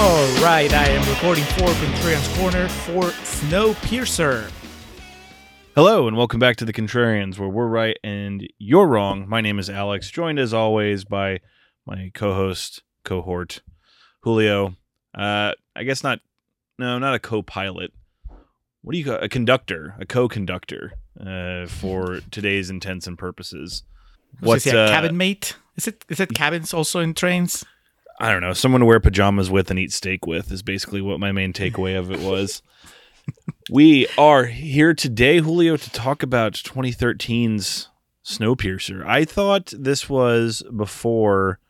All right, I am recording for Contrarian's Corner for Snowpiercer. Hello and welcome back to The Contrarians, where we're right and you're wrong. My name is Alex, joined as always by my co-host, cohort, Julio. Uh, I guess not. No, not a co-pilot. What do you call a conductor? A co-conductor uh, for today's intents and purposes. What's What's a uh, cabin mate? Is it is it cabins also in trains? I don't know. Someone to wear pajamas with and eat steak with is basically what my main takeaway of it was. we are here today, Julio, to talk about 2013's Snowpiercer. I thought this was before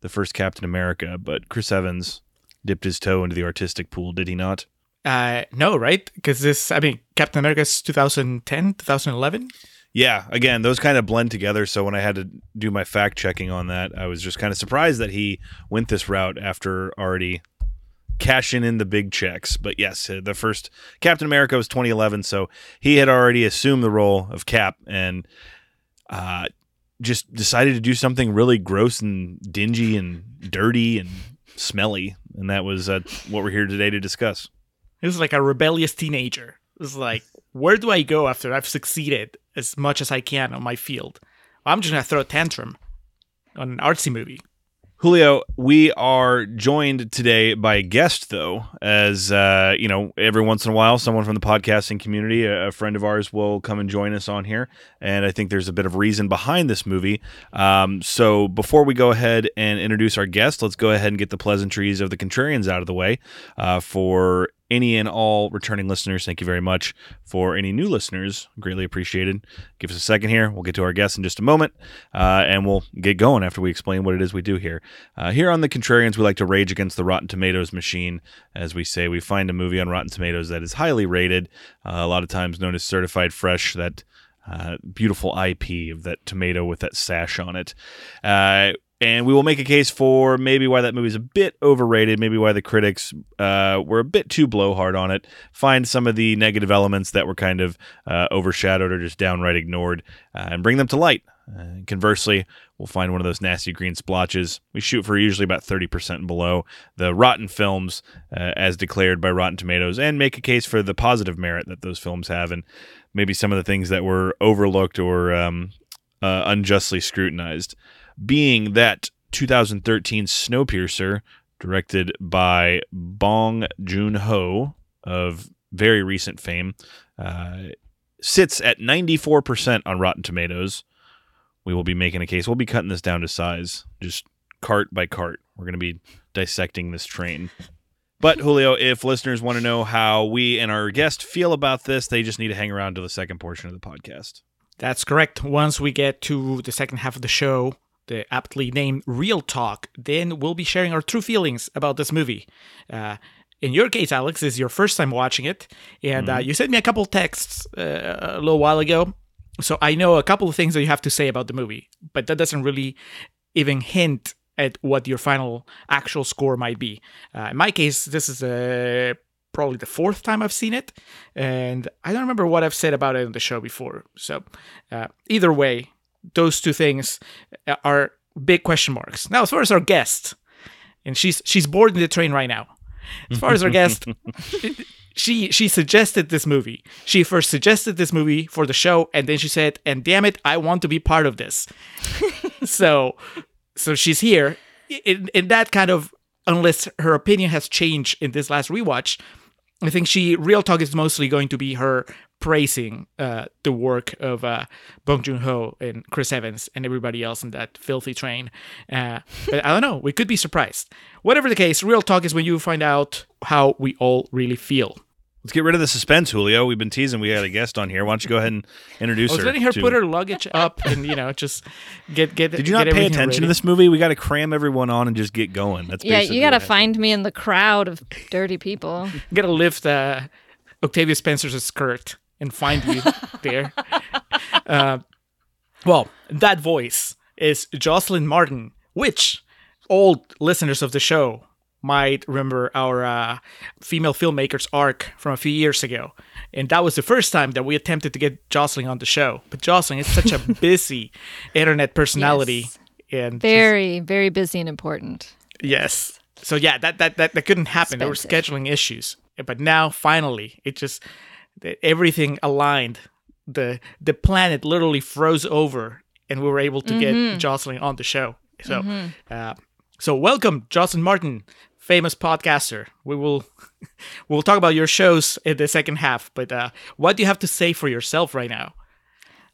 the first Captain America, but Chris Evans dipped his toe into the artistic pool, did he not? Uh, no, right? Because this, I mean, Captain America's 2010, 2011. Yeah, again, those kind of blend together. So when I had to do my fact checking on that, I was just kind of surprised that he went this route after already cashing in the big checks. But yes, uh, the first Captain America was 2011, so he had already assumed the role of Cap and uh, just decided to do something really gross and dingy and dirty and smelly. And that was uh, what we're here today to discuss. He was like a rebellious teenager. It was like, where do I go after I've succeeded as much as I can on my field? Well, I'm just gonna throw a tantrum on an artsy movie. Julio, we are joined today by a guest, though, as uh, you know, every once in a while, someone from the podcasting community, a, a friend of ours, will come and join us on here, and I think there's a bit of reason behind this movie. Um, so, before we go ahead and introduce our guest, let's go ahead and get the pleasantries of the contrarians out of the way. Uh, for any and all returning listeners, thank you very much. For any new listeners, greatly appreciated. Give us a second here. We'll get to our guests in just a moment, uh, and we'll get going after we explain what it is we do here. Uh, here on the Contrarians, we like to rage against the Rotten Tomatoes machine. As we say, we find a movie on Rotten Tomatoes that is highly rated, uh, a lot of times known as certified fresh, that uh, beautiful IP of that tomato with that sash on it. And we will make a case for maybe why that movie's a bit overrated, maybe why the critics uh, were a bit too blowhard on it. Find some of the negative elements that were kind of uh, overshadowed or just downright ignored, uh, and bring them to light. Uh, conversely, we'll find one of those nasty green splotches. We shoot for usually about 30% and below the rotten films uh, as declared by Rotten Tomatoes and make a case for the positive merit that those films have and maybe some of the things that were overlooked or um, uh, unjustly scrutinized. Being that 2013 Snowpiercer, directed by Bong Joon Ho of very recent fame, uh, sits at 94% on Rotten Tomatoes we will be making a case. We'll be cutting this down to size, just cart by cart. We're going to be dissecting this train. But Julio, if listeners want to know how we and our guest feel about this, they just need to hang around to the second portion of the podcast. That's correct. Once we get to the second half of the show, the aptly named Real Talk, then we'll be sharing our true feelings about this movie. Uh, in your case, Alex, this is your first time watching it, and uh, you sent me a couple texts uh, a little while ago. So I know a couple of things that you have to say about the movie, but that doesn't really even hint at what your final actual score might be. Uh, in my case, this is uh, probably the fourth time I've seen it, and I don't remember what I've said about it on the show before. So uh, either way, those two things uh, are big question marks. Now, as far as our guest, and she's she's boarding the train right now. As far as our guest, she she suggested this movie. She first suggested this movie for the show, and then she said, "And damn it, I want to be part of this." so, so she's here in in that kind of unless her opinion has changed in this last rewatch, I think she real talk is mostly going to be her praising uh, the work of uh, Bong Joon Ho and Chris Evans and everybody else in that filthy train. Uh, but I don't know. We could be surprised. Whatever the case, real talk is when you find out how we all really feel. Let's get rid of the suspense, Julio. We've been teasing. We had a guest on here. Why don't you go ahead and introduce I was her? letting her to- put her luggage up and you know just get get. Did you get not pay everything attention to this movie? We got to cram everyone on and just get going. That's Yeah, basically you gotta find me in the crowd of dirty people. gotta lift uh, Octavia Spencer's skirt and find you there. Uh, well, that voice is Jocelyn Martin, which old listeners of the show might remember our uh, female filmmakers arc from a few years ago. And that was the first time that we attempted to get Jocelyn on the show. But Jocelyn is such a busy internet personality. Yes. And just- Very, very busy and important. Yes. So yeah, that that that, that couldn't happen. There were scheduling issues. But now finally, it just everything aligned. The the planet literally froze over and we were able to get Jocelyn on the show. So uh, so welcome Jocelyn Martin, famous podcaster. We will we'll talk about your shows in the second half, but uh, what do you have to say for yourself right now?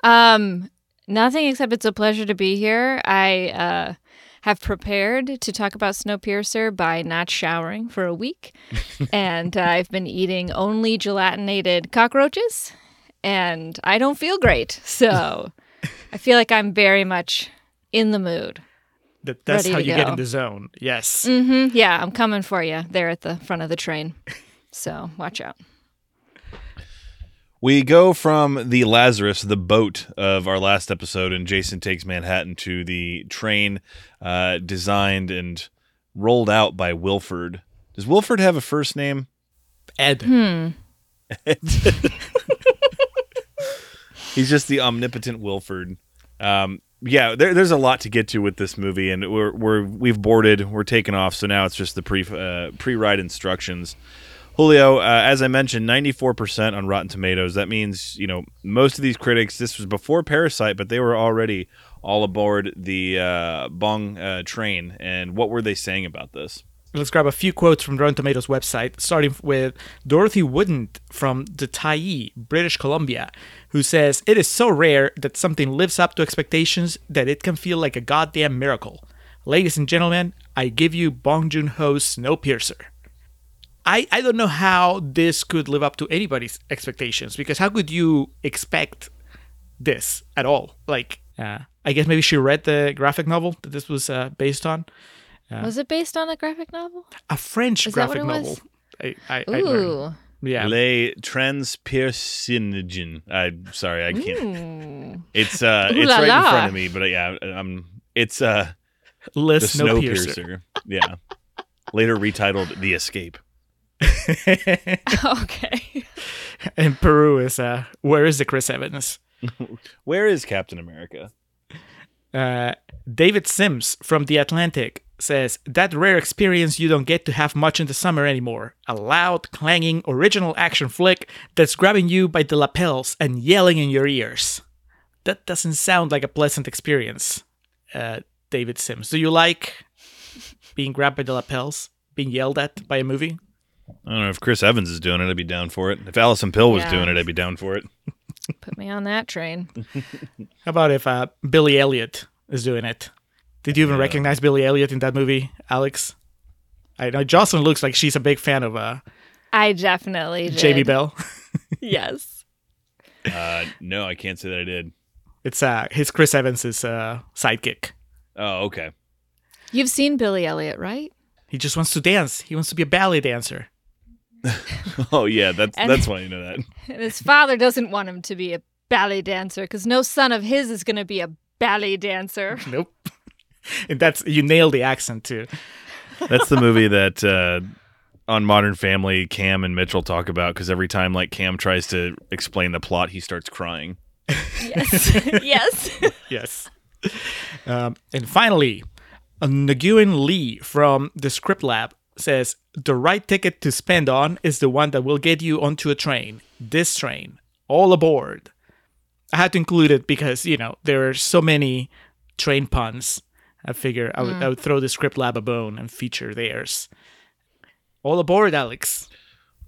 Um, nothing except it's a pleasure to be here. I uh, have prepared to talk about Snowpiercer by not showering for a week, and I've been eating only gelatinated cockroaches, and I don't feel great. So I feel like I'm very much in the mood. That that's how you get go. in the zone. Yes. Mm-hmm. Yeah, I'm coming for you there at the front of the train. So watch out. We go from the Lazarus, the boat of our last episode, and Jason Takes Manhattan to the train uh, designed and rolled out by Wilford. Does Wilford have a first name? Ed. Hmm. He's just the omnipotent Wilford. Um, yeah, there, there's a lot to get to with this movie, and we're, we're we've boarded, we're taking off, so now it's just the pre uh, pre ride instructions. Julio, uh, as I mentioned, 94% on Rotten Tomatoes. That means you know most of these critics. This was before Parasite, but they were already all aboard the uh, Bong uh, train. And what were they saying about this? Let's grab a few quotes from Rotten Tomatoes website, starting with Dorothy Woodend from the Tyee, British Columbia, who says, It is so rare that something lives up to expectations that it can feel like a goddamn miracle. Ladies and gentlemen, I give you Bong Joon Ho's Snowpiercer. I, I don't know how this could live up to anybody's expectations because how could you expect this at all? Like, uh, I guess maybe she read the graphic novel that this was uh, based on. Was it based on a graphic novel? a French Is that what graphic it novel. was? I, I, I. Ooh. Yeah. Les Transpersinogen. I'm sorry, I can't. Ooh. It's uh, Ooh it's la right in front of me, but uh, yeah, I'm. It's uh, the List Snowpiercer. Snowpiercer. yeah. Later retitled The Escape. okay. and Peru is uh, where is the Chris Evans? Where is Captain America? Uh, David Sims from The Atlantic says that rare experience you don't get to have much in the summer anymore. A loud, clanging, original action flick that's grabbing you by the lapels and yelling in your ears. That doesn't sound like a pleasant experience, uh, David Sims. Do you like being grabbed by the lapels, being yelled at by a movie? I don't know if Chris Evans is doing it. I'd be down for it. If Alison Pill was Yeah. doing it, I'd be down for it. Put me on that train. How about if uh, Billy Elliot is doing it? Did you even recognize Billy Elliot in that movie, Alex? I know Jocelyn looks like she's a big fan of uh, I definitely did. JB Bell. Yes. Uh, no, I can't say that I did. It's uh, his Chris Evans' uh, sidekick. Oh, okay. You've seen Billy Elliot, right? He just wants to dance. He wants to be a ballet dancer. Oh, yeah. That's And- that's why you know that. And his father doesn't want him to be a ballet dancer because no son of his is going to be a ballet dancer. Nope. and that's you nailed the accent too. That's the movie that uh, on Modern Family, Cam and Mitchell talk about because every time like Cam tries to explain the plot, he starts crying. Yes. yes. Yes. Um, and finally, uh, Nguyen Lee from the Script Lab says the right ticket to spend on is the one that will get you onto a train. This train, all aboard. I had to include it because you know there are so many train puns I figure I would, I would mm. throw the script lab a bone and feature theirs. All aboard, Alex.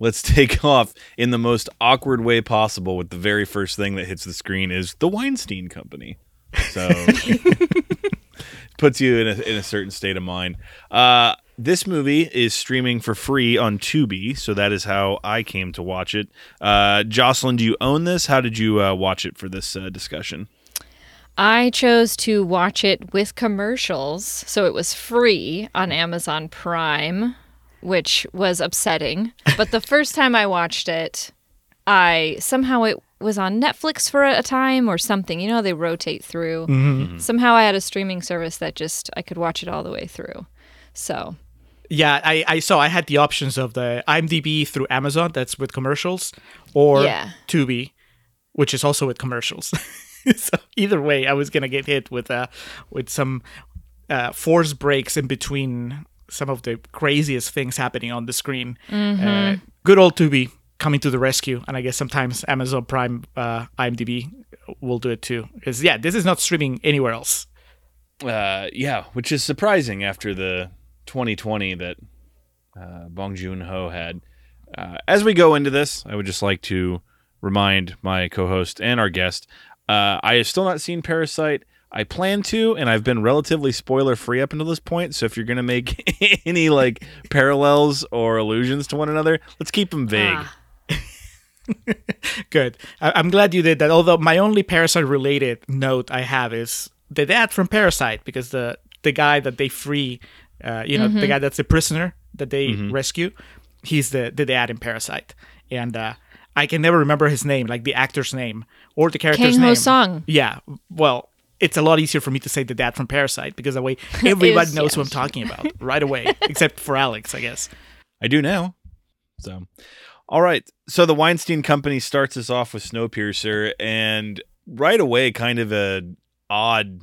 Let's take off in the most awkward way possible with the very first thing that hits the screen is the Weinstein Company. So puts you in a, in a certain state of mind. Uh, this movie is streaming for free on Tubi, so that is how I came to watch it. Uh, Jocelyn, do you own this? How did you uh, watch it for this uh, discussion? I chose to watch it with commercials, so it was free on Amazon Prime, which was upsetting. But the first time I watched it, I somehow it was on Netflix for a time or something. You know, they rotate through. Somehow I had a streaming service that just I could watch it all the way through. So, Yeah, I, I saw I had the options of the IMDb through Amazon, that's with commercials, or Yeah. Tubi, which is also with commercials. so either way, I was gonna get hit with uh with some uh, force breaks in between some of the craziest things happening on the screen. Uh, good old Tubi coming to the rescue, and I guess sometimes Amazon Prime, uh, IMDb will do it too. Because yeah, this is not streaming anywhere else. Uh, yeah, which is surprising after the 2020 that uh, Bong Joon Ho had. Uh, as we go into this, I would just like to remind my co-host and our guest, uh, I have still not seen Parasite. I plan to, and I've been relatively spoiler free up until this point. So if you're gonna make any like parallels or allusions to one another, let's keep them vague. ah, Good. I- I'm glad you did that. Although my only Parasite related note I have is the dad from Parasite, because the the guy that they free, uh, you know, the guy that's a prisoner that they rescue, he's the the dad in Parasite, and uh, I can never remember his name, like the actor's name or the character's Kang Ho name. Song. Yeah. Well. It's a lot easier for me to say the dad from Parasite because that way everybody is, knows who I'm talking about right away, except for Alex, I guess. I do now. So, all right. So the Weinstein Company starts us off with Snowpiercer, and right away, kind of a odd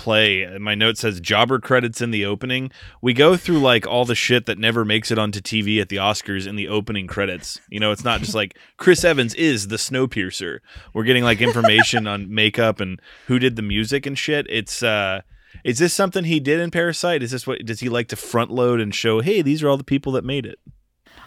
play. My note says jobber credits in the opening. We go through like all the shit that never makes it onto TV at the Oscars in the opening credits. You know, it's not just like Chris Evans is the Snowpiercer. We're getting like information on makeup and who did the music and shit. It's uh is this something he did in Parasite? Is this what does he like to front load and show, "Hey, these are all the people that made it."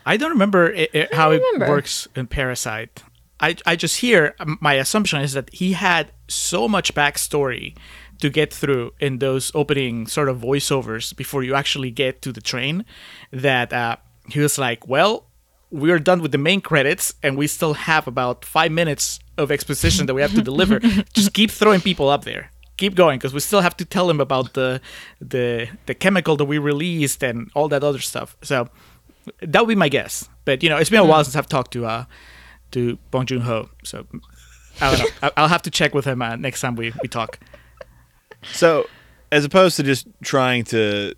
I don't remember i i how remember. it works in Parasite. I, I just hear my assumption is that he had so much backstory to get through in those opening sort of voiceovers before you actually get to the train that uh, he was like, well, we're done with the main credits and we still have about five minutes of exposition that we have to deliver. just keep throwing people up there. Keep going because we still have to tell him about the the the chemical that we released and all that other stuff. So that would be my guess. But you know, it's been a while since I've talked to uh to Bong Joon Ho, so I don't know. I- I'll have to check with him uh, next time we, we talk. So, as opposed to just trying to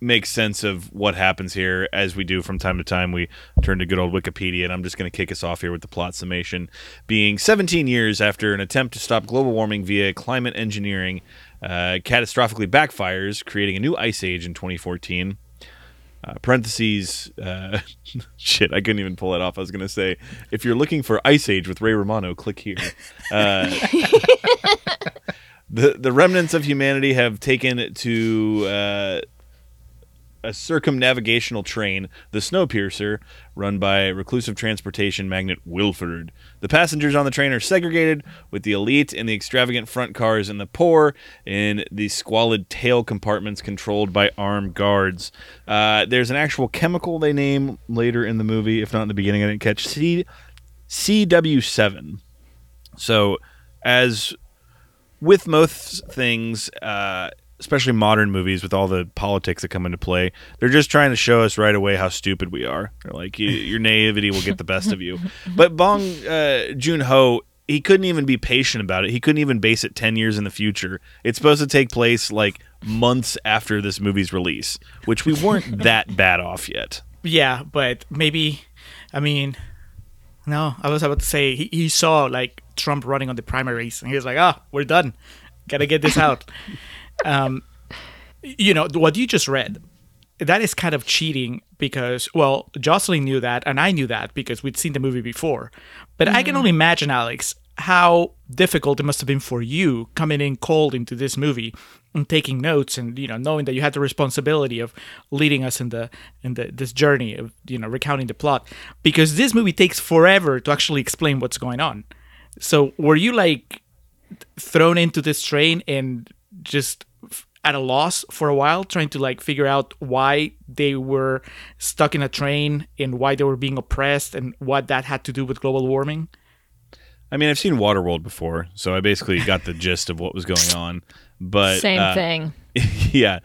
make sense of what happens here, as we do from time to time, we turn to good old Wikipedia, and I'm just going to kick us off here with the plot summation. Being 17 years after an attempt to stop global warming via climate engineering uh, catastrophically backfires, creating a new ice age in 2014. Uh, parentheses, uh, shit, I couldn't even pull it off. I was going to say, if you're looking for Ice Age with Ray Romano, click here. Uh, the the remnants of humanity have taken to uh, a circumnavigational train, the Snowpiercer, run by reclusive transportation magnate Wilford. The passengers on the train are segregated, with the elite in the extravagant front cars and the poor in the squalid tail compartments controlled by armed guards. Uh, there's an actual chemical they name later in the movie, if not in the beginning. I didn't catch C CW7. So, as with most things, uh, especially modern movies with all the politics that come into play, they're just trying to show us right away how stupid we are. They're like, your naivety will get the best of you. But Bong uh, Joon Ho, he couldn't even be patient about it. He couldn't even base it 10 years in the future. It's supposed to take place like months after this movie's release, which we weren't that bad off yet. Yeah, but maybe, I mean, no, I was about to say he, he saw like Trump running on the primaries and he was like, ah, we're done. Gotta get this out. um, you know, what you just read, that is kind of cheating because, well, Jocelyn knew that and I knew that because we'd seen the movie before. But I can only imagine, Alex, how difficult it must have been for you coming in cold into this movie and taking notes and you know knowing that you had the responsibility of leading us in the in the this journey of you know recounting the plot. Because this movie takes forever to actually explain what's going on. So were you like thrown into this train and just at a loss for a while trying to like figure out why they were stuck in a train and why they were being oppressed and what that had to do with global warming I mean, I've seen Waterworld before, so I basically got the gist of what was going on. But Same uh, thing. yeah.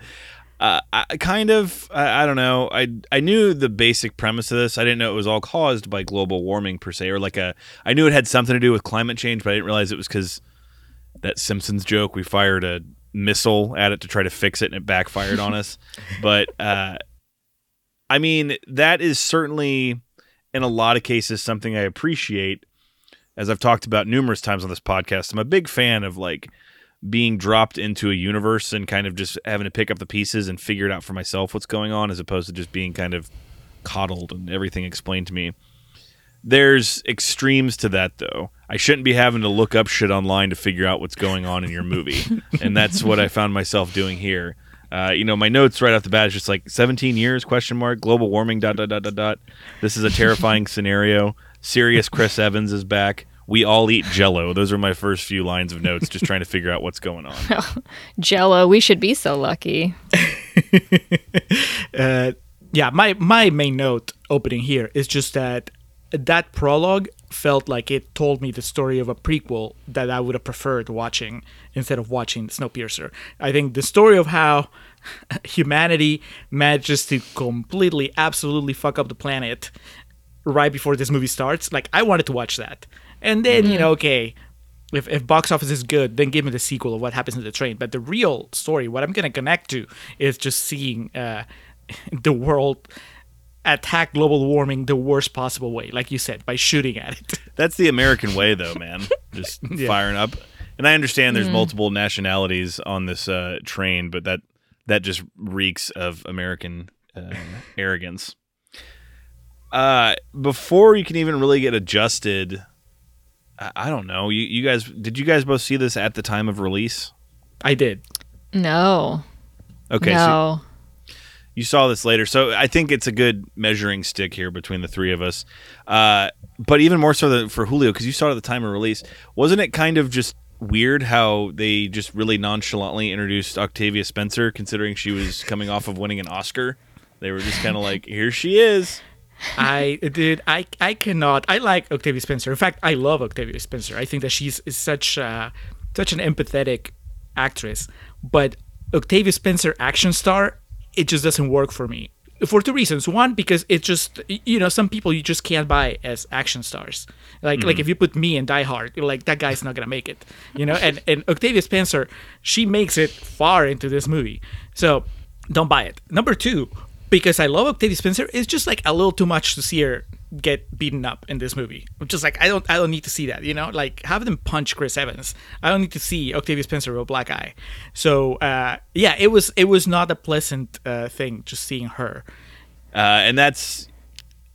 Uh, I kind of, I, I don't know. I I knew the basic premise of this. I didn't know it was all caused by global warming per se, or like a. I knew it had something to do with climate change, but I didn't realize it was because that Simpsons joke. We fired a missile at it to try to fix it, and it backfired on us. But uh, I mean, that is certainly, in a lot of cases, something I appreciate. As I've talked about numerous times on this podcast, I'm a big fan of like being dropped into a universe and kind of just having to pick up the pieces and figure it out for myself what's going on as opposed to just being kind of coddled and everything explained to me. There's extremes to that though. I shouldn't be having to look up shit online to figure out what's going on in your movie. and that's what I found myself doing here. Uh, you know, my notes right off the bat is just like 17 years question mark global warming dot dot dot dot dot. This is a terrifying scenario. Serious Chris Evans is back. We all eat Jello. Those are my first few lines of notes, just trying to figure out what's going on. Jello, we should be so lucky. uh, yeah, my my main note opening here is just that that prologue felt like it told me the story of a prequel that I would have preferred watching instead of watching Snowpiercer. I think the story of how humanity manages to completely, absolutely fuck up the planet right before this movie starts, like I wanted to watch that. And then, you know, okay, if, if box office is good, then give me the sequel of what happens in the train. But the real story, what I'm going to connect to, is just seeing uh, the world attack global warming the worst possible way, like you said, by shooting at it. That's the American way, though, man. Just firing up. And I understand there's multiple nationalities on this uh, train, but that that just reeks of American uh, arrogance. Uh, before you can even really get adjusted, I, I don't know. You, you guys, did you guys both see this at the time of release? I did. No. Okay, so no. You saw this later, so I think it's a good measuring stick here between the three of us. Uh, but even more so than for Julio, because you saw it at the time of release, wasn't it kind of just weird how they just really nonchalantly introduced Octavia Spencer, considering she was coming off of winning an Oscar? They were just kind of like, "Here she is." I did. I I cannot. I like Octavia Spencer. In fact, I love Octavia Spencer. I think that she's is such uh, such an empathetic actress. But Octavia Spencer action star, it just doesn't work for me for two reasons. One, because it just you know some people you just can't buy as action stars. Like like mm. if you put me in Die Hard, you're like that guy's not gonna make it. You know, and and Octavia Spencer, she makes it far into this movie. So don't buy it. Number two, because I love Octavia Spencer, it's just like a little too much to see her get beaten up in this movie. I'm just like I don't I don't need to see that, you know? Like have them punch Chris Evans. I don't need to see Octavia Spencer with a black eye. So uh, yeah, it was it was not a pleasant uh, thing just seeing her. Uh, and that's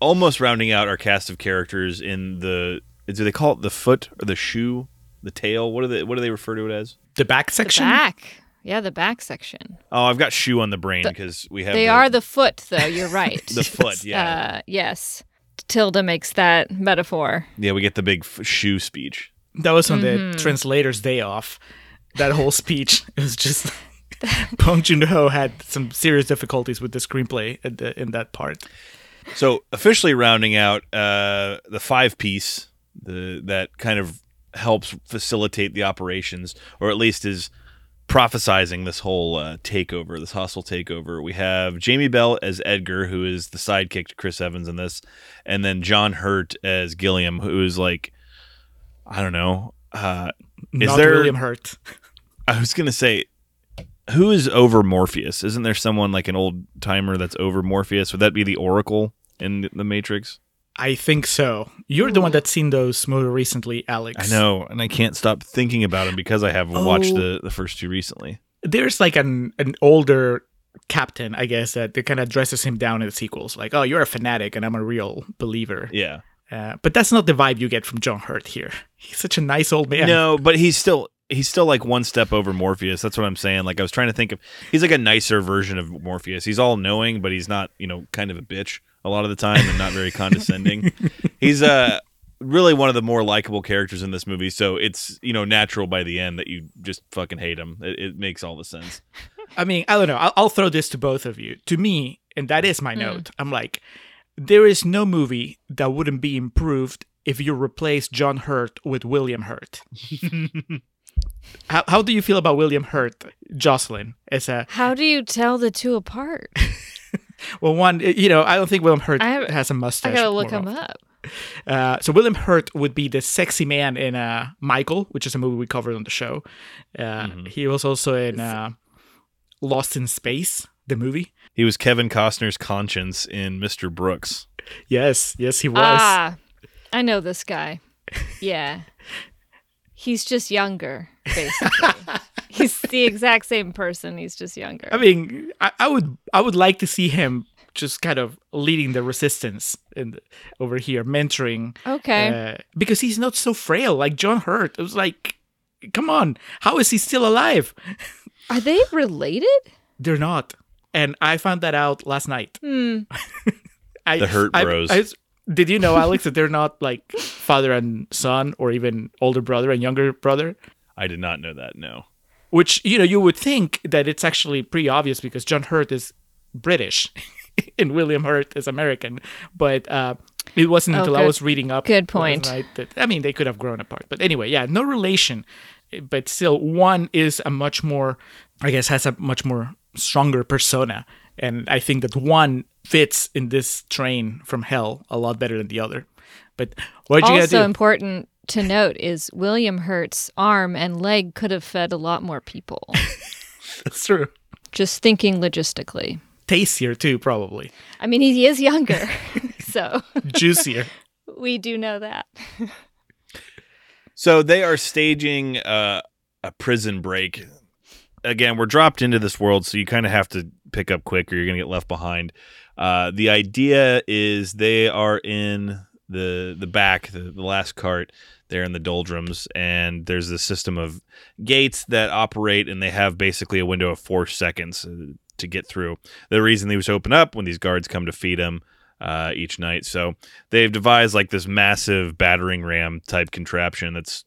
almost rounding out our cast of characters in the. Do they call it the foot or the shoe, the tail? What do they What do they refer to it as? The back section. The section. back. Yeah, the back section. Oh, I've got shoe on the brain because we have. They the, are the foot, though. You're right. the foot. Yeah, Uh, yes. Tilda makes that metaphor. yeah. We get the big f- shoe speech. That was on the translator's day off. That whole speech it was just Bong Joon Ho had some serious difficulties with the screenplay at the, in that part. So officially rounding out uh, the five piece, the that kind of helps facilitate the operations, or at least is prophesizing this whole uh, takeover, this hostile takeover. We have Jamie Bell as Edgar, who is the sidekick to Chris Evans in this, and then John Hurt as Gilliam, who is like, I don't know. Uh, is Not there? William Hurt. I was gonna say, who is over Morpheus? Isn't there someone like an old timer that's over Morpheus? Would that be the Oracle in the Matrix? I think so. You're the one that's seen those more recently, Alex. I know, and I can't stop thinking about him because I have watched Oh. the, the first two recently. There's like an an older captain, I guess, that, that kind of dresses him down in the sequels. Like, oh, you're a fanatic, and I'm a real believer. Yeah. Uh, but that's not the vibe you get from John Hurt here. He's such a nice old man. No, but he's still he's still like one step over Morpheus. That's what I'm saying. Like I was trying to think of he's like a nicer version of Morpheus. He's all knowing, but he's not, you know, kind of a bitch a lot of the time and not very condescending. he's uh really one of the more likable characters in this movie, so it's, you know, natural by the end that you just fucking hate him. It, it makes all the sense. I mean, I don't know. I'll, I'll throw this to both of you. To me, and that is my note. I'm like, there is no movie that wouldn't be improved if you replace John Hurt with William Hurt. how, how do you feel about William Hurt, Jocelyn? As a How do you tell the two apart? well, one, you know, I don't think William Hurt I have- has a mustache. I gotta look him often. up. Uh, so William Hurt would be the sexy man in uh, Michael, which is a movie we covered on the show. Uh, He was also in uh, Lost in Space, the movie. He was Kevin Costner's conscience in Mr. Brooks. Yes, yes, he was. Ah, I know this guy. Yeah. He's just younger, basically. He's the exact same person. He's just younger. I mean, I, I would, I would like to see him just kind of leading the resistance in the, over here, mentoring. okay. Uh, because he's not so frail like John Hurt. It was like, come on, how is he still alive? Are they related? They're not, and I found that out last night. Hmm. I, The Hurt I- Bros. I- did you know, Alex, that they're not like father and son, or even older brother and younger brother? I did not know that, no. Which you know you would think that it's actually pretty obvious because John Hurt is British and William Hurt is American, but uh, it wasn't Oh, until I was reading up. good point. night that I mean they could have grown apart, but anyway, yeah, no relation, but still one is a much more, I guess, has a much more stronger persona, and I think that one fits in this train from hell a lot better than the other. But what you Also important to note is William Hurt's arm and leg could have fed a lot more people. That's true. just thinking logistically. Tastier too, probably I mean, he is younger, so juicier. we do know that. So they are staging uh, a prison break. Again, we're dropped into this world, so you kind of have to pick up quick, or you're going to get left behind. Uh, the idea is they are in the the back, the, the last cart. They're in the doldrums, and there's this system of gates that operate, and they have basically a window of four seconds uh, to get through. The reason these open up when these guards come to feed them uh, each night. So they've devised like this massive battering ram type contraption that's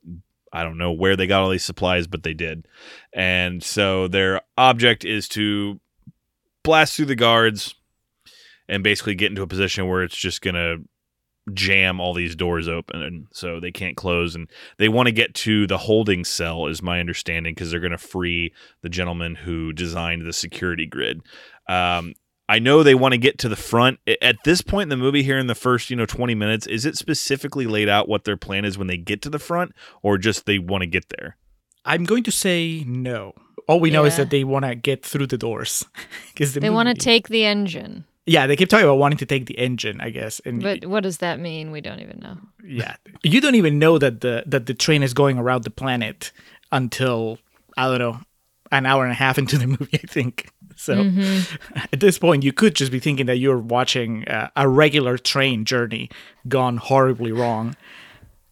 I don't know where they got all these supplies, but they did. And so their object is to blast through the guards and basically get into a position where it's just going to jam all these doors open and so they can't close and they want to get to the holding cell is my understanding because they're going to free the gentleman who designed the security grid um, I know they want to get to the front. At this point in the movie, here in the first, you know, 20 minutes, is it specifically laid out what their plan is when they get to the front or just they want to get there? I'm going to say no. All we know is that they want to get through the doors. 'Cause the They want to take the engine. Yeah, they keep talking about wanting to take the engine, I guess. And But what does that mean? We don't even know. yeah, you don't even know that the that the train is going around the planet until I don't know an hour and a half into the movie, I think. So at this point, you could just be thinking that you're watching uh, a regular train journey gone horribly wrong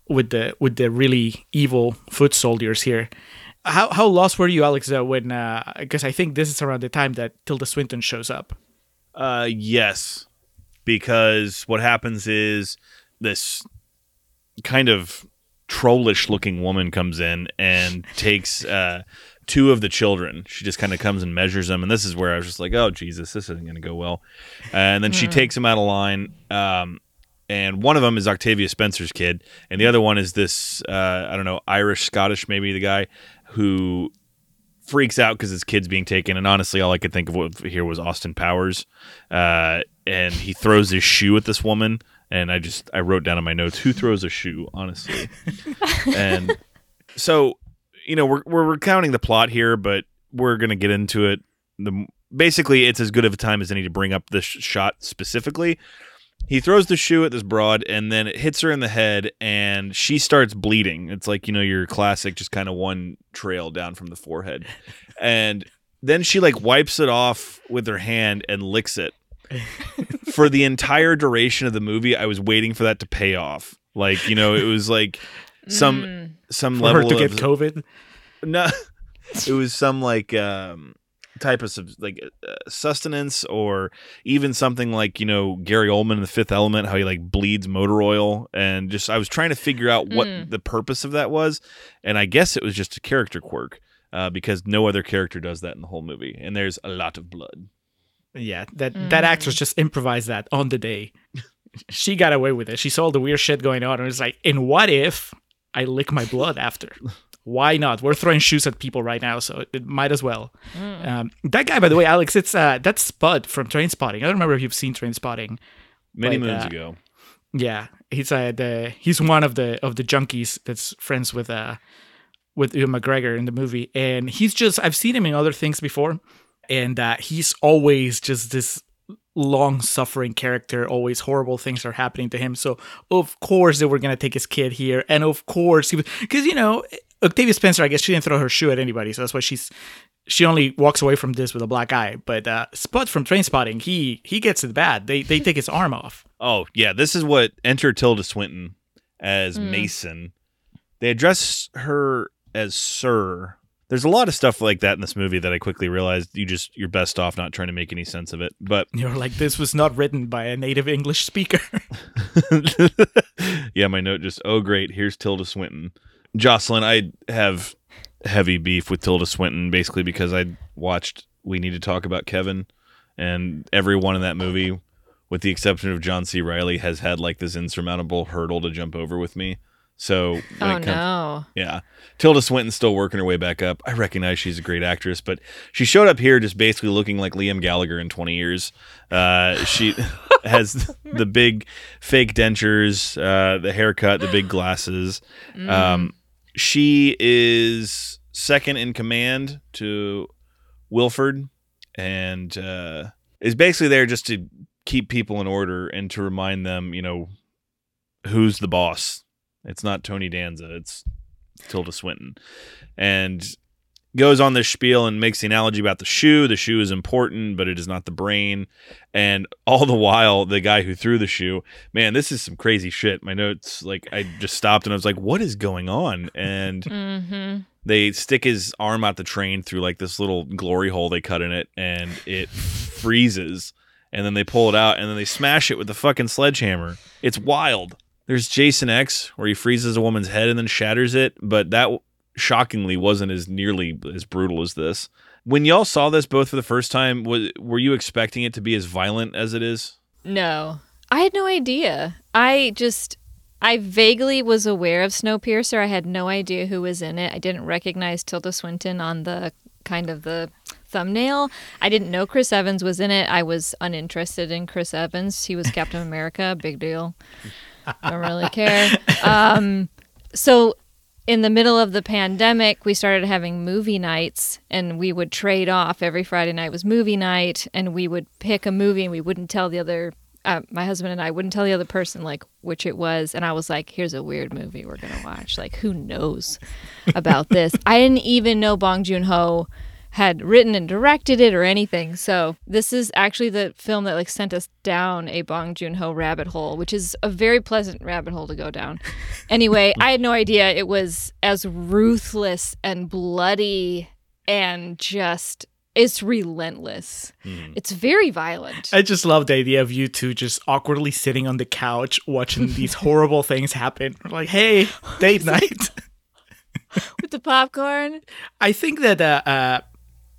with the with the really evil foot soldiers here. How how lost were you, Alex? Uh, when because I think this is around the time that Tilda Swinton shows up. Uh, yes, because what happens is this kind of trollish looking woman comes in and takes uh, two of the children. She just kind of comes and measures them, and this is where I was just like, "Oh Jesus, this isn't going to go well." And then she takes them out of line. Um, and one of them is Octavia Spencer's kid, and the other one is this uh, I don't know Irish Scottish maybe the guy who freaks out because his kid's being taken. And honestly, all I could think of here was Austin Powers, uh, and he throws his shoe at this woman. And I just I wrote down in my notes who throws a shoe, honestly. and so you know we're we're recounting the plot here, but we're gonna get into it. The basically it's as good of a time as any to bring up this sh- shot specifically. He throws the shoe at this broad and then it hits her in the head and she starts bleeding. It's like, you know, your classic just kind of one trail down from the forehead. and then she like wipes it off with her hand and licks it. for the entire duration of the movie, I was waiting for that to pay off. Like you know, it was like some Mm. some For level to get of COVID. no, it was some like um type of like uh, sustenance or even something like you know Gary Oldman in The Fifth Element, how he like bleeds motor oil, and just I was trying to figure out what Mm. the purpose of that was, and I guess it was just a character quirk. Uh, because no other character does that in the whole movie, and there's a lot of blood. Yeah, that that actress just improvised that on the day. she got away with it. She saw all the weird shit going on and it's like, "And what if I lick my blood after? Why not? We're throwing shoes at people right now, so it, it might as well." Um, that guy, by the way, Alex, it's uh, that's Spud from Trainspotting. I don't remember if you've seen Trainspotting. Many But, moons uh, ago, Yeah, he's uh, the he's one of the of the junkies that's friends with uh with Ewan McGregor in the movie, and he's just I've seen him in other things before, and uh, he's always just this long suffering character. Always horrible things are happening to him. So of course they were gonna take his kid here, and of course he was because you know Octavia Spencer. I guess she didn't throw her shoe at anybody, so that's why she's. She only walks away from this with a black eye, but uh, Spud from Trainspotting, he he gets it bad. They they take his arm off. Oh yeah, this is what enter Tilda Swinton as Mason. They address her as Sir. There's a lot of stuff like that in this movie that I quickly realized you just you're best off not trying to make any sense of it. But You're like, this was not written by a native English speaker. yeah, my note just oh great, here's Tilda Swinton. Jocelyn, I have heavy beef with Tilda Swinton basically because I watched We Need to Talk About Kevin and everyone in that movie with the exception of John C. Reilly has had like this insurmountable hurdle to jump over with me. So Oh comes no. Yeah. Tilda Swinton's still working her way back up. I recognize she's a great actress, but she showed up here just basically looking like Liam Gallagher in 20 years. Uh, she has the big fake dentures, uh, the haircut, the big glasses. Um, she is second in command to Wilford and uh, is basically there just to keep people in order and to remind them, you know, who's the boss. It's not Tony Danza. It's Tilda Swinton, and goes on this spiel and makes the analogy about the shoe. The shoe is important, but it is not the brain. And all the while, the guy who threw the shoe, man, this is some crazy shit. My notes, like, I just stopped and I was like, what is going on? And Mm-hmm. they stick his arm out the train through like this little glory hole they cut in it, and it freezes. And then they pull it out and then they smash it with the fucking sledgehammer. It's wild. There's Jason X where he freezes a woman's head and then shatters it, but that shockingly wasn't as nearly as brutal as this. When y'all saw this both for the first time, was, were you expecting it to be as violent as it is? No. I had no idea. I just I vaguely was aware of Snowpiercer. I had no idea who was in it. I didn't recognize Tilda Swinton on the kind of the thumbnail. I didn't know Chris Evans was in it. I was uninterested in Chris Evans. He was Captain America, big deal. I don't really care. Um, so in the middle of the pandemic, we started having movie nights and we would trade off. Every Friday night was movie night and we would pick a movie and we wouldn't tell the other uh, my husband and I wouldn't tell the other person like which it was and I was like here's a weird movie we're going to watch. Like who knows about this? I didn't even know Bong Joon-ho had written and directed it or anything. So this is actually the film that like sent us down a Bong Joon-ho rabbit hole, which is a very pleasant rabbit hole to go down. Anyway, I had no idea it was as ruthless and bloody and just it's relentless. It's very violent. I just love the idea of you two just awkwardly sitting on the couch watching these horrible things happen. Like, hey, date night. With the popcorn. I think that uh, uh,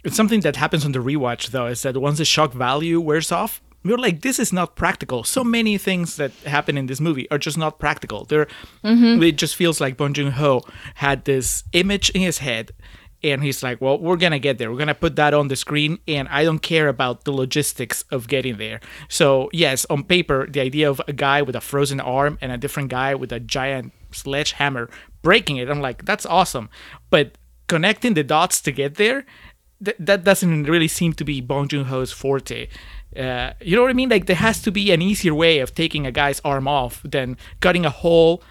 it's something that happens on the rewatch, though, is that once the shock value wears off, we're like, this is not practical. So many things that happen in this movie are just not practical. They're, mm-hmm. It just feels like Bong Joon Ho had this image in his head. And he's like, well, we're going to get there. We're going to put that on the screen. And I don't care about the logistics of getting there. So, yes, on paper, the idea of a guy with a frozen arm and a different guy with a giant sledgehammer breaking it, I'm like, that's awesome. But connecting the dots to get there, th- that doesn't really seem to be Bong Joon Ho's forte. Uh, you know what I mean? Like there has to be an easier way of taking a guy's arm off than cutting a hole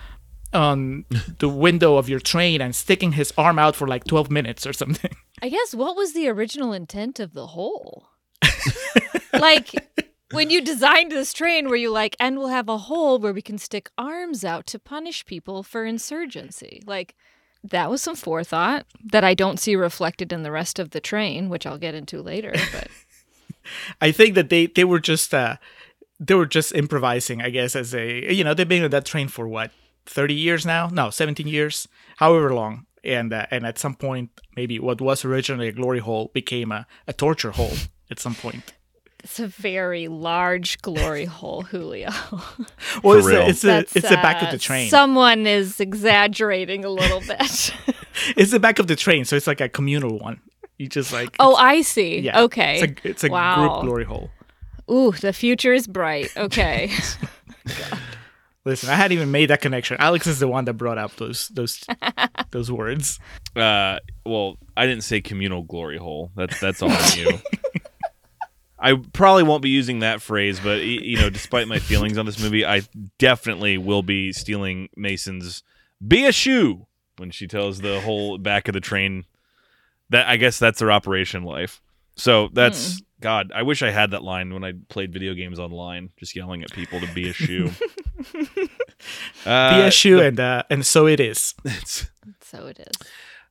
on the window of your train and sticking his arm out for like 12 minutes or something. I guess what was the original intent of the hole? like when you designed this train, were you like, and we'll have a hole where we can stick arms out to punish people for insurgency? Like, that was some forethought that I don't see reflected in the rest of the train, which I'll get into later. But I think that they they were just uh they were just improvising, I guess, as a you know they've been on that train for what thirty years now? No, seventeen years, however long. And uh, and at some point, maybe what was originally a glory hole became a, a torture hole at some point. It's a very large glory hole, Julio. Well, it's real. the, it's the That's, it's the back of the train. Someone is exaggerating a little bit. it's the back of the train, so it's like a communal one. You just like oh, I see. yeah, Okay. It's a it's a Wow. group glory hole. Ooh, the future is bright. Okay. Listen, I hadn't even made that connection. Alex is the one that brought up those those those words. Uh, well, I didn't say communal glory hole. That's that's all on you. I probably won't be using that phrase, but you know, despite my feelings on this movie, I definitely will be stealing Mason's "be a shoe" when she tells the whole back of the train. That I guess that's their operation life. So that's God. I wish I had that line when I played video games online, just yelling at people to be a shoe. uh, Be a shoe, and uh, and so it is. it's- so it is.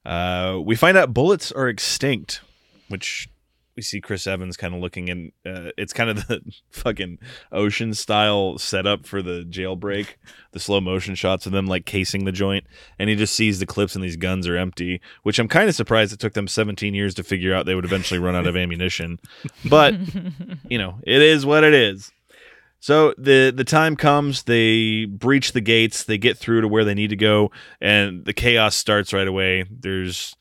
Uh, we find out bullets are extinct, which we see Chris Evans kind of looking in. Uh, it's kind of the fucking ocean style setup for the jailbreak, the slow motion shots of them like casing the joint, and he just sees the clips and these guns are empty. Which I'm kind of surprised it took them 17 years to figure out they would eventually run out of ammunition, but you know it is what it is. So the the time comes, they breach the gates, they get through to where they need to go, and the chaos starts right away. There's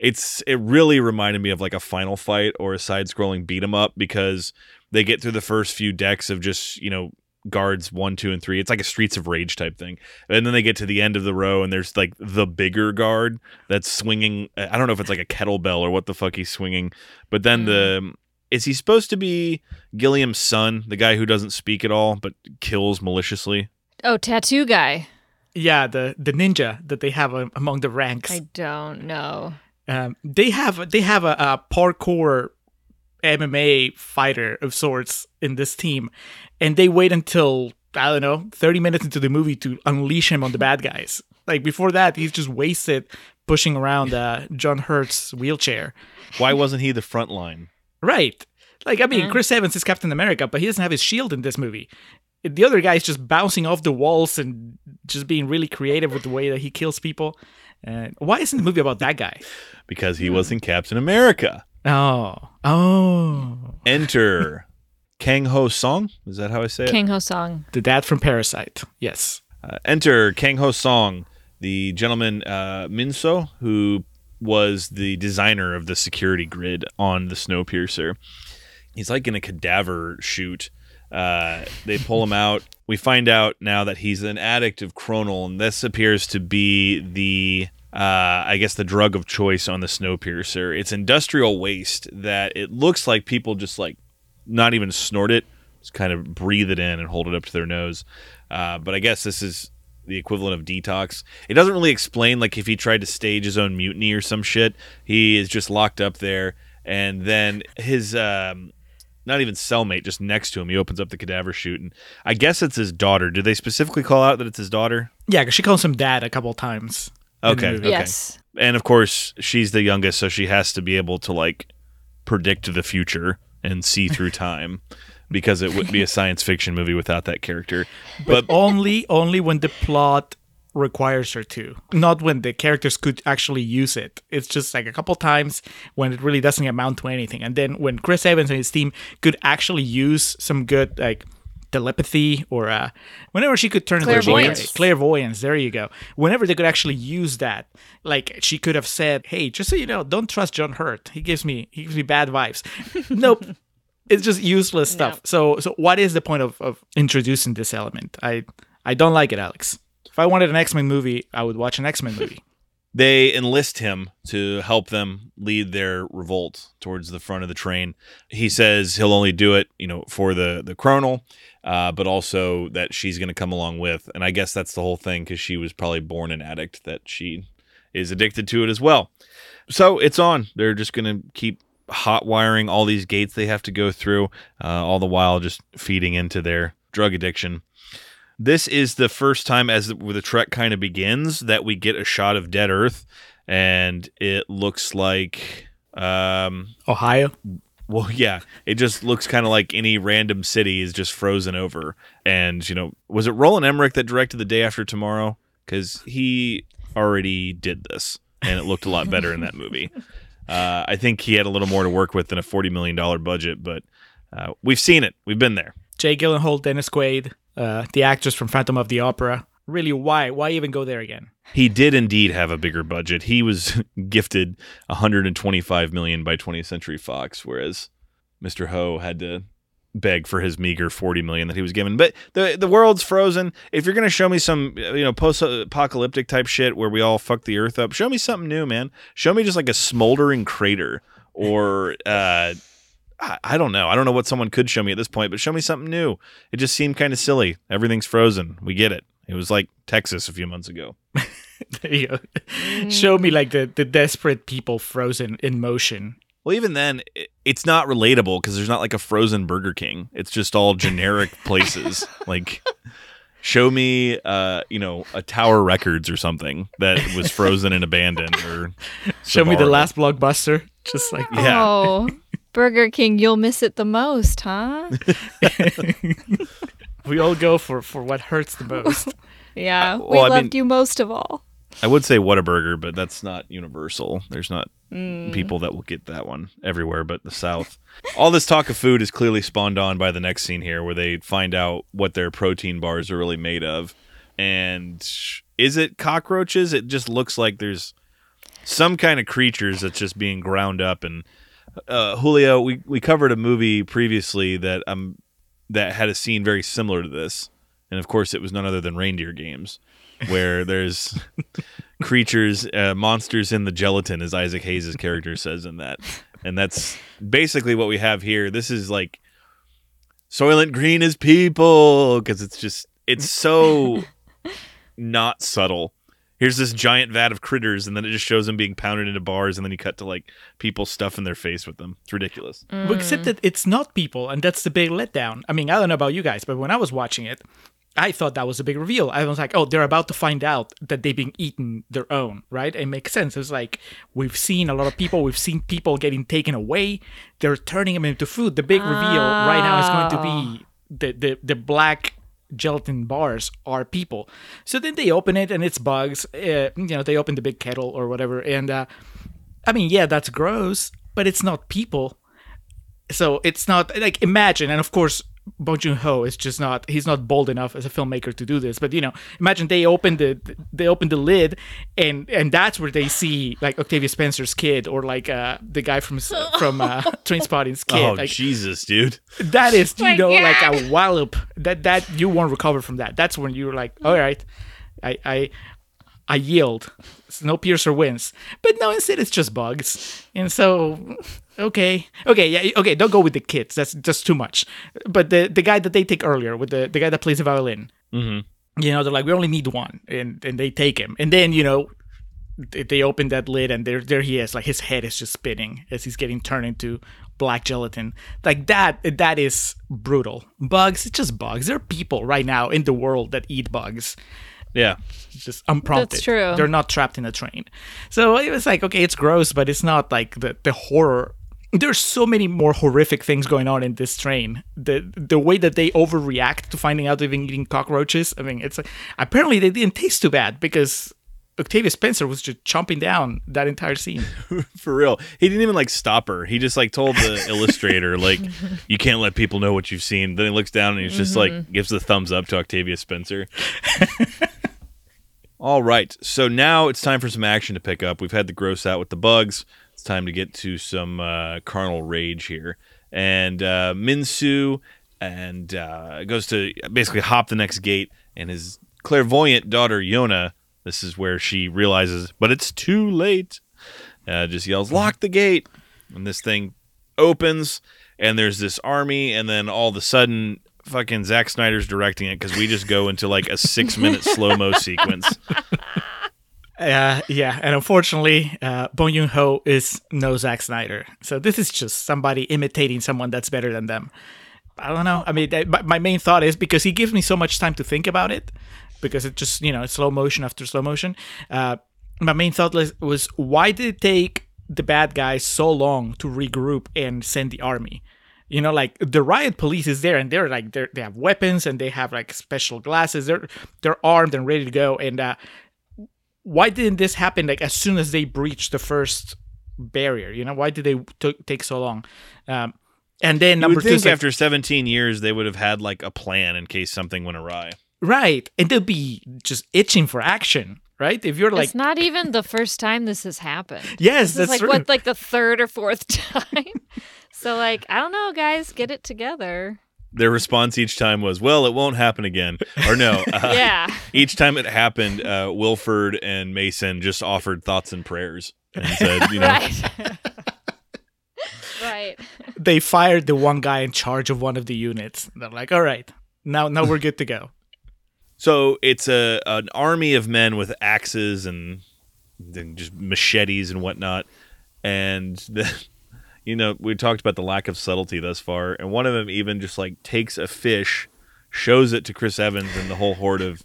it's it really reminded me of like a final fight or a side scrolling beat 'em up because they get through the first few decks of just, you know, guards one, two, and three. It's like a Streets of Rage type thing. And then they get to the end of the row and there's like the bigger guard that's swinging. I don't know if it's like a kettlebell or what the fuck he's swinging, but then the. Is he supposed to be Gilliam's son, the guy who doesn't speak at all but kills maliciously? Oh, tattoo guy. Yeah, the the ninja that they have um, among the ranks. I don't know. Um, they have they have a, a parkour MMA fighter of sorts in this team, and they wait until I don't know thirty minutes into the movie to unleash him on the bad guys. Like before that, he's just wasted pushing around uh, John Hurt's wheelchair. Why wasn't he the front line? Right. Like I mean, Chris Evans is Captain America, but he doesn't have his shield in this movie. The other guy is just bouncing off the walls and just being really creative with the way that he kills people. Uh, why isn't the movie about that guy? Because he wasn't Captain America. Oh, oh, Enter Kang Ho Song. Is that how I say it? Kang Ho Song. the dad from Parasite. Yes. Uh, enter Kang Ho Song, the gentleman uh, Minsu, who was the designer of the security grid on the Snowpiercer. He's like in a cadaver shoot. Uh, they pull him out. We find out now that he's an addict of Kronole, and this appears to be the, uh, I guess, the drug of choice on the Snowpiercer. It's industrial waste that it looks like people just like not even snort it, just kind of breathe it in and hold it up to their nose. Uh, but I guess this is the equivalent of detox. It doesn't really explain like if he tried to stage his own mutiny or some shit. He is just locked up there, and then his um, not even cellmate just next to him. He opens up the cadaver chute, and I guess it's his daughter. Did they specifically call out that it's his daughter? Yeah, because she calls him dad a couple times. Okay, okay. Yes. And of course, she's the youngest, so she has to be able to like predict the future and see through time. Because it wouldn't be a science fiction movie without that character. but only only when the plot requires her to not when the characters could actually use it it's just like a couple times when it really doesn't amount to anything and then when chris evans and his team could actually use some good like telepathy or uh whenever she could turn into a Clairvoyance. voice- clairvoyance there you go whenever they could actually use that like she could have said hey just so you know don't trust john hurt he gives me he gives me bad vibes nope it's just useless stuff. No. So so what is the point of, of introducing this element? I I don't like it, Alex. If I wanted an X Men movie, I would watch an X Men movie. they enlist him to help them lead their revolt towards the front of the train. He says he'll only do it, you know, for the the Kronole, uh, but also that she's going to come along with. And I guess that's the whole thing because she was probably born an addict that she is addicted to it as well. So it's on. They're just going to keep hot wiring all these gates they have to go through, uh, all the while just feeding into their drug addiction. This is the first time, as the, the trek kind of begins, that we get a shot of dead Earth, and it looks like, um, Ohio. well, yeah, it just looks kind of like any random city is just frozen over. And you know, was it Roland Emmerich that directed The Day After Tomorrow? Because he already did this, and it looked a lot better in that movie. Uh, I think he had a little more to work with than a forty million dollar budget, but uh, we've seen it. We've been there. Jay Gyllenhaal, Dennis Quaid, uh, the actress from Phantom of the Opera. Really, why? Why even go there again? He did indeed have a bigger budget. He was gifted 125 million by 20th Century Fox, whereas Mr. Ho had to beg for his meager 40 million that he was given. But the the world's frozen. If you're gonna show me some you know post apocalyptic type shit where we all fuck the earth up, show me something new, man. Show me just like a smoldering crater or uh I, I don't know. I don't know what someone could show me at this point, but show me something new. It just seemed kind of silly. Everything's frozen. We get it. It was like Texas a few months ago. There you go. Show me like the, the desperate people frozen in motion. Well, even then, i- it's not relatable because there's not like a frozen Burger King. It's just all generic places. Like, show me, uh, you know, a Tower Records or something that was frozen and abandoned, or Show me the Sbarro. last blockbuster. Just like Yeah. Oh, Burger King, you'll miss it the most, huh? we all go for, for what hurts the most. Yeah, we well, I loved mean- you most of all. I would say Whataburger, but that's not universal. There's not mm. people that will get that one everywhere but the South. All this talk of food is clearly spawned on by the next scene here where they find out what their protein bars are really made of. And is it cockroaches? It just looks like there's some kind of creatures that's just being ground up and uh, Julio, we, we covered a movie previously that um that had a scene very similar to this. And of course it was none other than reindeer games where there's creatures, uh, monsters in the gelatin, as Isaac Hayes' character says in that. And that's basically what we have here. This is like Soylent Green is people because it's just, it's so not subtle. Here's this giant vat of critters, and then it just shows them being pounded into bars, and then you cut to like people stuffing their face with them. It's ridiculous. Well, Except that it's not people, and that's the big letdown. I mean, I don't know about you guys, but when I was watching it, I thought that was a big reveal. I was like, oh, they're about to find out that they've been eaten their own, right? It makes sense. It's like we've seen a lot of people, we've seen people getting taken away. They're turning them into food. The big reveal right now is going to be ah. the, the, the black gelatin bars are people. So then they open it and it's bugs. Uh, you know, they open the big kettle or whatever. And uh, I mean, yeah, that's gross, but it's not people so it's not like imagine and of course Bong Joon Ho is just not he's not bold enough as a filmmaker to do this but you know imagine they open the they open the lid and and that's where they see like Octavia Spencer's kid or like uh the guy from from uh Trainspotting's kid oh, like Jesus, dude. that is you my know like a wallop that that you won't recover from that. That's when you're like all right I I I yield. Snowpiercer wins. But no instead it's just bugs. And so okay. Okay yeah okay don't go with the kids. That's just too much. But the the guy that they take earlier with the the guy that plays the violin Mhm. you know they're like we only need one and and they take him. And then you know they- they open that lid and there there he is like his head is just spinning as he's getting turned into black gelatin. Like that that is brutal. Bugs it's just bugs. There are people right now in the world that eat bugs. Yeah. it's just unprompted. That's true. they're not trapped in a train. So it was like okay it's gross but it's not like the the horror there's so many more horrific things going on in this train. The the way that they overreact to finding out they've been eating cockroaches. I mean, it's like, apparently they didn't taste too bad because Octavia Spencer was just chomping down that entire scene. For real. He didn't even like stop her. He just like told the illustrator, like, you can't let people know what you've seen. Then he looks down and he's just like mm-hmm. gives the thumbs up to Octavia Spencer. All right. So now it's time for some action to pick up. We've had the gross out with the bugs. It's time to get to some uh, carnal rage here. And uh, Minsu and uh, goes to basically hop the next gate, and his clairvoyant daughter Yona. This is where she realizes, but it's too late. Uh, just yells, "Lock the gate!" And this thing opens, and there's this army, and then all of a sudden, fucking Zack Snyder's directing it because we just go into like a six minute slow mo sequence. Uh, yeah, and unfortunately, uh, Bong Joon Ho is no Zack Snyder. So this is just somebody imitating someone that's better than them. I don't know. I mean, that, my, main thought is because he gives me so much time to think about it, because it just you know it's slow motion after slow motion. Uh, my main thought was, why did it take the bad guys so long to regroup and send the army? You know, like the riot police is there, and they're like they they have weapons and they have like special glasses. They're they're armed and ready to go. And uh, why didn't this happen like as soon as they breached the first barrier? You know, why did they t- take so long? Um, and then You number would two, think like- after 17 years they would have had like a plan in case something went awry. right, and they'll be just itching for action, right? If you're like, it's not even the first time this has happened. yes, This that's is like true. what, like the third or fourth time. so like, I don't know, guys, get it together. Their response each time was, "Well, it won't happen again." Or no, uh, yeah. each time it happened, uh, Wilford and Mason just offered thoughts and prayers and said, "You know, Right. right. they fired the one guy in charge of one of the units. They're like, all right, now now we're good to go. So it's a an army of men with axes and then just machetes and whatnot, and the, you know we talked about the lack of subtlety thus far, and one of them even just like takes a fish, shows it to Chris Evans and the whole horde of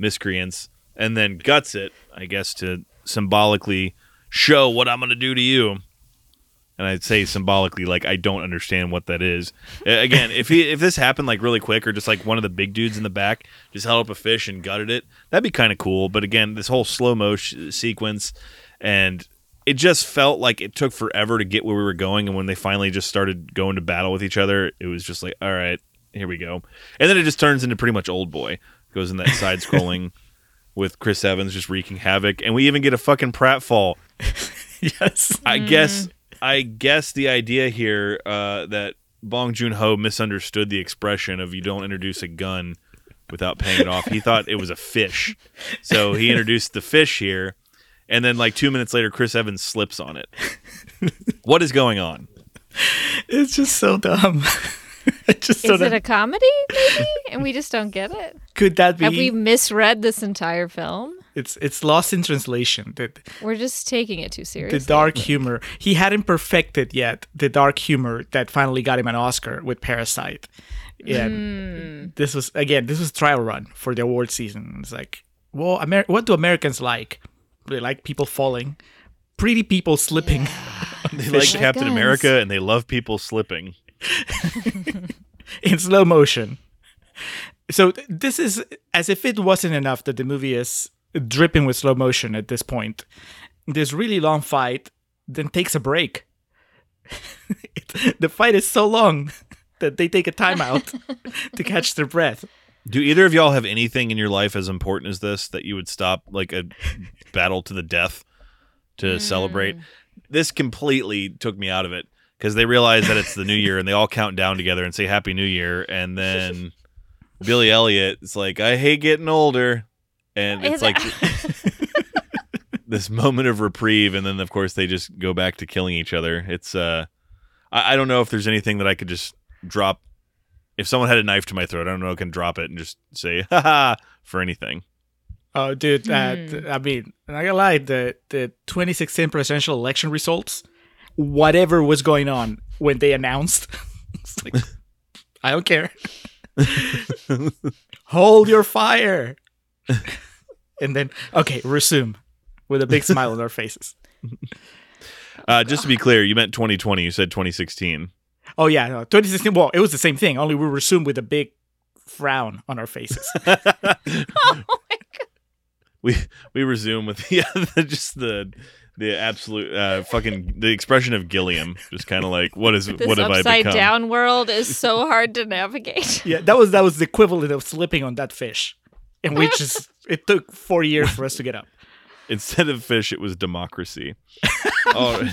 miscreants, and then guts it, I guess to symbolically show what I'm going to do to you. And I'd say symbolically, like I don't understand what that is. Again, if he if this happened like really quick, or just like one of the big dudes in the back just held up a fish and gutted it, that'd be kind of cool. But again, this whole slow motion sequence, and it just felt like it took forever to get where we were going. And when they finally just started going to battle with each other, it was just like, all right, here we go. And then it just turns into pretty much Oldboy. Goes in that side scrolling with Chris Evans just wreaking havoc, and we even get a fucking pratfall yes. I guess I guess the idea here uh, that Bong Joon Ho misunderstood the expression of "you don't introduce a gun without paying it off." He thought it was a fish, so he introduced the fish here, and then like two minutes later, Chris Evans slips on it. what is going on? It's just so dumb. I just Is don't it know. a comedy, maybe? And we just don't get it? Could that be? Have we misread this entire film? It's it's lost in translation. The, We're just taking it too seriously. the dark humor. He hadn't perfected yet the dark humor that finally got him an Oscar with Parasite. Yeah, hmm. this was again. This was trial run for the award season. It's like, well, Amer- what do Americans like? They like people falling, pretty people slipping. They like Fish. Captain Guns. America, and they love people slipping. in slow motion. So th- this is as if it wasn't enough that the movie is dripping with slow motion at this point. This really long fight then takes a break. It- the fight is so long that they take a timeout to catch their breath. Do either of y'all have anything in your life as important as this that you would stop like a battle to the death to celebrate? This completely took me out of it because they realize that it's the new year and they all count down together and say Happy New Year, and then Billy Elliot is like, "I hate getting older," and it's Is like this moment of reprieve, and then of course they just go back to killing each other. It's uh, I, I don't know if there's anything that I could just drop. If someone had a knife to my throat, I don't know. I can drop it and just say "ha ha" for anything. Oh, dude! Uh, th- I mean, I'm not gonna lie. The the 2016 presidential election results, whatever was going on when they announced, it's like, I don't care. Hold your fire. and then, okay, resume with a big smile on our faces. Uh, just to be clear, you meant 2020. You said 2016. Oh yeah, no, 2016. Well, it was the same thing. Only we resumed with a big frown on our faces. Oh my god. We we resume with yeah, the, just the the absolute uh, fucking the expression of Gilliam, just kind of like what is This what have I become? upside become? down world is so hard to navigate. yeah, that was that was the equivalent of slipping on that fish, and we just it took four years for us to get up. Instead of fish, it was democracy. All right.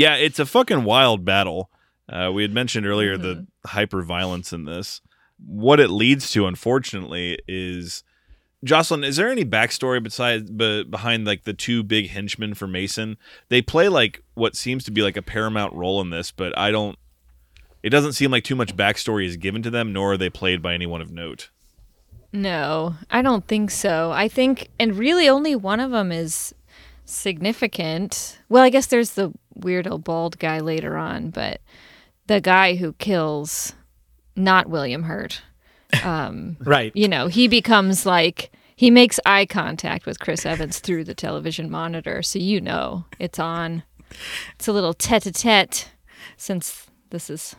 Yeah, it's a fucking wild battle. Uh, we had mentioned earlier the hyper violence in this. What it leads to, unfortunately, is Joselyn. Is there any backstory besides be, behind like the two big henchmen for Mason? They play like what seems to be like a paramount role in this, but I don't. It doesn't seem like too much backstory is given to them, nor are they played by anyone of note. No, I don't think so. I think, and really only one of them is significant. Well, I guess there's the weirdo bald guy later on, but the guy who kills not William Hurt. Um, Right. you know, he becomes like he makes eye contact with Chris Evans through the television monitor, so you know it's on. It's a little tete-a-tete since this is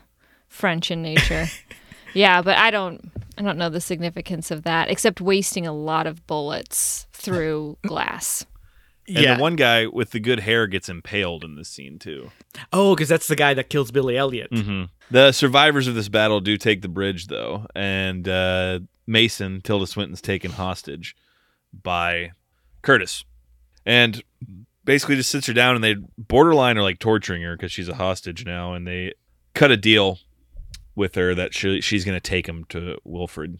French in nature. yeah, but I don't I don't know the significance of that except wasting a lot of bullets through glass. And yeah. the one guy with the good hair gets impaled in this scene too. oh, because that's the guy that kills Billy Elliot. Mm-hmm. The survivors of this battle do take the bridge, though, and uh, Mason, Tilda Swinton's taken hostage by Curtis, and basically just sits her down, and they borderline are like torturing her because she's a hostage now, and they cut a deal with her that she, she's going to take him to Wilford,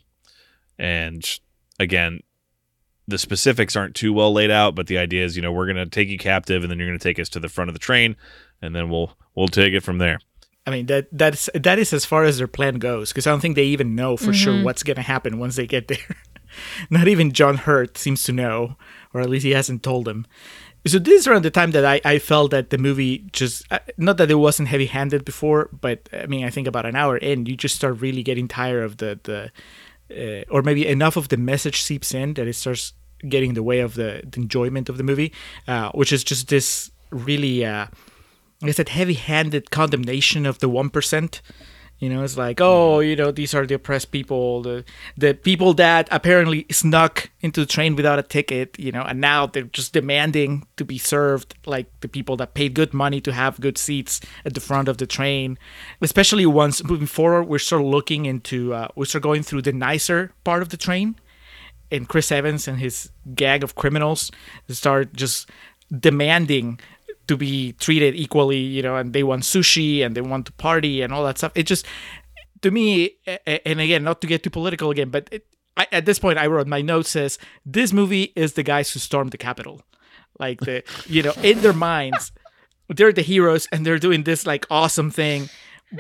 and again. The specifics aren't too well laid out, but the idea is, you know, we're going to take you captive, and then you're going to take us to the front of the train, and then we'll we'll take it from there. I mean that that's that is as far as their plan goes because I don't think they even know for sure what's gonna happen once they get there. Not even John Hurt seems to know, or at least he hasn't told them. So this is around the time that I, I felt that the movie just uh, not that it wasn't heavy handed before, but I mean I think about an hour in you just start really getting tired of the the uh, or maybe enough of the message seeps in that it starts getting in the way of the, the enjoyment of the movie, uh, which is just this really, uh, I that heavy-handed condemnation of the one percent. You know, it's like, oh, you know, these are the oppressed people, the the people that apparently snuck into the train without a ticket, you know, and now they're just demanding to be served like the people that paid good money to have good seats at the front of the train. Especially once moving forward, we're sort of looking into, uh, we start going through the nicer part of the train, and Chris Evans and his gang of criminals start just demanding to be treated equally, you know, and they want sushi and they want to party and all that stuff. It just, to me, and again, not to get too political again, but it, I, at this point, I wrote my note says this movie is the guys who stormed the Capitol, like the, you know, in their minds, they're the heroes and they're doing this like awesome thing,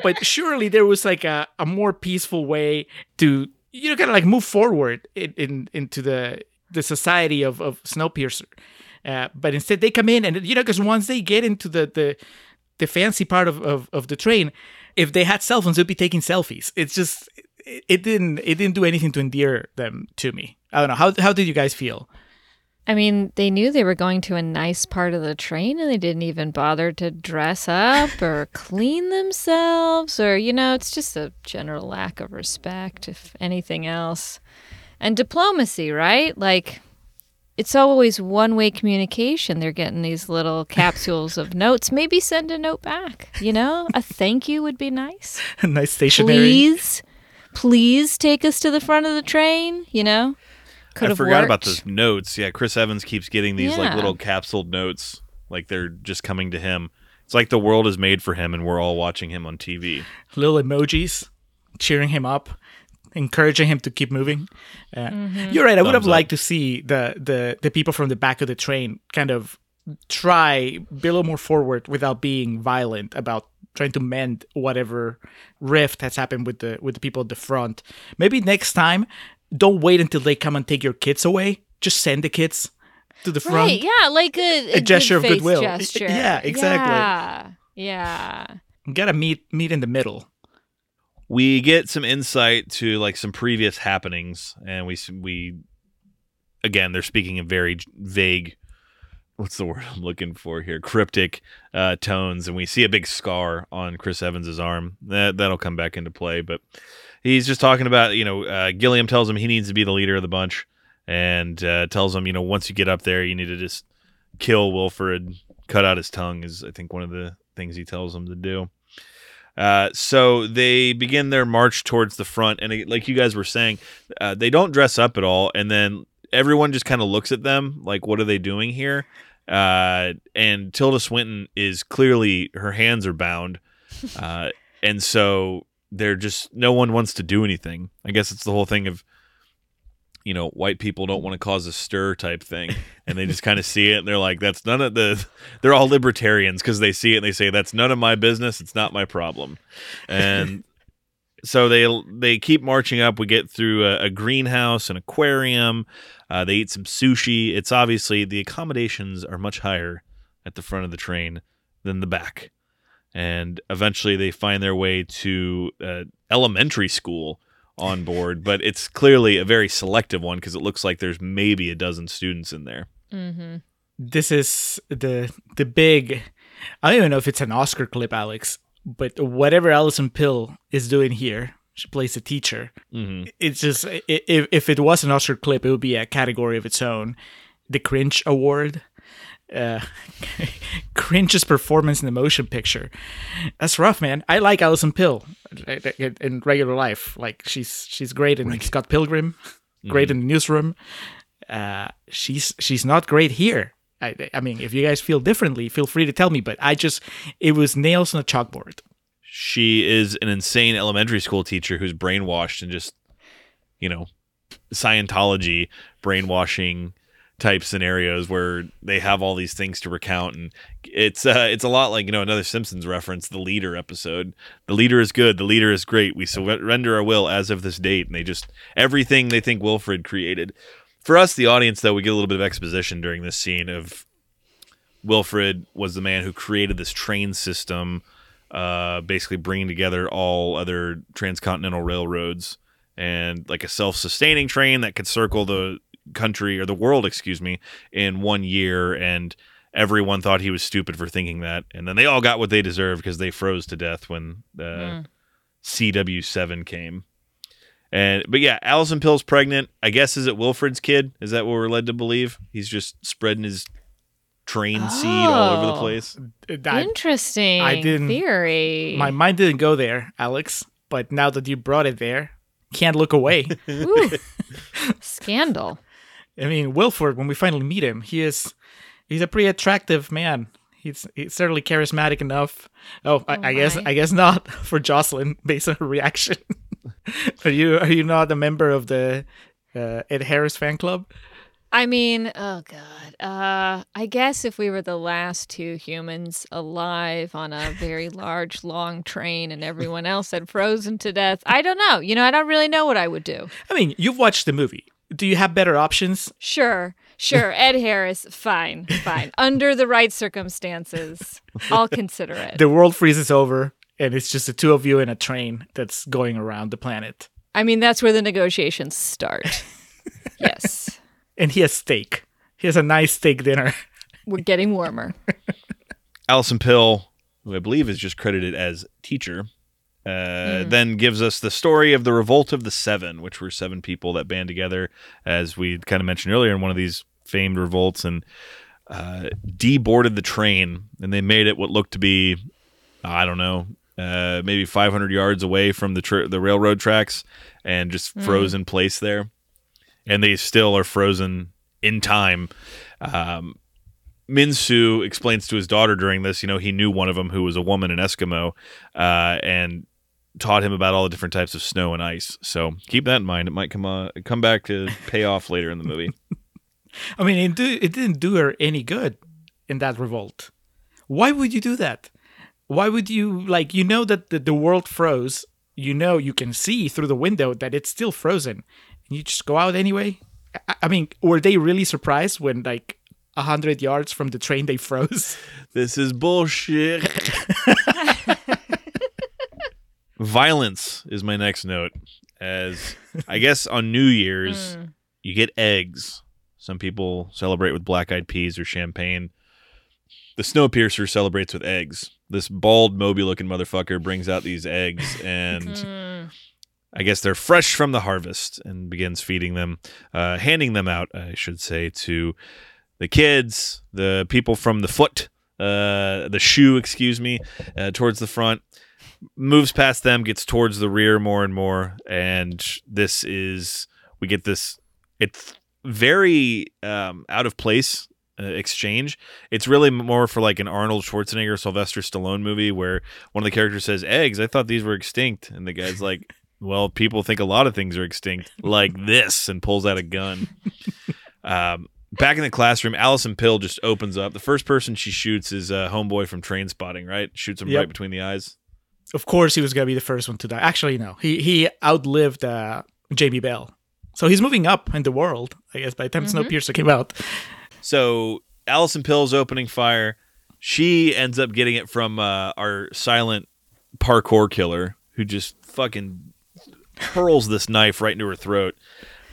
but surely there was like a, a more peaceful way to, you of like move forward in, in into the the society of of Snowpiercer. Uh, but instead, they come in and you know, because once they get into the the the fancy part of, of, of the train, if they had cell phones, they'd be taking selfies. It's just it, it didn't it didn't do anything to endear them to me. I don't know how how did you guys feel? I mean, they knew they were going to a nice part of the train and they didn't even bother to dress up or clean themselves or, you know, it's just a general lack of respect, if anything else. And diplomacy, right? Like, it's always one way communication. They're getting these little capsules of notes. Maybe send a note back, you know? A thank you would be nice. A nice stationery. Please, please take us to the front of the train, you know? Could I have forgot worked. about those notes. Yeah, Chris Evans keeps getting these like little capsuled notes, like they're just coming to him. It's like the world is made for him, and we're all watching him on TV. little emojis cheering him up encouraging him to keep moving uh, Mm-hmm. you're right i would have Thumbs up. liked to see the, the the people from the back of the train kind of try be a little more forward without being violent about trying to mend whatever rift has happened with the with the people at the front maybe next time don't wait until they come and take your kids away just send the kids to the front Right, yeah, like a, a, A gesture of goodwill. Gesture. Yeah, exactly. Yeah, yeah. gotta meet meet in the middle We get some insight to like some previous happenings, and we we again they're speaking in very vague. What's the word I'm looking for here? Cryptic uh, tones, and we see a big scar on Chris Evans's arm. That that'll come back into play, but he's just talking about you know uh, Gilliam tells him he needs to be the leader of the bunch, and uh, tells him you know once you get up there you need to just kill Wilford, cut out his tongue is I think one of the things he tells him to do. Uh, so they begin their march towards the front, and like you guys were saying, uh, they don't dress up at all, and then everyone just kind of looks at them like, "What are they doing here?" Uh, and Tilda Swinton is clearly her hands are bound, uh, and so they're just no one wants to do anything. I guess it's the whole thing of you know white people don't want to cause a stir type thing and they just kind of see it and they're like that's none of the they're all libertarians because they see it and they say that's none of my business it's not my problem and so they they keep marching up. We get through a, a greenhouse, an aquarium. Uh, they eat some sushi. It's obviously the accommodations are much higher at the front of the train than the back, and eventually they find their way to uh, elementary school on board. but it's clearly a very selective one because it looks like there's maybe a dozen students in there. Mm-hmm. This is the the big. I don't even know if it's an Oscar clip, Alex, but whatever Alison Pill is doing here, she plays a teacher. hmm It's just if if it was an Oscar clip, it would be a category of its own. The Cringe Award. Uh, cringe's performance in the motion picture. That's rough, man. I like Alison Pill in in regular life. Like she's she's great in Scott Pilgrim, great in the newsroom. Uh, she's she's not great here. I, I mean, if you guys feel differently, feel free to tell me. But I just it was nails on a chalkboard. she is an insane elementary school teacher who's brainwashed and just you know scientology brainwashing type scenarios where they have all these things to recount. And it's uh it's a lot like you know another simpsons reference the leader episode. The leader is good. The leader is great. We surrender our will as of this date. And they just everything they think wilfred created. For us the audience though we get a little bit of exposition during this scene of wilfred was the man who created this train system uh, basically bringing together all other transcontinental railroads and like a self-sustaining train that could circle the country or the world, excuse me, in one year. And everyone thought he was stupid for thinking that. And then they all got what they deserved because they froze to death when uh, CW7 came. And but yeah, Alison Pill's pregnant. I guess is it Wilford's kid? Is that what we're led to believe? He's just spreading his train seed all over the Oh. place. I- Interesting I didn't- theory. my mind didn't go there, Alex. But now that you brought it there, can't look away. Ooh. Scandal. I mean, Wilford, when we finally meet him, he is he's a pretty attractive man. He's he's certainly charismatic enough. Oh, I, Oh I guess I guess not for Joselyn based on her reaction. are you are you not a member of the uh, Ed Harris fan club? I mean, oh god. Uh, I guess if we were the last two humans alive on a very large, long train, and everyone else had frozen to death, I don't know. You know, I don't really know what I would do. I mean, you've watched the movie. Do you have better options? Sure, sure. Ed Harris, fine, fine. Under the right circumstances, I'll consider it. The world freezes over, and it's just the two of you in a train that's going around the planet. I mean, that's where the negotiations start. yes, And he has steak. He has a nice steak dinner. we're getting warmer. Alison Pill, who I believe is just credited as teacher, uh, then gives us the story of the Revolt of the Seven, which were seven people that band together, as we kind of mentioned earlier, in one of these famed revolts, and uh, deboarded the train, and they made it what looked to be, I don't know, uh, maybe 500 yards away from the tr- the railroad tracks, and just froze in place there, and they still are frozen in time. Um, Minsu explains to his daughter during this, you know, he knew one of them who was a woman, an Eskimo, uh, and taught him about all the different types of snow and ice. So keep that in mind. It might come uh, come back to pay off later in the movie. I mean, it, do, it didn't do her any good in that revolt. Why would you do that? Why would you, like, you know that the, the world froze. You know, you can see through the window that it's still frozen. And you just go out anyway? I, I mean, were they really surprised when, like, a 100 yards from the train they froze? this is bullshit. Violence is my next note. As I guess on New Year's, you get eggs. Some people celebrate with black eyed peas or champagne. The Snowpiercer celebrates with eggs. This bald, Moby looking motherfucker brings out these eggs, and I guess they're fresh from the harvest and begins feeding them, uh, handing them out, I should say, to the kids, the people from the foot, uh, the shoe, excuse me, uh, towards the front. Moves past them, gets towards the rear more and more, and this is we get this. It's very um, out of place uh, exchange. It's really more for like an Arnold Schwarzenegger, Sylvester Stallone movie where one of the characters says, "Eggs, I thought these were extinct," and the guy's like, "Well, people think a lot of things are extinct, like this," and pulls out a gun. um, back in the classroom, Alison Pill just opens up. The first person she shoots is a homeboy from Trainspotting, right? Shoots him Yep. right between the eyes. Of course he was gonna be the first one to die. Actually, no, he he outlived uh, Jamie Bell, so he's moving up in the world. I guess by the time Snowpiercer came out. So Alison Pill's opening fire, she ends up getting it from uh, our silent parkour killer who just fucking hurls this knife right into her throat.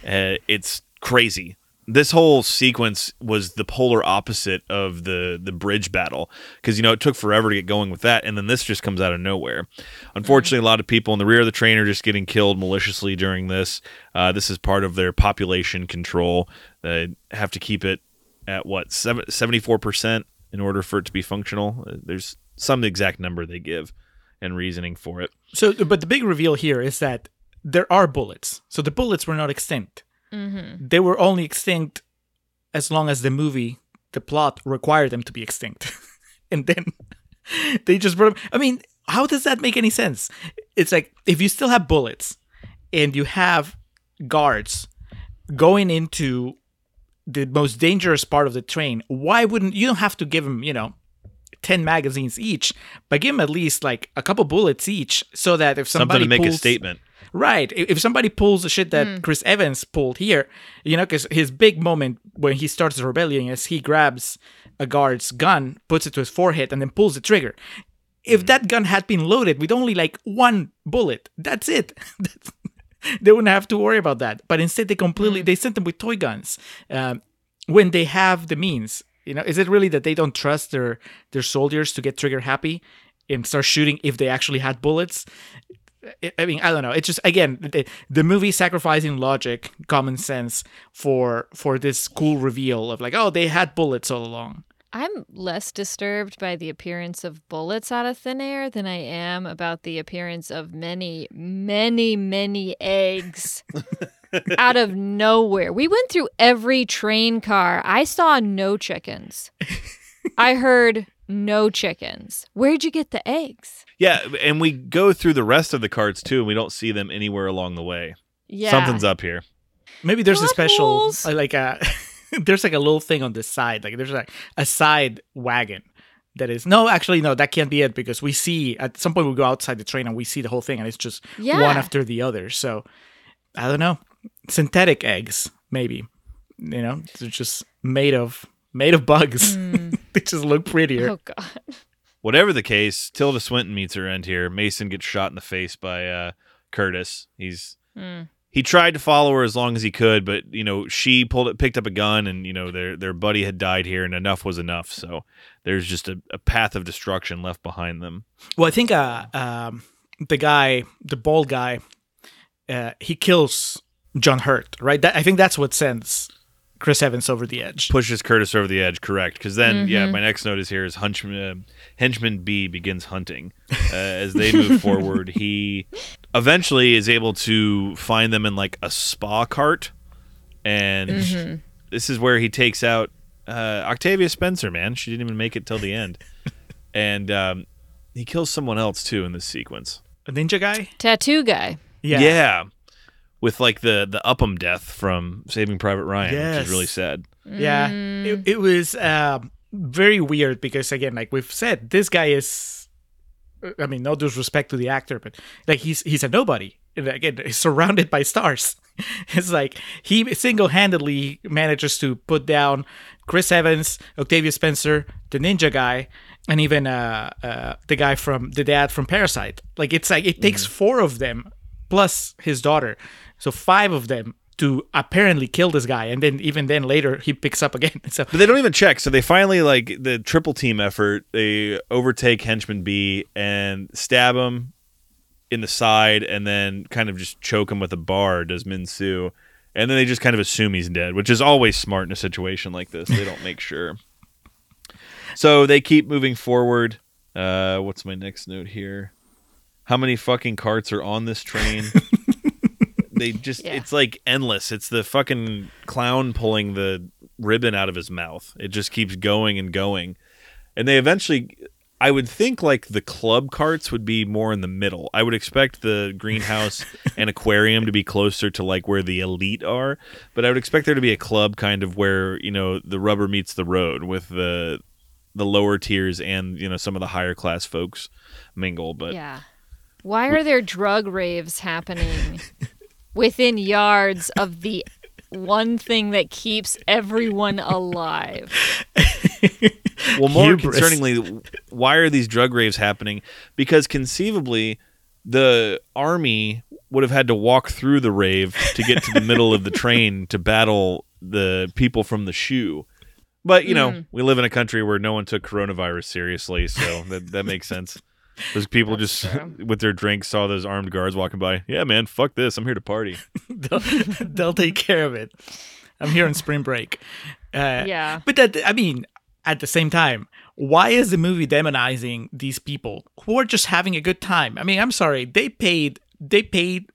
Uh, it's crazy. This whole sequence was the polar opposite of the the bridge battle because you know it took forever to get going with that, and then this just comes out of nowhere. Unfortunately, a lot of people in the rear of the train are just getting killed maliciously during this. Uh, this is part of their population control. They have to keep it at what seventy four percent in order for it to be functional. Uh, There's some exact number they give and reasoning for it. So, but the big reveal here is that there are bullets. So the bullets were not extinct. Mm-hmm. They were only extinct as long as the movie, the plot required them to be extinct, and then they just brought. 'em- I mean, how does that make any sense? It's like if you still have bullets and you have guards going into the most dangerous part of the train, why wouldn't you don't have to give them, you know, 10 magazines each, but give them at least like a couple bullets each so that if somebody Something to make pulls, a statement. Right. If somebody pulls the shit that hmm. Chris Evans pulled here, you know, because his big moment when he starts the rebellion is he grabs a guard's gun, puts it to his forehead, and then pulls the trigger. If hmm. that gun had been loaded with only like one bullet, that's it. That's- they wouldn't have to worry about that. But instead, they completely hmm. they sent them with toy guns um, when they have the means. You know, is it really that they don't trust their their soldiers to get trigger happy and start shooting if they actually had bullets? I- I mean, I don't know. It's just again the, the movie sacrificing logic, common sense for for this cool reveal of like, oh, they had bullets all along. I'm less disturbed by the appearance of bullets out of thin air than I am about the appearance of many, many, many eggs out of nowhere. We went through every train car. I saw no chickens. I heard no chickens. Where'd you get the eggs? Yeah, and we go through the rest of the carts too, and we don't see them anywhere along the way. Yeah. Something's up here. Maybe there's a special holes. uh, like a there's like a little thing on the side. Like there's like a side wagon that is no, actually no, that can't be it because we see at some point we go outside the train and we see the whole thing and it's just Yeah. one after the other. So I don't know, synthetic eggs maybe. You know, they're just made of made of bugs. they just look prettier. Oh god. Whatever the case, Tilda Swinton meets her end here. Mason gets shot in the face by uh, Curtis. He's he tried to follow her as long as he could, but you know she pulled it, picked up a gun, and you know their their buddy had died here, and enough was enough. So there's just a, a path of destruction left behind them. Well, I think uh, um, the guy, the bald guy, uh, he kills John Hurt, right? That, I think that's what sends Chris Evans over the edge. Pushes Curtis over the edge, correct? Because then, yeah, my next note is here is Hunchman, uh, Henchman B begins hunting. Uh, as they move forward, he eventually is able to find them in like a spa cart, and this is where he takes out uh, Octavia Spencer. Man, she didn't even make it till the end, and um, he kills someone else too in this sequence. A ninja guy? Tattoo guy. Yeah. Yeah. With like the the Upham death from Saving Private Ryan, which is really sad. Yeah. It, it was um, very weird because, again, like we've said, this guy is, I mean, no disrespect to the actor, but like he's he's a nobody. And again, he's surrounded by stars. it's like he single handedly manages to put down Chris Evans, Octavia Spencer, the ninja guy, and even uh, uh, the guy from the dad from Parasite. Like it's like it takes four of them plus his daughter, so five of them to apparently kill this guy, and then even then later he picks up again. So But they don't even check. So they finally like the triple team effort. They overtake henchman B and stab him in the side, and then kind of just choke him with a bar. Does Minsu, and then they just kind of assume he's dead, which is always smart in a situation like this. They don't make sure. So they keep moving forward. Uh, what's my next note here? How many fucking carts are on this train? they just Yeah. it's like endless. It's the fucking clown pulling the ribbon out of his mouth. It just keeps going and going. And they eventually I would think like the club carts would be more in the middle. I would expect the greenhouse and aquarium to be closer to like where the elite are, but I would expect there to be a club kind of where, you know, the rubber meets the road with the the lower tiers and, you know, some of the higher class folks mingle, but Yeah. Why are there drug raves happening within yards of the one thing that keeps everyone alive? Well, more Hubris. concerningly, why are these drug raves happening? Because conceivably, the army would have had to walk through the rave to get to the middle of the train to battle the people from the shoe. But you know, mm. we live in a country where no one took coronavirus seriously, so that that makes sense. Those people just with their drinks saw those armed guards walking by. Yeah, man, fuck this. I'm here to party. they'll, they'll take care of it. I'm here on spring break. Uh, Yeah. But that, I mean, at the same time, why is the movie demonizing these people who are just having a good time? I mean, I'm sorry, they paid they paid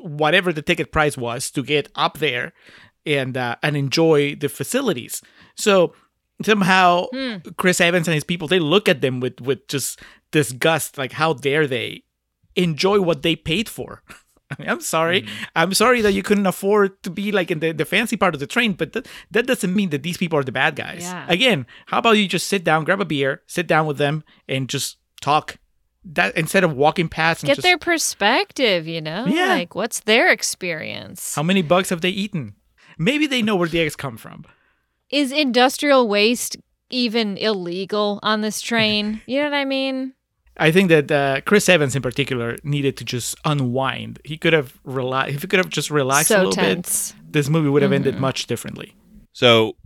whatever the ticket price was to get up there and uh, and enjoy the facilities. So somehow Chris Evans and his people they look at them with with just disgust, like how dare they enjoy what they paid for. I mean, I'm sorry. Mm. I'm sorry that you couldn't afford to be like in the, the fancy part of the train, but that, that doesn't mean that these people are the bad guys. Yeah. Again, how about you just sit down, grab a beer, sit down with them, and just talk? That instead of walking past and Get just their perspective, you know? Yeah. Like, what's their experience? how many bugs have they eaten? Maybe they know where the eggs come from. Is industrial waste even illegal on this train? You know what I mean? I think that uh, Chris Evans in particular needed to just unwind. He could have rela- if he could have just relaxed a little tense. bit, this movie would have ended much differently. So,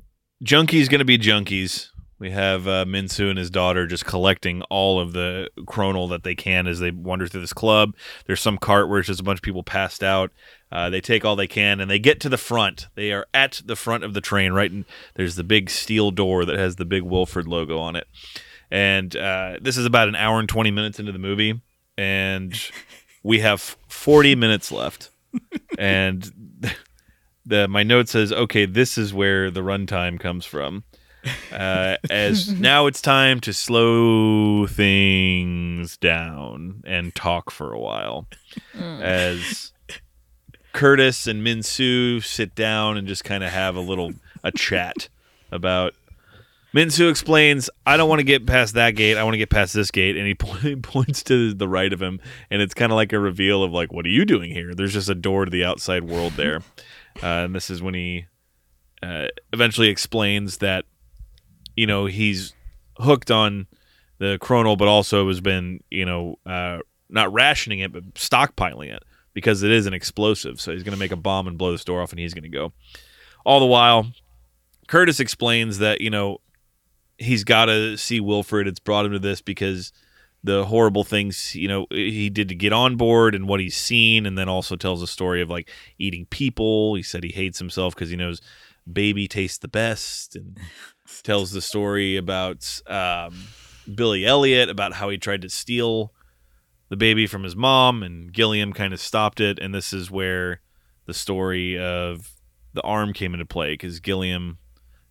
junkies going to be junkies. We have uh, Minsu and his daughter just collecting all of the Kronole that they can as they wander through this club. There's some cart where it's just a bunch of people passed out. Uh, they take all they can and they get to the front. They are at the front of the train, right? And there's the big steel door that has the big Wilford logo on it. And uh, this is about an hour and 20 minutes into the movie. And we have 40 minutes left. and the my note says, okay, this is where the runtime comes from. Uh, as now it's time to slow things down and talk for a while. As Curtis and Minsu sit down and just kind of have a little a chat about. Minsu explains, "I don't want to get past that gate. I want to get past this gate." And he po- points to the right of him, and it's kind of like a reveal of like, "What are you doing here?" There's just a door to the outside world there, uh, and this is when he uh, eventually explains that you know he's hooked on the Kronole, but also has been you know uh, not rationing it, but stockpiling it because it is an explosive. So he's going to make a bomb and blow this door off, and he's going to go. All the while, Curtis explains that you know he's got to see Wilford. It's brought him to this because the horrible things you know he did to get on board and what he's seen, and then also tells a story of like eating people. He said he hates himself because he knows baby tastes the best, and tells the story about um, Billy Elliot about how he tried to steal the baby from his mom, and Gilliam kind of stopped it. And this is where the story of the arm came into play because Gilliam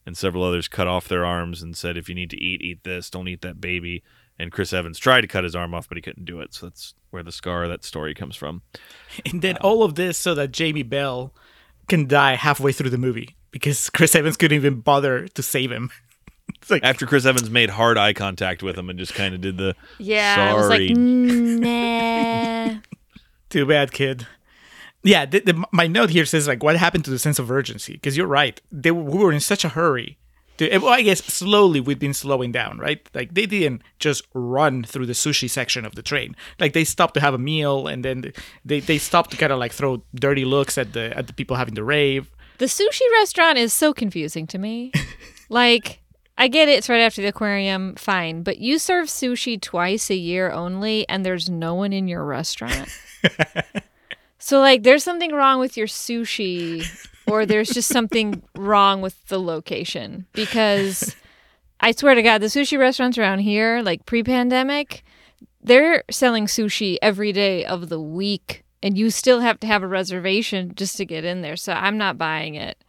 and several others cut off their arms and said, if you need to eat, eat this. Don't eat that baby. And Chris Evans tried to cut his arm off, but he couldn't do it. So that's where the scar of that story comes from. And then all of this so that Jamie Bell can die halfway through the movie because Chris Evans couldn't even bother to save him. It's like After Chris Evans made hard eye contact with him and just kind of did the Yeah, I was like, sorry. nah. too bad, kid. Yeah, the, the, my note here says like, what happened to the sense of urgency? Because you're right, they we were in such a hurry. To, eh, well, I guess slowly we've been slowing down, right? Like they didn't just run through the sushi section of the train. Like they stopped to have a meal, and then they, they stopped to kind of like throw dirty looks at the at the people having the rave. The sushi restaurant is so confusing to me. like, I get it, it's right after the aquarium, fine, but you serve sushi twice a year only, and there's no one in your restaurant. so, like, there's something wrong with your sushi, or there's just something wrong with the location. Because I swear to God, the sushi restaurants around here, like pre pandemic, they're selling sushi every day of the week and you still have to have a reservation just to get in there so i'm not buying it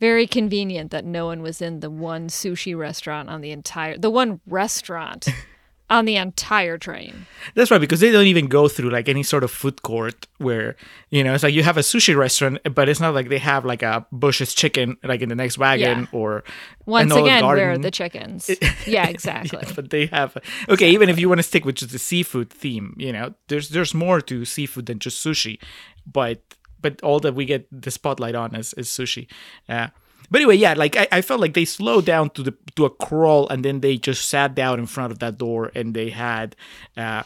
very convenient that no one was in the one sushi restaurant on the entire the one restaurant on the entire train. That's right, because they don't even go through like any sort of food court where you know it's like you have a sushi restaurant, but it's not like they have like a Bush's chicken like in the next wagon Yeah. or Once again, where are the chickens? yeah, exactly. Yeah, but they have okay. Even if you want to stick with just the seafood theme, you know, there's there's more to seafood than just sushi, but but all that we get the spotlight on is, is sushi. Uh, but anyway, yeah, like I, I felt like they slowed down to the to a crawl, and then they just sat down in front of that door, and they had uh,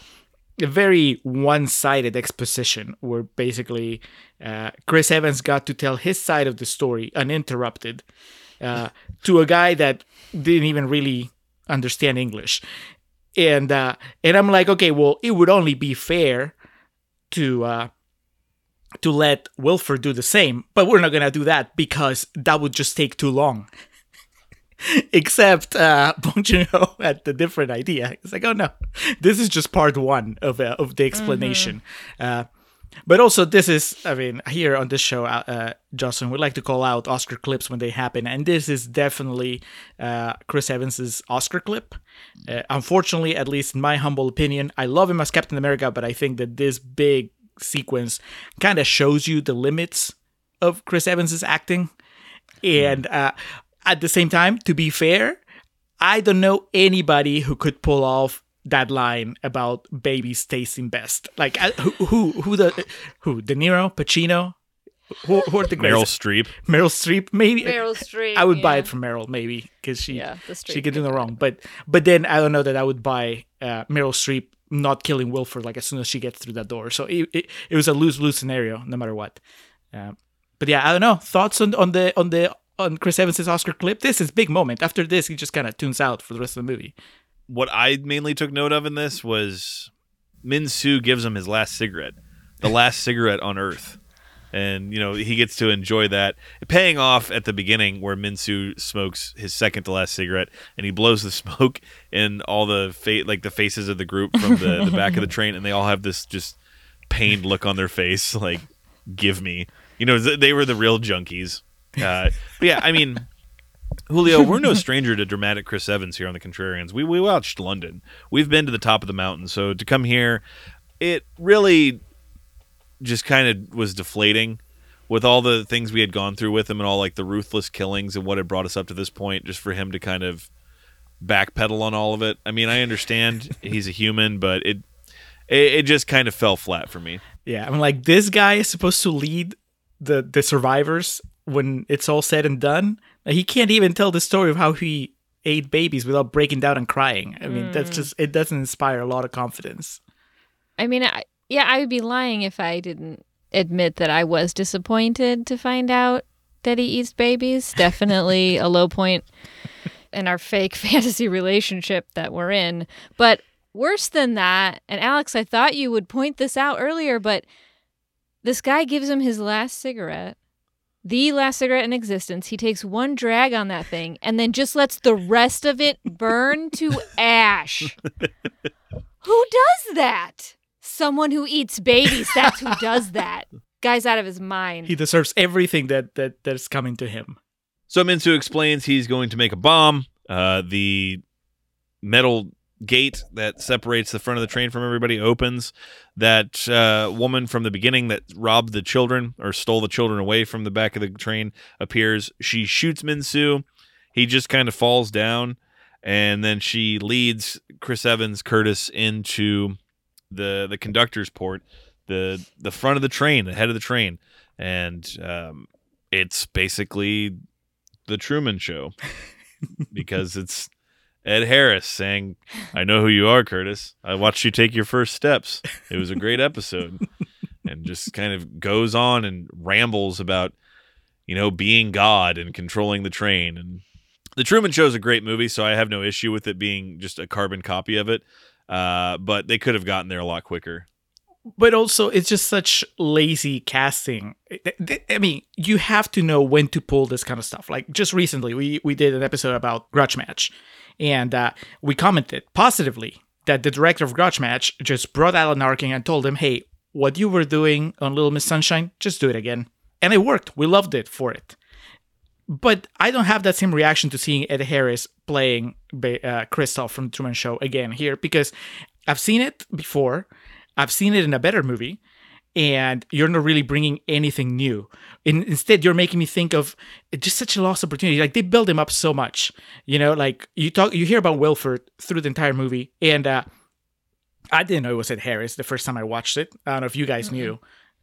a very one-sided exposition where basically uh, Chris Evans got to tell his side of the story uninterrupted uh, to a guy that didn't even really understand English, and uh, and I'm like, okay, well, it would only be fair to uh, to let Wilford do the same, but we're not gonna do that because that would just take too long. Except uh, Bong Joon-ho had the different idea. It's like, oh no, this is just part one of uh, of the explanation. Uh, but also, this is, I mean, here on this show, uh, uh, Joselyn, we like to call out Oscar clips when they happen, and this is definitely uh, Chris Evans's Oscar clip. Uh, unfortunately, at least in my humble opinion, I love him as Captain America, but I think that this big sequence kind of shows you the limits of Chris Evans's acting. And uh, at the same time, to be fair, I don't know anybody who could pull off that line about babies tasting best. Like uh, who who who the who De Niro, Pacino, who, who are the Meryl greatest? Streep. Meryl Streep, maybe. Meryl Streep. I would buy it from Meryl, maybe because she Yeah, she could do no wrong. But but then I don't know that I would buy uh, Meryl Streep not killing Wilford like as soon as she gets through that door. So it it, it was a lose lose scenario no matter what. Um, but yeah, I don't know thoughts on on the on the on Chris Evans's Oscar clip. This is big moment. After this, he just kind of tunes out for the rest of the movie. What I mainly took note of in this was Minsu gives him his last cigarette, the last cigarette on Earth. And, you know, he gets to enjoy that. Paying off at the beginning where Minsu smokes his second to last cigarette and he blows the smoke in all the fa- like the faces of the group from the, the back of the train and they all have this just pained look on their face like give me. You know, th- they were the real junkies. Uh, but yeah, I mean, Julio, we're no stranger to dramatic Chris Evans here on the Contrarians. We we watched London. We've been to the top of the mountain, so to come here, it really just kind of was deflating with all the things we had gone through with him and all like the ruthless killings and what had brought us up to this point. Just for him to kind of backpedal on all of it. I mean, I understand he's a human, but it it, it just kind of fell flat for me. Yeah, I'm like this guy is supposed to lead the the survivors when it's all said and done. He can't even tell the story of how he ate babies without breaking down and crying. I mean, that's mm. just it doesn't inspire a lot of confidence. I mean, I, yeah, I would be lying if I didn't admit that I was disappointed to find out that he eats babies. Definitely a low point in our fake fantasy relationship that we're in. But worse than that, and Alex, I thought you would point this out earlier, but this guy gives him his last cigarette. The last cigarette in existence. He takes one drag on that thing and then just lets the rest of it burn to ash. Who does that? Someone who eats babies. That's who does that. Guy's out of his mind. He deserves everything that that that's coming to him. So Minsu explains he's going to make a bomb. Uh, the metal gate that separates the front of the train from everybody opens. That uh, woman from the beginning that robbed the children or stole the children away from the back of the train appears. She shoots Minsu. He just kind of falls down, and then she leads Chris Evans Curtis into the the conductor's port, the the front of the train, the head of the train, and um, it's basically the Truman Show because it's Ed Harris saying, "I know who you are, Curtis. I watched you take your first steps. It was a great episode." and just kind of goes on and rambles about you know being God and controlling the train and the Truman Show is a great movie, so I have no issue with it being just a carbon copy of it. Uh, but they could have gotten there a lot quicker. But also, it's just such lazy casting. I mean, you have to know when to pull this kind of stuff. Like just recently, we we did an episode about Grudge Match, and uh, we commented positively that the director of Grudge Match just brought Alan Arkin and told him, "Hey, what you were doing on Little Miss Sunshine, just do it again." And it worked. We loved it for it. But I don't have that same reaction to seeing Ed Harris playing uh, Christof from Truman Show again here because I've seen it before. I've seen it in a better movie, and you're not really bringing anything new. In, instead, you're making me think of just such a lost opportunity. Like they build him up so much, you know. Like you talk, you hear about Wilford through the entire movie, and uh, I didn't know it was Ed Harris the first time I watched it. I don't know if you guys Mm-mm. knew.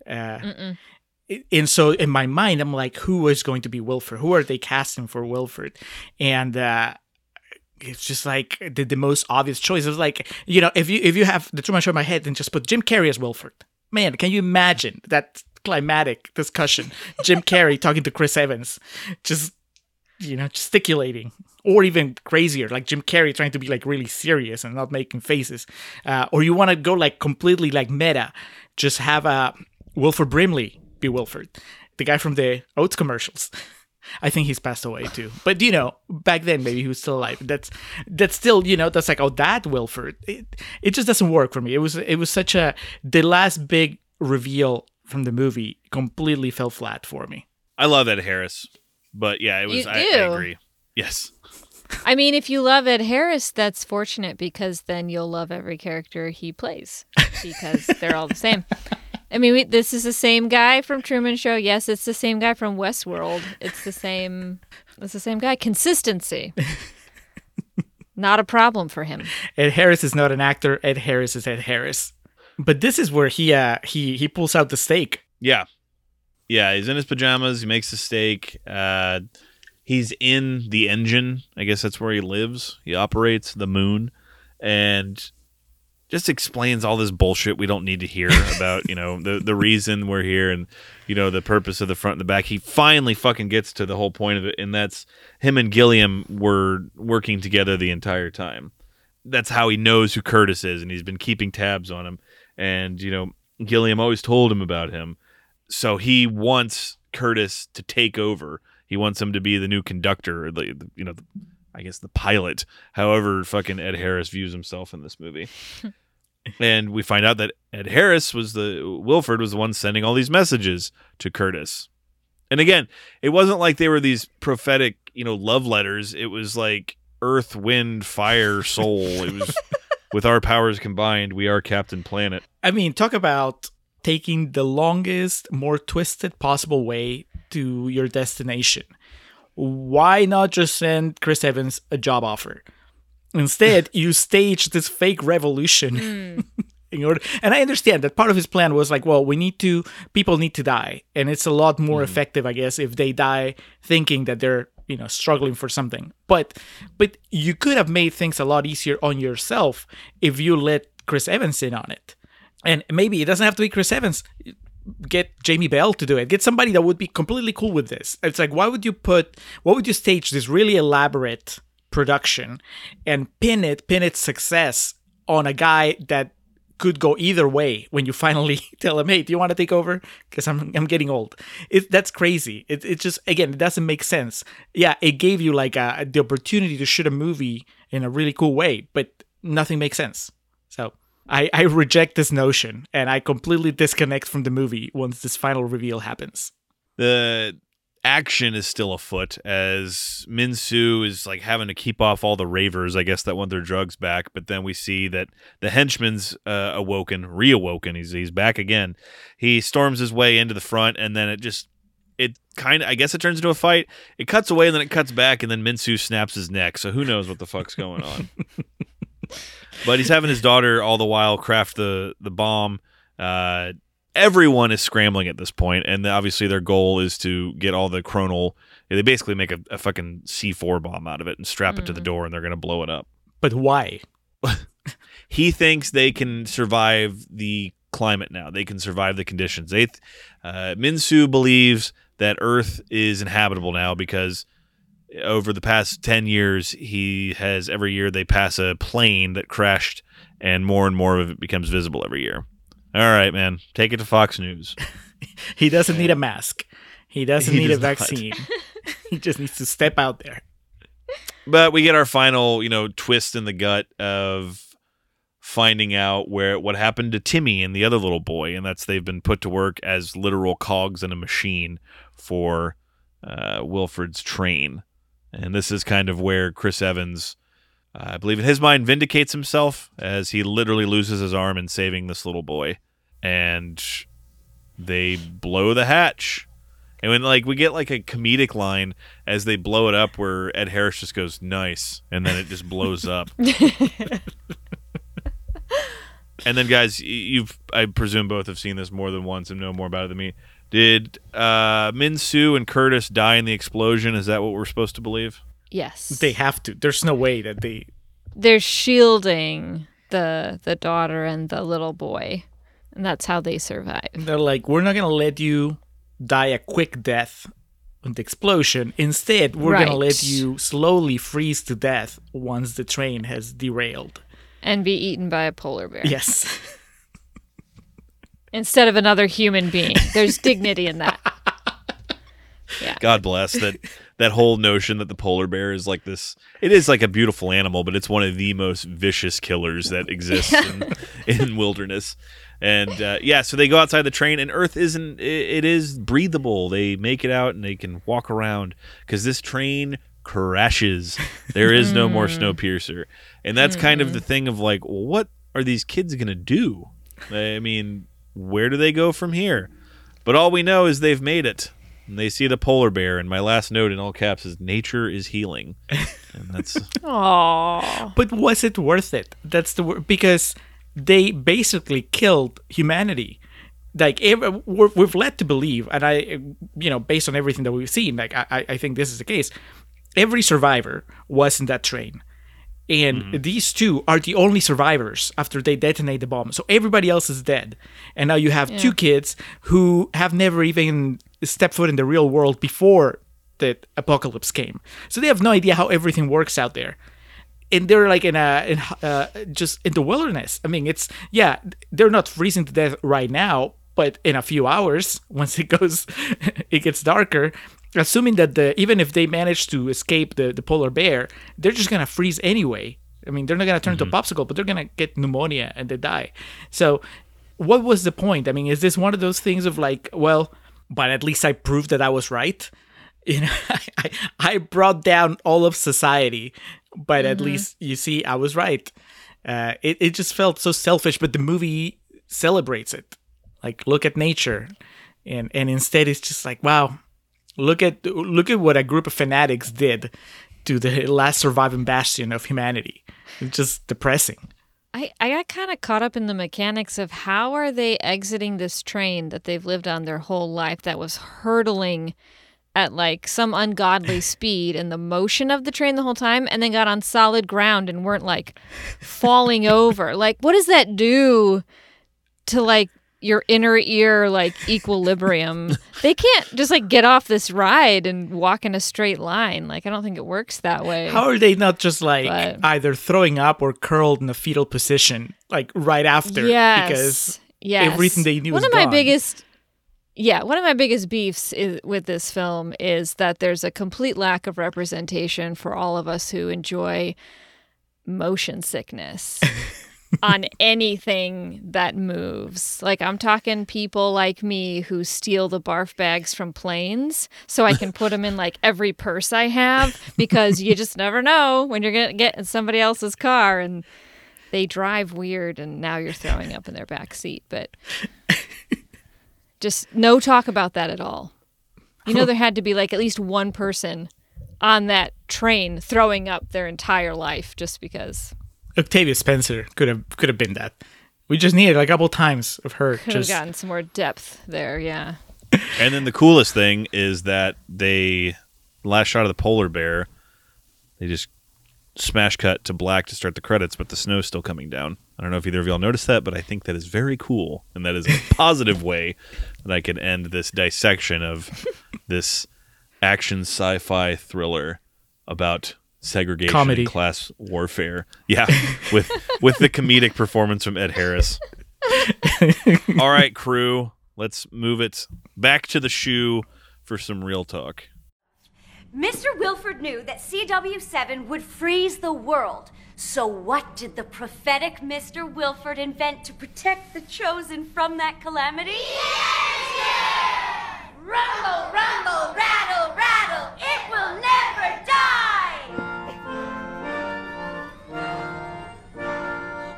Uh, and so in my mind, I'm like, who is going to be Wilford? Who are they casting for Wilford? And uh, it's just like the, the most obvious choice. Was like, you know, if you if you have the Truman Show in my head, then just put Jim Carrey as Wilford. Man, can you imagine that climatic discussion? Jim Carrey talking to Chris Evans, just you know, gesticulating, or even crazier, like Jim Carrey trying to be like really serious and not making faces. Uh, or you want to go like completely like meta, just have a Wilford Brimley be Wilford, the guy from the Oats commercials. I think he's passed away too. But you know, back then maybe he was still alive. That's that's still you know that's like oh that Wilford. It, it just doesn't work for me. It was it was such a the last big reveal from the movie completely fell flat for me. I love Ed Harris, but yeah, it was. I, I agree. Yes. I mean, if you love Ed Harris, that's fortunate because then you'll love every character he plays because they're all the same. I mean, we, this is the same guy from Truman Show. Yes, it's the same guy from Westworld. It's the same. It's the same guy. Consistency. not a problem for him. Ed Harris is not an actor. Ed Harris is Ed Harris. But this is where he uh he he pulls out the steak. Yeah, yeah. He's in his pajamas. He makes the steak. Uh, he's in the engine. I guess that's where he lives. He operates the moon, and just explains all this bullshit we don't need to hear about, you know, the the reason we're here and you know the purpose of the front and the back. He finally fucking gets to the whole point of it, and that's him and Gilliam were working together the entire time. That's how he knows who Curtis is, and he's been keeping tabs on him. And you know, Gilliam always told him about him, so he wants Curtis to take over. He wants him to be the new conductor, the, you know, the, I guess the pilot, however fucking Ed Harris views himself in this movie. and we find out that Ed Harris was the Wilford was the one sending all these messages to Curtis. And again, it wasn't like they were these prophetic, you know, love letters. It was like earth, wind, fire, soul. it was with our powers combined, we are Captain Planet. I mean, talk about taking the longest, more twisted possible way to your destination why not just send Chris Evans a job offer? Instead, you stage this fake revolution. Mm. in order, and I understand that part of his plan was like, well, we need to, people need to die, and it's a lot more mm. effective, I guess, if they die thinking that they're, you know, struggling for something. But, but you could have made things a lot easier on yourself if you let Chris Evans in on it. And maybe it doesn't have to be Chris Evans get Jamie Bell to do it. Get somebody that would be completely cool with this. It's like, why would you put, what would you stage this really elaborate production and pin it, pin its success on a guy that could go either way when you finally tell him, "Hey, do you want to take over?" Because I'm I'm getting old. It that's crazy. It it just again it doesn't make sense. Yeah, it gave you like a, the opportunity to shoot a movie in a really cool way, but nothing makes sense. So I, I reject this notion and I completely disconnect from the movie once this final reveal happens. The action is still afoot as Minsu is like having to keep off all the ravers, I guess, that want their drugs back. But then we see that the henchman's uh, awoken, reawoken. He's he's back again. He storms his way into the front, and then it just it kind of I guess it turns into a fight. It cuts away, and then it cuts back, and then Minsu snaps his neck. So who knows what the fuck's going on? but he's having his daughter all the while craft the the bomb. Uh, everyone is scrambling at this point, and obviously their goal is to get all the Kronole. They basically make a, a fucking C four bomb out of it and strap mm. it to the mm. door, and they're gonna blow it up. But why? he thinks they can survive the climate now. They can survive the conditions. They, uh, Minsu believes that Earth is inhabitable now because over the past 10 years, he has every year they pass a plane that crashed, and more and more of it becomes visible every year. All right, man, take it to Fox News. he doesn't need a mask. He doesn't he need does a vaccine. he just needs to step out there. But we get our final, you know, twist in the gut of finding out where what happened to Timmy and the other little boy, and that's they've been put to work as literal cogs in a machine for uh, Wilford's train, and this is kind of where Chris Evans, uh, I believe, in his mind, vindicates himself as he literally loses his arm in saving this little boy, and they blow the hatch. And when like we get like a comedic line as they blow it up where Ed Harris just goes nice and then it just blows up. and then guys, you've I presume both have seen this more than once and know more about it than me. Did uh Minsu and Curtis die in the explosion? Is that what we're supposed to believe? Yes. They have to. There's no way that they. They're shielding the the daughter and the little boy. And that's how they survive. They're like, we're not gonna let you die a quick death in the explosion. Instead, we're gonna let you slowly freeze to death once the train has derailed. And be eaten by a polar bear. Yes. Instead of another human being. There's dignity in that. Yeah. God bless that that whole notion that the polar bear is like this it is like a beautiful animal, but it's one of the most vicious killers that exists in, in wilderness. And uh, yeah, so they go outside the train, and Earth isn't. It, it is breathable. They make it out, and they can walk around because this train crashes. There is no more Snowpiercer, and that's kind of the thing of like, well, what are these kids gonna do? I mean, where do they go from here? But all we know is they've made it. And they see the polar bear, and my last note in all caps is "Nature is healing," and that's Aww. But was it worth it? That's the word because they basically killed humanity. Like we're, we've led to believe, and I, you know, based on everything that we've seen, like I, I- I think this is the case. Every survivor was in that train, and mm-hmm. these two are the only survivors after they detonate the bomb. So everybody else is dead, and now you have two kids who have never even stepped foot in the real world before the apocalypse came. So they have no idea how everything works out there and they're like in a in, uh, just in the wilderness. I mean, it's yeah, they're not freezing to death right now, but in a few hours, once it goes, it gets darker. Assuming that the even if they manage to escape the the polar bear, they're just gonna freeze anyway. I mean, they're not gonna turn into a popsicle, but they're gonna get pneumonia and they die. So, what was the point? I mean, is this one of those things of like, well, but at least I proved that I was right. You know, I, I brought down all of society, but at least you see, I was right. Uh, it it just felt so selfish, but the movie celebrates it. Like, look at nature, and and instead it's just like, wow, look at look at what a group of fanatics did to the last surviving bastion of humanity. It's just depressing. I, I got kind of caught up in the mechanics of how are they exiting this train that they've lived on their whole life that was hurtling at like some ungodly speed and the motion of the train the whole time and then got on solid ground and weren't like falling over. Like what does that do to like your inner ear like equilibrium? they can't just like get off this ride and walk in a straight line. Like I don't think it works that way. How are they not just like But- either throwing up or curled in a fetal position like right after? Yes. Because yes. everything they knew One of my biggest, yeah, one of my biggest beefs is, with this film is that there's a complete lack of representation for all of us who enjoy motion sickness. on anything that moves. Like I'm talking people like me who steal the barf bags from planes so I can put them in like every purse I have because you just never know when you're going to get in somebody else's car and they drive weird and now you're throwing up in their back seat, but just no talk about that at all. You know there had to be like at least one person on that train throwing up their entire life just because Octavia Spencer could have could have been that. We just needed a couple times of her could have just gotten some more depth there. Yeah. And then the coolest thing is that they last shot of the polar bear, they just smash cut to black to start the credits, but the snow's still coming down. I don't know if either of y'all noticed that, but I think that is very cool, and that is a positive way that I can end this dissection of this action sci-fi thriller about segregation Comedy. and class warfare. Yeah, with with the comedic performance from Ed Harris. All right, crew, let's move it back to the shoe for some real talk. Mr. Wilford knew that CW7 would freeze the world. So, what did the prophetic Mr. Wilford invent to protect the chosen from that calamity? Yes! Rumble, rumble, rattle, rattle, it will never die!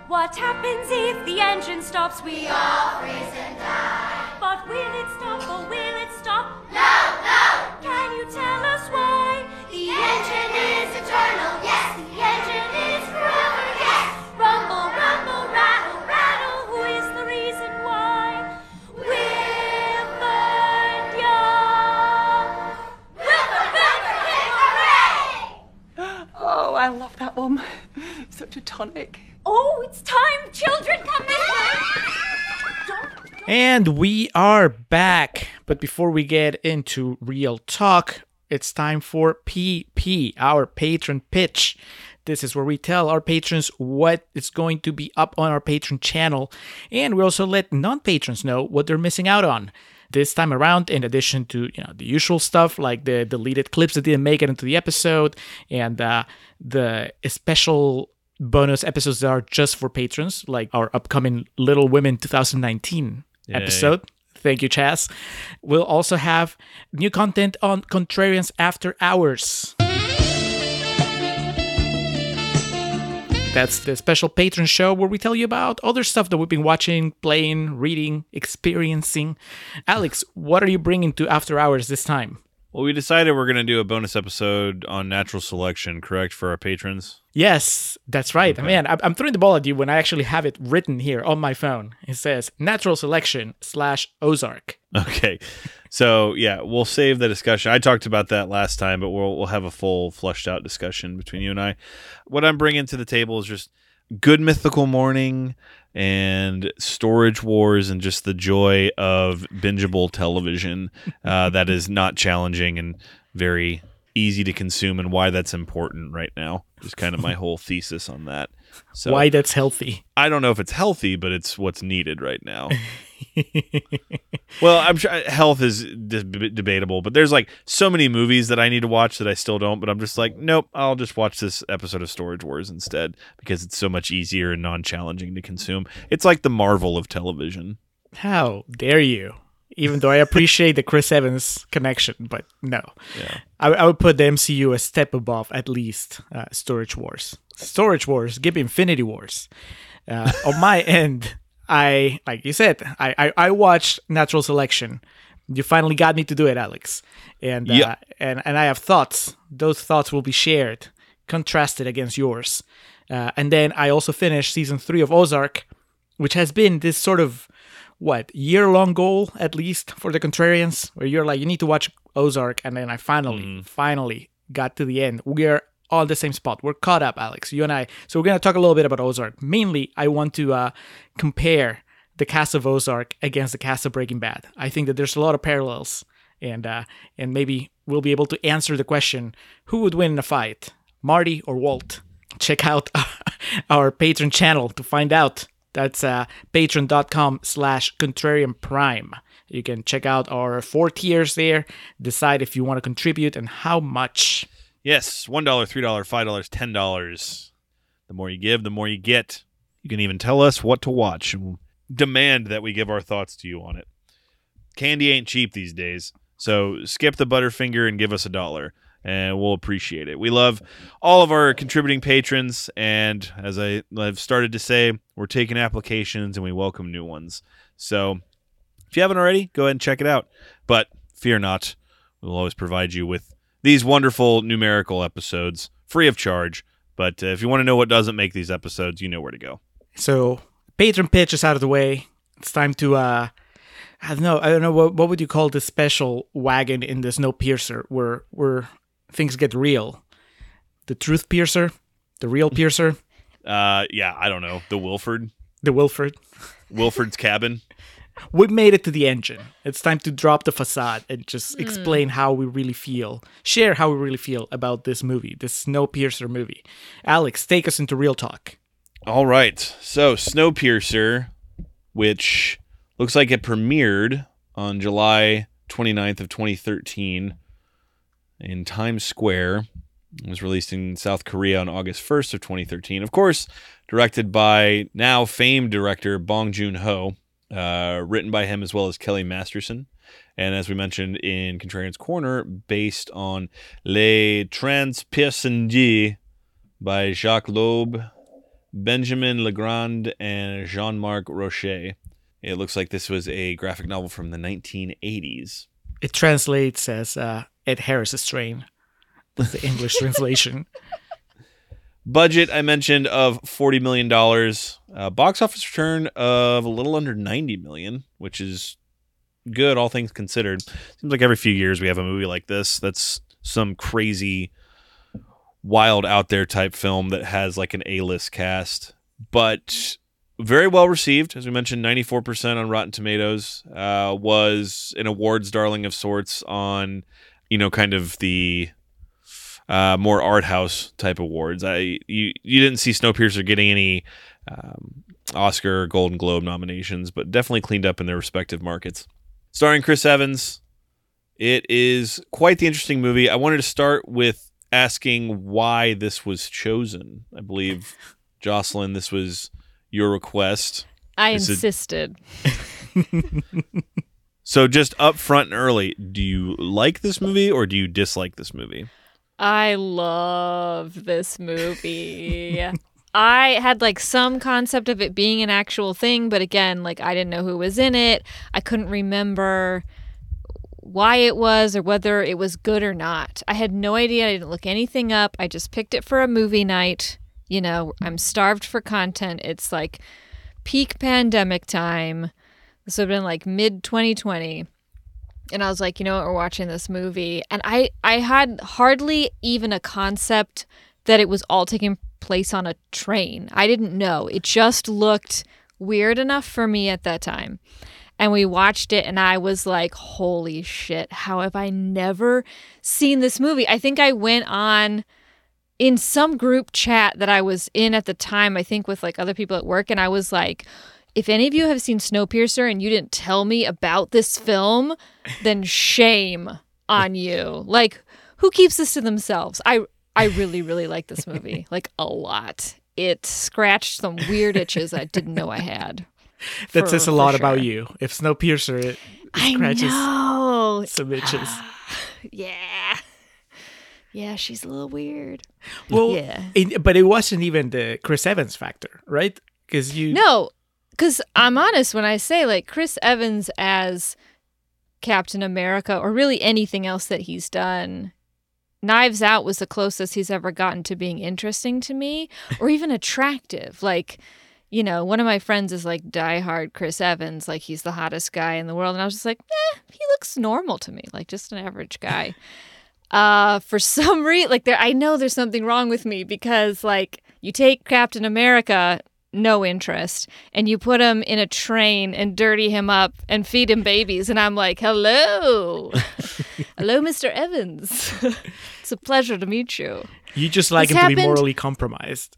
What happens if the engine stops? We all freeze and die. But will it stop or will it stop? No! Tell us why? The engine is eternal, yes. The engine is forever, yes. Rumble, rumble, rattle, rattle. Who is the reason why? Wilford Young. Wilford, Wilford, hooray! Oh, I love that one. Such a tonic. Oh, it's time, children, come way. And we are back. But before we get into real talk, it's time for PP, our patron pitch. This is where we tell our patrons what is going to be up on our patron channel, and we also let non-patrons know what they're missing out on. This time around, in addition to you know the usual stuff like the deleted clips that didn't make it into the episode and uh, the special bonus episodes that are just for patrons, like our upcoming Little Women 2019 episode. Thank you, Chaz. We'll also have new content on Contrarians After Hours. That's the special patron show where we tell you about other stuff that we've been watching, playing, reading, experiencing. Alex, what are you bringing to After Hours this time? Well, we decided we're going to do a bonus episode on natural selection, correct, for our patrons? Yes, that's right. Man, I- I'm throwing the ball at you when I actually have it written here on my phone. It says natural selection slash Ozark. Okay. So, yeah, we'll save the discussion. I talked about that last time, but we'll, we'll have a full, flushed out discussion between you and I. What I'm bringing to the table is just good mythical morning and storage wars and just the joy of bingeable television uh, that is not challenging and very easy to consume and why that's important right now. is kind of my whole thesis on that. So Why that's healthy. I don't know if it's healthy, but it's what's needed right now. well, I'm sure health is de- debatable, but there's like so many movies that I need to watch that I still don't. But I'm just like, nope, I'll just watch this episode of Storage Wars instead because it's so much easier and non-challenging to consume. It's like the Marvel of television. How dare you? Even though I appreciate the Chris Evans connection, but no. Yeah. I, I would put the MCU a step above at least uh, Storage Wars. Storage Wars, give Infinity Wars. Uh, on my end, I like you said, I, I I watched Natural Selection. You finally got me to do it, Alex, and uh, Yep. and and I have thoughts. Those thoughts will be shared, contrasted against yours. Uh, and then I also finished season three of Ozark, which has been this sort of what year long goal at least for the contrarians where you're like you need to watch ozark and then i finally finally got to the end we're on the same spot. We're caught up alex you and i. So we're going to talk a little bit about ozark. Mainly i want to uh, compare the cast of ozark against the cast of breaking bad. I think that there's a lot of parallels and uh, and maybe we'll be able to answer the question who would win in a fight marty or walt? Check out our Patreon channel to find out. That's uh, patreon.com slash contrarian prime. You can check out our four tiers there, decide if you want to contribute and how much. Yes, one dollar, three dollar, five dollars, ten dollars. The more you give, the more you get. You can even tell us what to watch and demand that we give our thoughts to you on it. Candy ain't cheap these days, so skip the Butterfinger and give us a dollar, and we'll appreciate it. We love all of our contributing patrons, and as I, I've started to say, we're taking applications and we welcome new ones. So if you haven't already, go ahead and check it out. But fear not, we'll always provide you with these wonderful numerical episodes free of charge. But uh, if you want to know what doesn't make these episodes, you know where to go. So patron pitch is out of the way. It's time to uh I don't know, I don't know what what would you call this special wagon in the snow piercer where where things get real. The truth piercer, the real piercer, Uh, yeah, I don't know. The Wilford, the Wilford. Wilford's cabin. we made it to the engine. It's time to drop the facade and just hmm. explain how we really feel, share how we really feel about this movie, this Snowpiercer movie. Alex, take us into real talk. All right. So, Snowpiercer, which looks like it premiered on July 29th of 2013 in Times Square. It was released in South Korea on August 1st of 2013. Of course, directed by now famed director Bong Joon-ho, uh, written by him as well as Kelly Masterson. And as we mentioned in Contrarian's Corner, based on Les Transpercendus by Jacques Lob, Benjamin Legrand and Jean Marc Rocher. It looks like this was a graphic novel from the 1980s. It translates as uh, Ed Harris's train. That's the English translation. Budget I mentioned of $40 million. Uh, box office return of a little under 90 million, which is good, all things considered. Seems like every few years we have a movie like this that's some crazy, wild, out there type film that has like an A list cast. But very well received, as we mentioned, 94% on Rotten Tomatoes. Uh, was an awards darling of sorts on, you know, kind of the uh, more art house type awards. I you you didn't see Snowpiercer getting any um, Oscar or Golden Globe nominations, but definitely cleaned up in their respective markets. Starring Chris Evans, it is quite the interesting movie. I wanted to start with asking why this was chosen. I believe Joselyn, this was your request. I Is it- insisted. So just up front and early, do you like this movie or do you dislike this movie? I love this movie. I had like some concept of it being an actual thing, but again, like I didn't know who was in it. I couldn't remember why it was or whether it was good or not. I had no idea. I didn't look anything up. I just picked it for a movie night. You know, I'm starved for content. It's like peak pandemic time. This would have been like mid 2020 and I was like, you know what, we're watching this movie, and I I had hardly even a concept that it was all taking place on a train. I didn't know. It just looked weird enough for me at that time. And we watched it, and I was like, holy shit, how have I never seen this movie? I think I went on in some group chat that I was in at the time, I think with like other people at work, and I was like, if any of you have seen Snowpiercer and you didn't tell me about this film, then shame on you. Like, who keeps this to themselves? I I really really like this movie, like a lot. It scratched some weird itches I didn't know I had. That says a for lot about you. If Snowpiercer it, it I scratches know. some itches. Yeah. Yeah, she's a little weird. Well, Yeah. it- but it wasn't even the Chris Evans factor, right? Because you No, because I'm honest when I say like Chris Evans as Captain America or really anything else that he's done. Knives Out was the closest he's ever gotten to being interesting to me or even attractive. Like, you know, one of my friends is like diehard Chris Evans, like he's the hottest guy in the world. And I was just like, eh, he looks normal to me, like just an average guy. uh, for some reason, like there, I know there's something wrong with me because like you take Captain America, no interest, and you put him in a train and dirty him up and feed him babies, and I'm like, hello, hello, Mr. Evans. it's a pleasure to meet you. you just like This him to be morally compromised.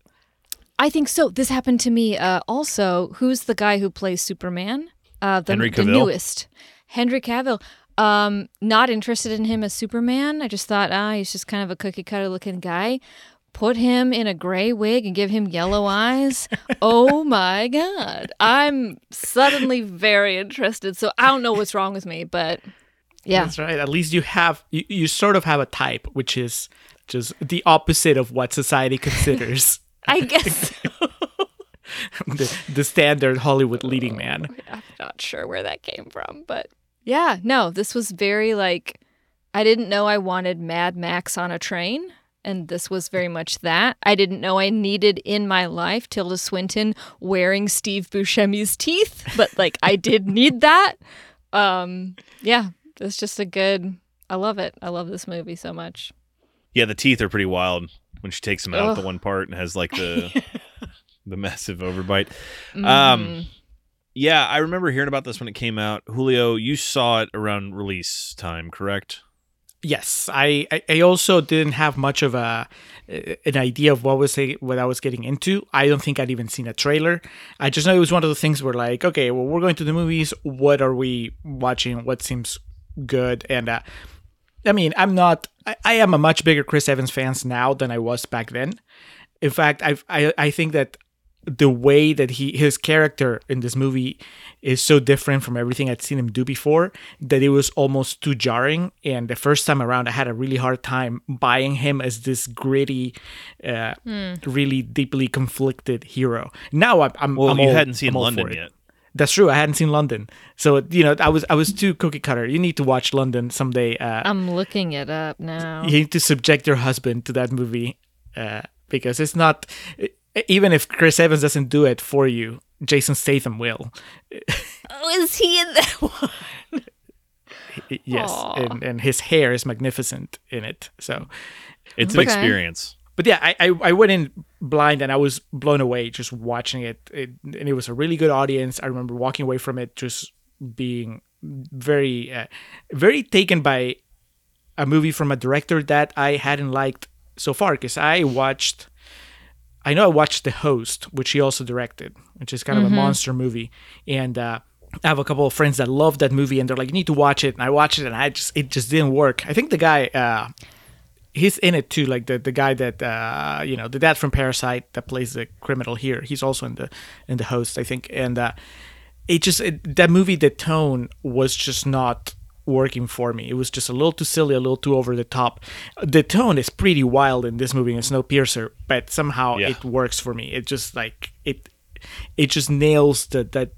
I think so. This happened to me uh, also. Who's the guy who plays Superman? Uh, the, Henry the newest. Henry Cavill. Um, not interested in him as Superman. I just thought, ah, he's just kind of a cookie cutter looking guy. Put him in a gray wig and give him yellow eyes. oh my God. I'm suddenly very interested. So I don't know what's wrong with me, but yeah. That's right. At least you have you, you sort of have a type, which is just the opposite of what society considers I guess the, the standard Hollywood leading oh, man. I'm not sure where that came from, but yeah, no, this was very like I didn't know I wanted Mad Max on a train, and this was very much that. I didn't know I needed in my life Tilda Swinton wearing Steve Buscemi's teeth, but like I did need that. Um, yeah, it's just a good. I love it. I love this movie so much. Yeah, the teeth are pretty wild when she takes them out at the one part and has like the the massive overbite. Mhm. Um, yeah, I remember hearing about this when it came out. Julio, you saw it around release time, correct? Yes, I, I also didn't have much of a an idea of what was what I was getting into. I don't think I'd even seen a trailer. I just know it was one of the things where like, okay, well, we're going to the movies. What are we watching? What seems good? And uh, I mean, I'm not. I, I am a much bigger Chris Evans fans now than I was back then. In fact, I I I think that the way that he his character in this movie is so different from everything I'd seen him do before that it was almost too jarring. And the first time around, I had a really hard time buying him as this gritty, uh, really deeply conflicted hero. Now I'm, I'm Well, I'm you all- hadn't seen London for yet. That's true. I hadn't seen London, so you know I was I was too cookie cutter. You need to watch London someday. Uh, I'm looking it up now. you need to subject your husband to that movie uh, because it's not e- even if Chris Evans doesn't do it for you, Jason Statham will. Oh, is he in that one? Yes, Aw. and, and his hair is magnificent in it. So, It's an Okay. experience. but yeah, I, I I went in blind and I was blown away just watching it. it. And it was a really good audience. I remember walking away from it just being very uh, very taken by a movie from a director that I hadn't liked so far because I watched I know I watched The Host, which he also directed, which is kind of a monster movie, and uh, I have a couple of friends that love that movie, and they're like, "You need to watch it." And I watched it, and I just it just didn't work. I think the guy, uh, he's in it too, like the the guy that uh, you know, the dad from Parasite that plays the criminal here. He's also in the in The Host, I think, and uh, it just it, that movie, the tone was just not working for me. It was just a little too silly, a little too over the top. The tone is pretty wild in this movie in Snowpiercer, but somehow Yeah. it works for me. It just like it it just nails the that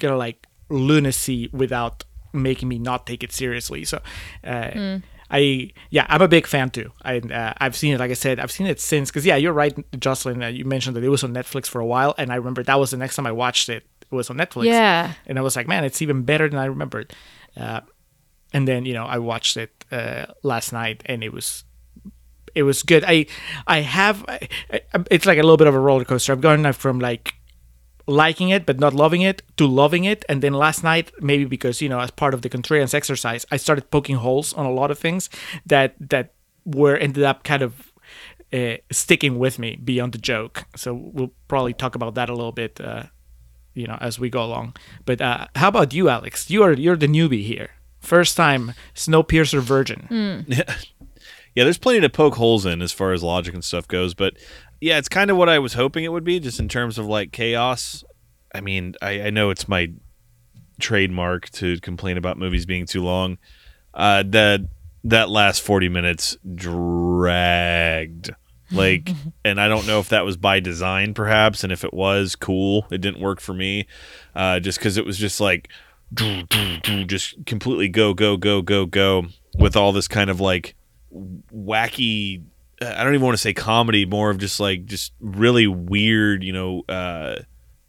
kind of like lunacy without making me not take it seriously. So uh, I yeah, I'm a big fan too. I uh, I've seen it like I said, I've seen it since cuz yeah, you're right Joselyn, uh, you mentioned that it was on Netflix for a while and I remember that was the next time I watched it. It was on Netflix Yeah. and I was like, man, it's even better than I remembered. Uh, and then you know I watched it uh, last night, and it was it was good. I I have I, I, it's like a little bit of a roller coaster. I've gone from like liking it but not loving it to loving it, and then last night maybe because you know as part of the contrarians exercise, I started poking holes on a lot of things that that were ended up kind of. Uh, sticking with me beyond the joke, so we'll probably talk about that a little bit uh, you know as we go along. But uh, how about you, Alex? You are you're the newbie here, first time Snowpiercer virgin. Yeah, there's plenty to poke holes in as far as logic and stuff goes, but yeah, it's kind of what I was hoping it would be, just in terms of like chaos. I mean, I, I know it's my trademark to complain about movies being too long. Uh, that that last 40 minutes dragged. Like, and I don't know if that was by design, perhaps, and if it was, cool. It didn't work for me, uh, just because it was just like, just completely go, go, go, go, go, with all this kind of like wacky I don't even want to say comedy, more of just like just really weird, you know, uh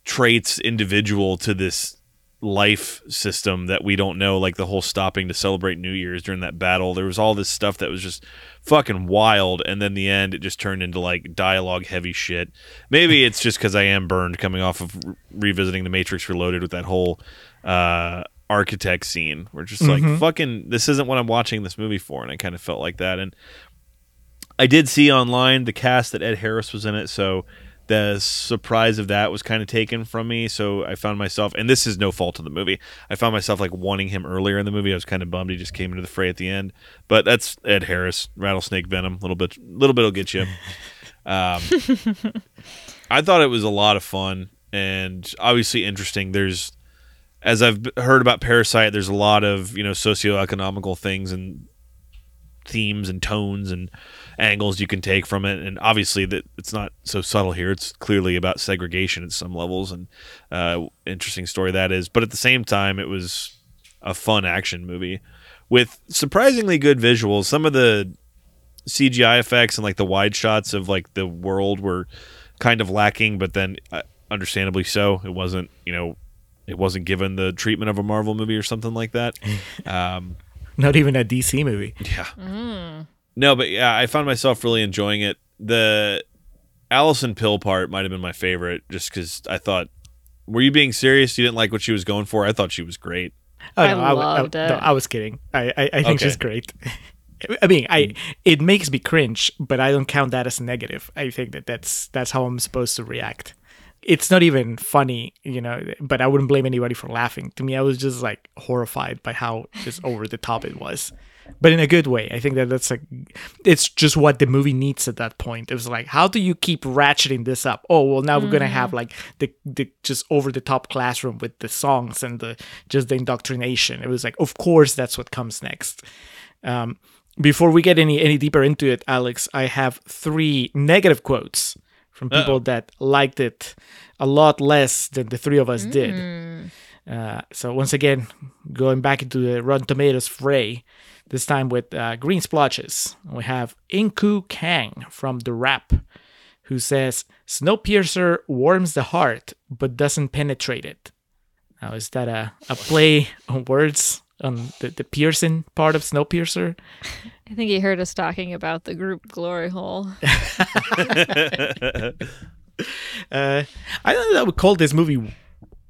traits individual to this life system that we don't know like the whole stopping to celebrate New Year's during that battle. There was all this stuff that was just fucking wild and then the end it just turned into like dialogue heavy shit. Maybe it's just cuz I am burned coming off of re- revisiting the Matrix Reloaded with that whole uh architect scene. We're just like fucking this isn't what I'm watching this movie for and I kind of felt like that and I did see online the cast that Ed Harris was in it, so the surprise of that was kind of taken from me. So I found myself, and this is no fault of the movie, I found myself like wanting him earlier in the movie. I was kind of bummed he just came into the fray at the end, but that's Ed Harris, Rattlesnake Venom, little bit, little bit will get you. Um, I thought it was a lot of fun and obviously interesting. There's, as I've heard about Parasite, there's a lot of you know socioeconomical things and themes and tones and angles you can take from it. And obviously that it's not so subtle here. It's clearly about segregation at some levels and uh, interesting story that is. But at the same time it was a fun action movie with surprisingly good visuals. Some of the cgi effects and like the wide shots of like the world were kind of lacking but then uh, understandably so. It wasn't you know it wasn't given the treatment of a marvel movie or something like that. Um, Not even a DC movie. yeah. No, but yeah, I found myself really enjoying it. The Alison Pill part might have been my favorite, just because I thought, were you being serious? You didn't like what she was going for? I thought she was great. Oh, I no, w- loved no, it. I was kidding. I I, I think Okay. she's great. I mean, I hmm. it makes me cringe, but I don't count that as negative. I think that that's that's how I'm supposed to react. It's not even funny, you know, but I wouldn't blame anybody for laughing. To me, I was just like horrified by how just over the top it was, but in a good way. I think that that's like it's just what the movie needs at that point. It was like, how do you keep ratcheting this up? Oh well, now we're gonna have like the the just over the top classroom with the songs and the just the indoctrination. It was like, of course, that's what comes next. Um, before we get any any deeper into it, Alex, I have three negative quotes from people that liked it a lot less than the three of us did. Uh, so once again, going back into the Rotten Tomatoes fray, this time with uh, green splotches, we have Inkoo Kang from The Wrap, who says Snowpiercer warms the heart but doesn't penetrate it. Now, is that a, a play on words on the, the piercing part of Snowpiercer? I think he heard us talking about the group Glory Hole. Uh, I don't know. I would call this movie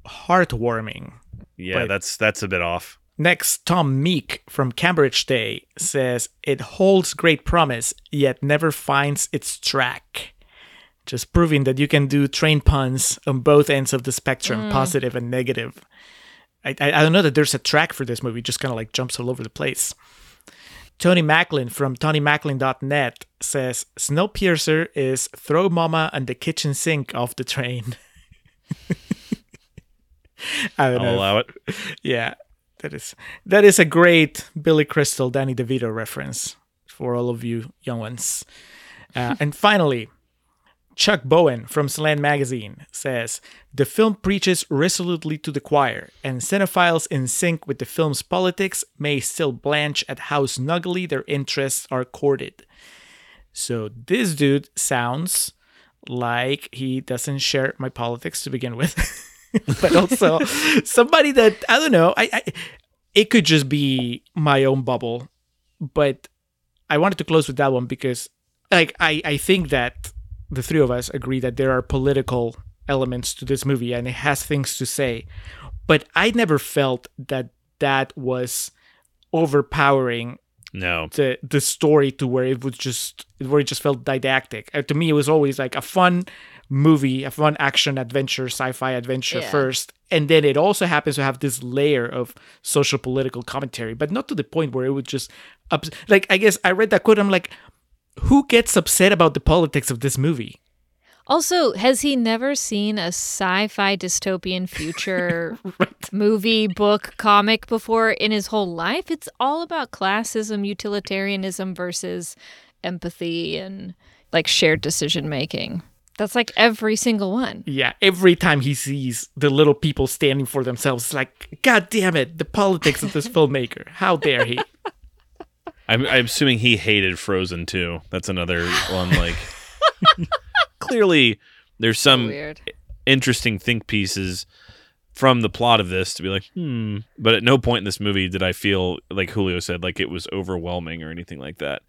heartwarming. Yeah, that's that's a bit off. Next, Tom Meek from Cambridge Day says it holds great promise, yet never finds its track. Just proving that you can do train puns on both ends of the spectrum, mm. positive and negative. I, I, I don't know that there's a track for this movie, it just kind of like jumps all over the place. Tony Macklin from TonyMacklin.net says Snowpiercer is throw mama and the kitchen sink off the train. I don't I'll know. allow it. Yeah, that is that is a great Billy Crystal, Danny DeVito reference for all of you young ones. Uh, and finally, Chuck Bowen from Slant Magazine says the film preaches resolutely to the choir, and cinephiles in sync with the film's politics may still blanch at how snugly their interests are courted. So this dude sounds like he doesn't share my politics to begin with, but also somebody that I don't know. I, I it could just be my own bubble, but I wanted to close with that one because like I I think that the three of us agree that there are political elements to this movie and it has things to say, but I never felt that that was overpowering No. the the story to where it was just where it just felt didactic. Uh, to me, it was always like a fun movie, a fun action adventure, sci-fi adventure Yeah. first, and then it also happens to have this layer of social political commentary, but not to the point where it would just ups- like I guess I read that quote. I'm like, who gets upset about the politics of this movie? Also, has he never seen a sci-fi dystopian future movie, book, comic before in his whole life? It's all about classism, utilitarianism versus empathy and like shared decision making. That's like every single one. Yeah, every time he sees the little people standing for themselves, it's like, God damn it, the politics of this filmmaker. How dare he? I'm, I'm assuming he hated Frozen too. That's another one. Like, clearly, there's some Weird. interesting think pieces from the plot of this to be like, hmm. But at no point in this movie did I feel like Julio said like it was overwhelming or anything like that.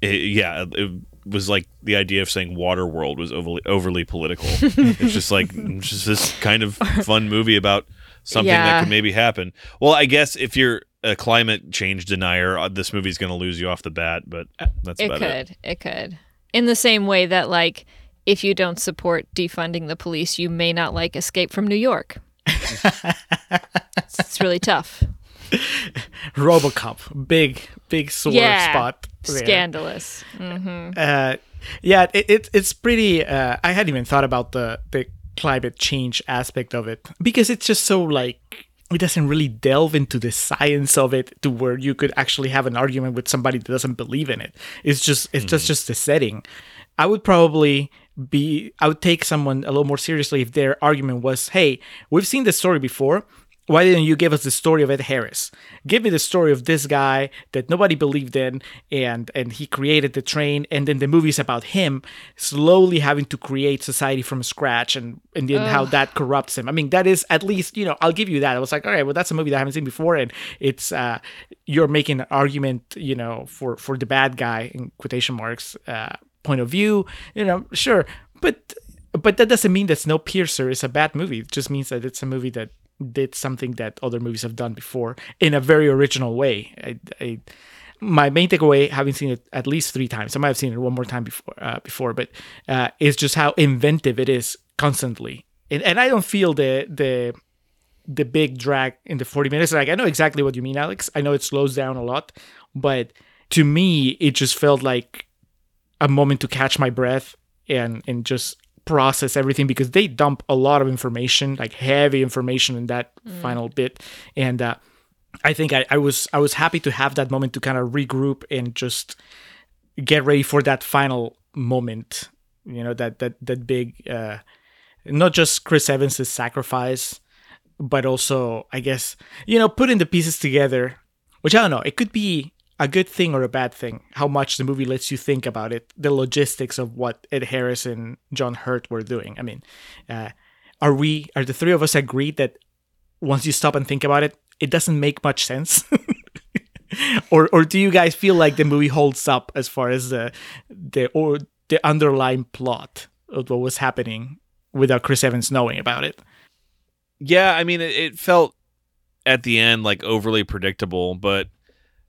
It, yeah, it was like the idea of saying Waterworld was overly overly political. it's just like it's just this kind of fun movie about something that could maybe happen. Well, I guess if you're a climate change denier, uh, this movie's going to lose you off the bat. But that's It about it. could. It could. In the same way that like if you don't support defunding the police, you may not like Escape from New York. it's really tough. Robocop, big, big sore yeah. spot. There. Scandalous. Uh, yeah, it, it it's pretty. Uh, I hadn't even thought about the the climate change aspect of it because it's just so like it doesn't really delve into the science of it to where you could actually have an argument with somebody that doesn't believe in it. It's just it's just just the setting. I would probably be I would take someone a little more seriously if their argument was, "Hey, we've seen this story before. Why didn't you give us the story of Ed Harris? Give me the story of this guy that nobody believed in, and and he created the train, and then the movie's about him slowly having to create society from scratch, and and then how that corrupts him. I mean, that is at least you know I'll give you that. I was like, all right, well that's a movie that I haven't seen before, and it's uh, you're making an argument, you know, for for the bad guy in quotation marks uh, point of view, you know, sure, but but that doesn't mean that Snowpiercer is a bad movie. It just means that it's a movie that did something that other movies have done before in a very original way. I, I, my main takeaway, having seen it at least three times, I might have seen it one more time before, uh, before, but uh, is just how inventive it is constantly. And, and I don't feel the the the big drag in the 40 minutes. Like I know exactly what you mean, Alex. I know it slows down a lot, but to me, it just felt like a moment to catch my breath and and just process everything because they dump a lot of information, like heavy information in that final bit. And uh, I think I, I was I was happy to have that moment to kind of regroup and just get ready for that final moment. You know that that that big, uh, not just Chris Evans' sacrifice, but also I guess you know putting the pieces together. Which I don't know. It could be a good thing or a bad thing. How much the movie lets you think about it, the logistics of what Ed Harris and John Hurt were doing. I mean, uh, are we are the three of us agreed that once you stop and think about it, it doesn't make much sense? or or do you guys feel like the movie holds up as far as the the or the underlying plot of what was happening without Chris Evans knowing about it? Yeah, I mean, it, it felt at the end like overly predictable, but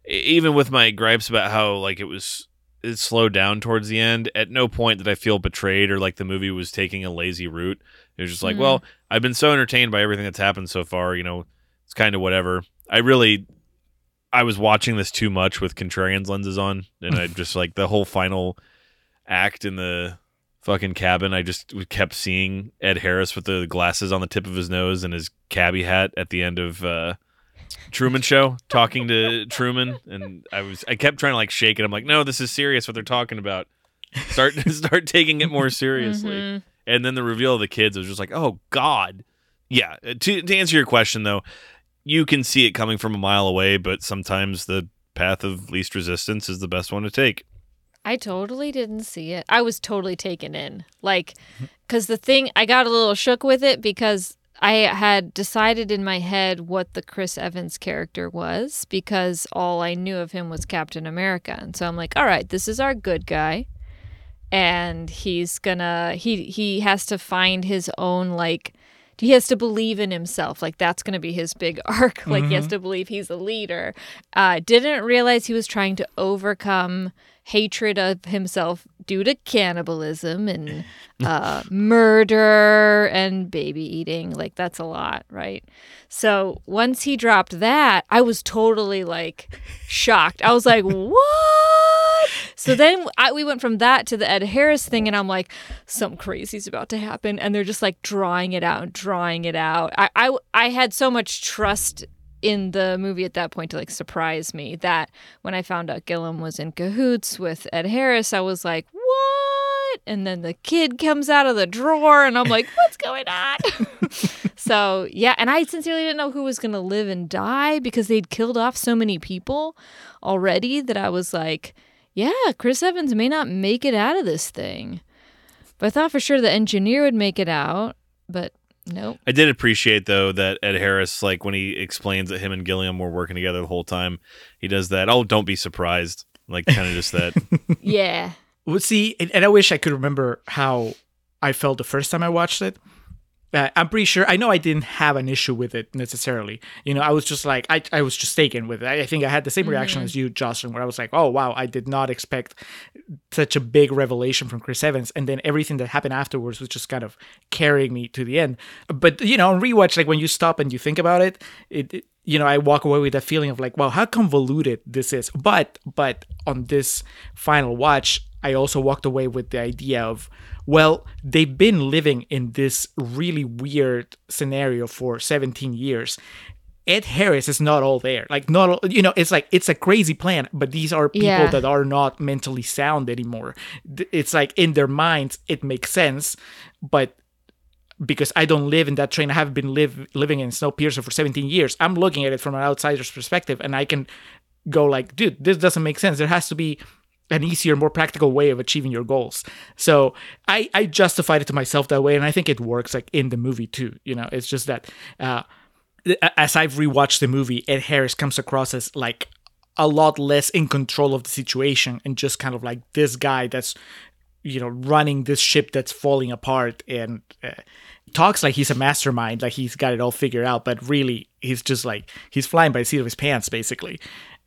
even with my gripes about how like it was it slowed down towards the end, at no point did I feel betrayed or like the movie was taking a lazy route. It was just like, well, I've been so entertained by everything that's happened so far, you know, it's kind of whatever. I really I was watching this too much with contrarians lenses on and I just like the whole final act in the fucking cabin. I just kept seeing Ed Harris with the glasses on the tip of his nose and his cabbie hat at the end of uh, Truman Show, talking to Truman, and I was I kept trying to like shake it. I'm like, no, this is serious. What they're talking about. Start start taking it more seriously. And then the reveal of the kids was just like, oh god. Yeah. uh, To to answer your question though, you can see it coming from a mile away, but sometimes the path of least resistance is the best one to take. I totally didn't see it. I was totally taken in. Like, because the thing, I got a little shook with it because I had decided in my head what the Chris Evans character was because all I knew of him was Captain America. And so I'm like, all right, this is our good guy. And he's gonna, he, he has to find his own, like, he has to believe in himself. Like, that's gonna be his big arc. Like, he has to believe he's a leader. Uh, didn't realize he was trying to overcome hatred of himself due to cannibalism and uh, murder and baby eating. Like, that's a lot, right? So once he dropped that, I was totally like shocked. I was like, what? So then I, we went from that to the Ed Harris thing, and I'm like, something crazy's about to happen. And they're just like drawing it out, drawing it out. I, I, I had so much trust in the movie at that point to like surprise me that when I found out Gilliam was in cahoots with Ed Harris, I was like, what? And then the kid comes out of the drawer, and I'm like, what's going on? so, yeah. And I sincerely didn't know who was going to live and die because they'd killed off so many people already that I was like, yeah, Chris Evans may not make it out of this thing. But I thought for sure the engineer would make it out, but nope. I did appreciate though that Ed Harris, like when he explains that him and Gilliam were working together the whole time, he does that. Oh, don't be surprised. Like kind of just that. Yeah. Well, see, and, and I wish I could remember how I felt the first time I watched it. Uh, I'm pretty sure. I know I didn't have an issue with it necessarily. You know, I was just like, I, I was just taken with it. I, I think I had the same reaction as you, Joselyn, where I was like, oh, wow, I did not expect such a big revelation from Chris Evans. And then everything that happened afterwards was just kind of carrying me to the end. But, you know, on rewatch, like when you stop and you think about it, it, it you know, I walk away with that feeling of like, wow, how convoluted this is. But, but on this final watch, I also walked away with the idea of, well, they've been living in this really weird scenario for 17 years. Ed Harris is not all there. Like, not, all, you know, it's like, it's a crazy plan, but these are people Yeah. that are not mentally sound anymore. It's like in their minds, it makes sense, but because I don't live in that train. I haven't been live, living in Snowpiercer for 17 years. I'm looking at it from an outsider's perspective, and I can go like, dude, this doesn't make sense. There has to be an easier, more practical way of achieving your goals. So I, I justified it to myself that way, and I think it works like in the movie too. You know, it's just that uh, as I've rewatched the movie, Ed Harris comes across as like a lot less in control of the situation and just kind of like this guy that's you know running this ship that's falling apart and uh, talks like he's a mastermind like he's got it all figured out but really he's just like he's flying by the seat of his pants basically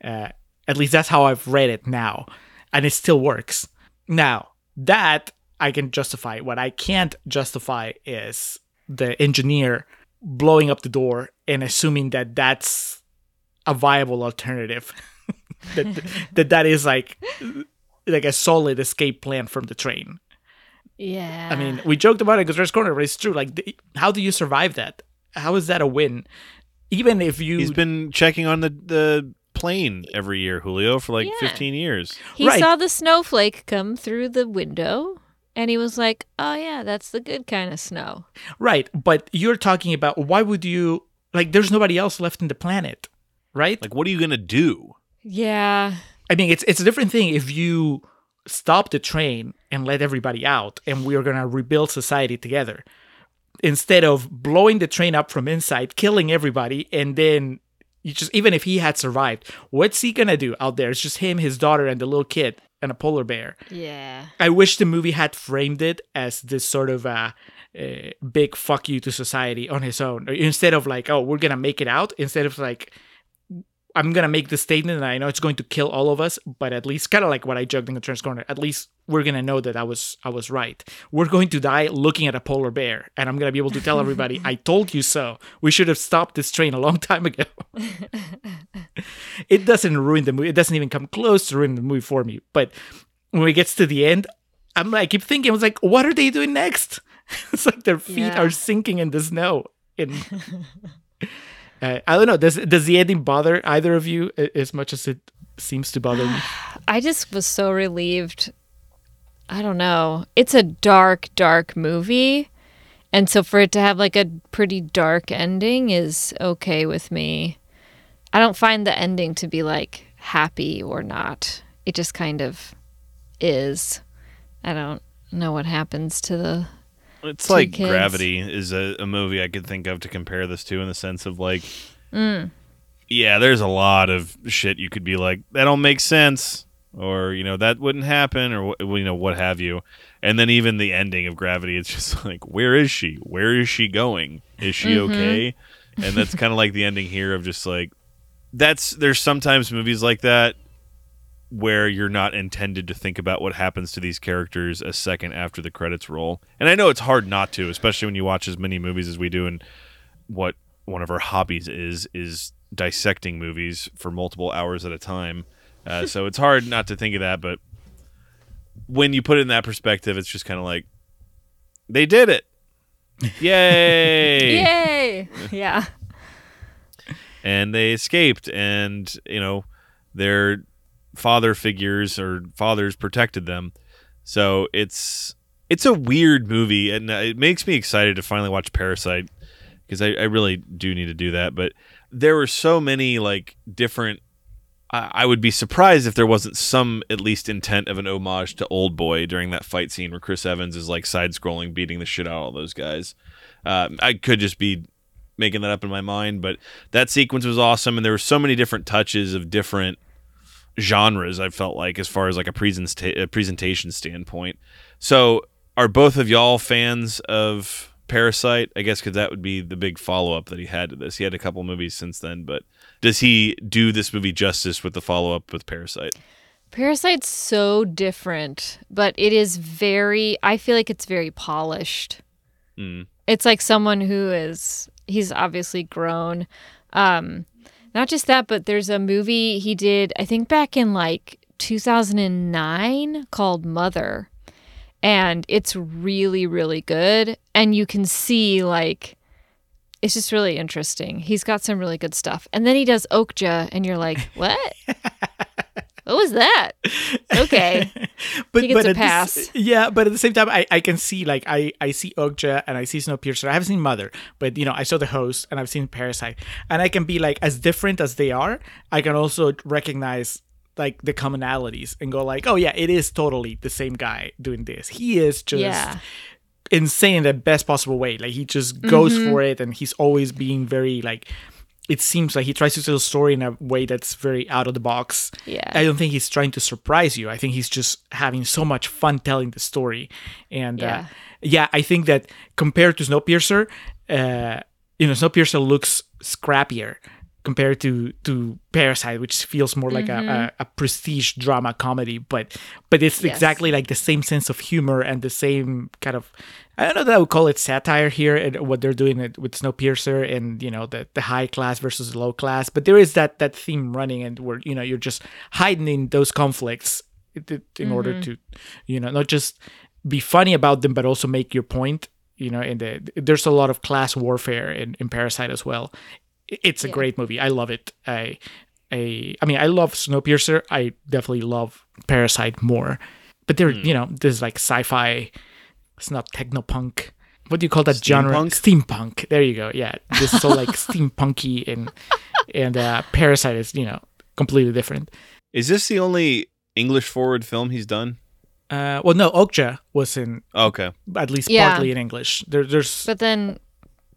uh, at least that's how i've read it now and it still works now that i can justify what i can't justify is the engineer blowing up the door and assuming that that's a viable alternative that, that that is like like a solid escape plan from the train. Yeah. I mean, we joked about it because Rest Corner, but it's true. Like, the, how do you survive that? How is that a win? Even if you He's been checking on the the plane every year, Julio, for like Yeah. 15 years. he right. saw the snowflake come through the window and he was like, "Oh yeah, that's the good kind of snow." right, but you're talking about why would you like? There's nobody else left in the planet, right? Like, what are you gonna do? Yeah. I mean, it's it's a different thing if you stop the train and let everybody out, and we're gonna rebuild society together, instead of blowing the train up from inside, killing everybody, and then you just even if he had survived, what's he gonna do out there? It's just him, his daughter, and the little kid, and a polar bear. Yeah. I wish the movie had framed it as this sort of uh, uh, big fuck you to society on his own, instead of like, oh, we're gonna make it out. Instead of like, I'm gonna make the statement, and I know it's going to kill all of us, but at least kind of like what I joked in the Trans Corner. At least we're gonna know that I was I was right. We're going to die looking at a polar bear, and I'm gonna be able to tell everybody, I told you so. We should have stopped this train a long time ago. it doesn't ruin the movie. It doesn't even come close to ruining the movie for me. But when it gets to the end, I'm like, I keep thinking, I was like, what are they doing next? it's like their feet Yeah. are sinking in the snow. And uh, I don't know. Does does the ending bother either of you as much as it seems to bother me? I just was so relieved. I don't know. It's a dark, dark movie. And so for it to have like a pretty dark ending is okay with me. I don't find the ending to be like happy or not. It just kind of is. I don't know what happens to the It's Two like kids. Gravity is a, a movie I could think of to compare this to in the sense of like, Mm. yeah, there's a lot of shit you could be like, that don't make sense, or you know that wouldn't happen, or you know what have you. And then even the ending of Gravity, it's just like, where is she? Where is she going? Is she Mm-hmm. okay? And that's kind of like the ending here of just like, that's there's sometimes movies like that where you're not intended to think about what happens to these characters a second after the credits roll. And I know it's hard not to, especially when you watch as many movies as we do and what one of our hobbies is is dissecting movies for multiple hours at a time. Uh, so it's hard not to think of that, but when you put it in that perspective, it's just kind of like they did it. Yay! Yay! yeah. and they escaped and you know their father figures or fathers protected them. So it's it's a weird movie and it makes me excited to finally watch parasite because I, I really do need to do that. But there were so many like different I, would be surprised if there wasn't some at least intent of an homage to Oldboy during that fight scene where chris evans is like side scrolling beating the shit out of all those guys. Uh, i could just be making that up in my mind, but that sequence was awesome, and there were so many different touches of different genres. I felt like as far as like a, presenta- a presentation standpoint. So, are both of y'all fans of Parasite? I guess because that would be the big follow up that he had to this. He had a couple movies since then, but does he do this movie justice with the follow up with Parasite? Parasite's so different, but it is very I feel like it's very polished. Mm. It's like someone who is he's obviously grown. Um not just that, but there's a movie he did I think back in like 2009 called Mother. And it's really really good and you can see like it's just really interesting. He's got some really good stuff. And then he does Okja and you're like, "What?" What was that? Okay. but He gets a pass. yeah, but at the same time, I, I can see like I I see Okja and I see Snowpiercer. I haven't seen Mother, but you know I saw the host and I've seen Parasite, and I can be like as different as they are. I can also recognize like the commonalities and go like, oh yeah, it is totally the same guy doing this. He is just Yeah. insane in the best possible way. Like he just goes mm-hmm. for it, and he's always being very like. It seems like he tries to tell a story in a way that's very out of the box. Yeah. I don't think he's trying to surprise you. I think he's just having so much fun telling the story. And Yeah. uh, yeah, I think that compared to Snowpiercer, uh, you know, Snowpiercer looks scrappier compared to to Parasite, which feels more like a, a, a prestige drama comedy. But but it's Yes. exactly like the same sense of humor and the same kind of I don't know that I would call it satire here and what they're doing it with Snowpiercer and you know the the high class versus low class. But there is that that theme running and where you know you're just hiding in those conflicts in order mm-hmm. to, you know, not just be funny about them, but also make your point. You know, and the, there's a lot of class warfare in, in Parasite as well. It's a Yeah. great movie. I love it. I, I, I mean, I love Snowpiercer. I definitely love Parasite more. But there, mm. you know, there's like sci-fi. It's not technopunk. What do you call that genre? Steampunk? Steampunk. There you go. Yeah, this is so like steampunky and and uh, Parasite is you know completely different. Is this the only English forward film he's done? Uh, well, no, Okja was in Okay. at least Yeah. partly in English. There, there's But then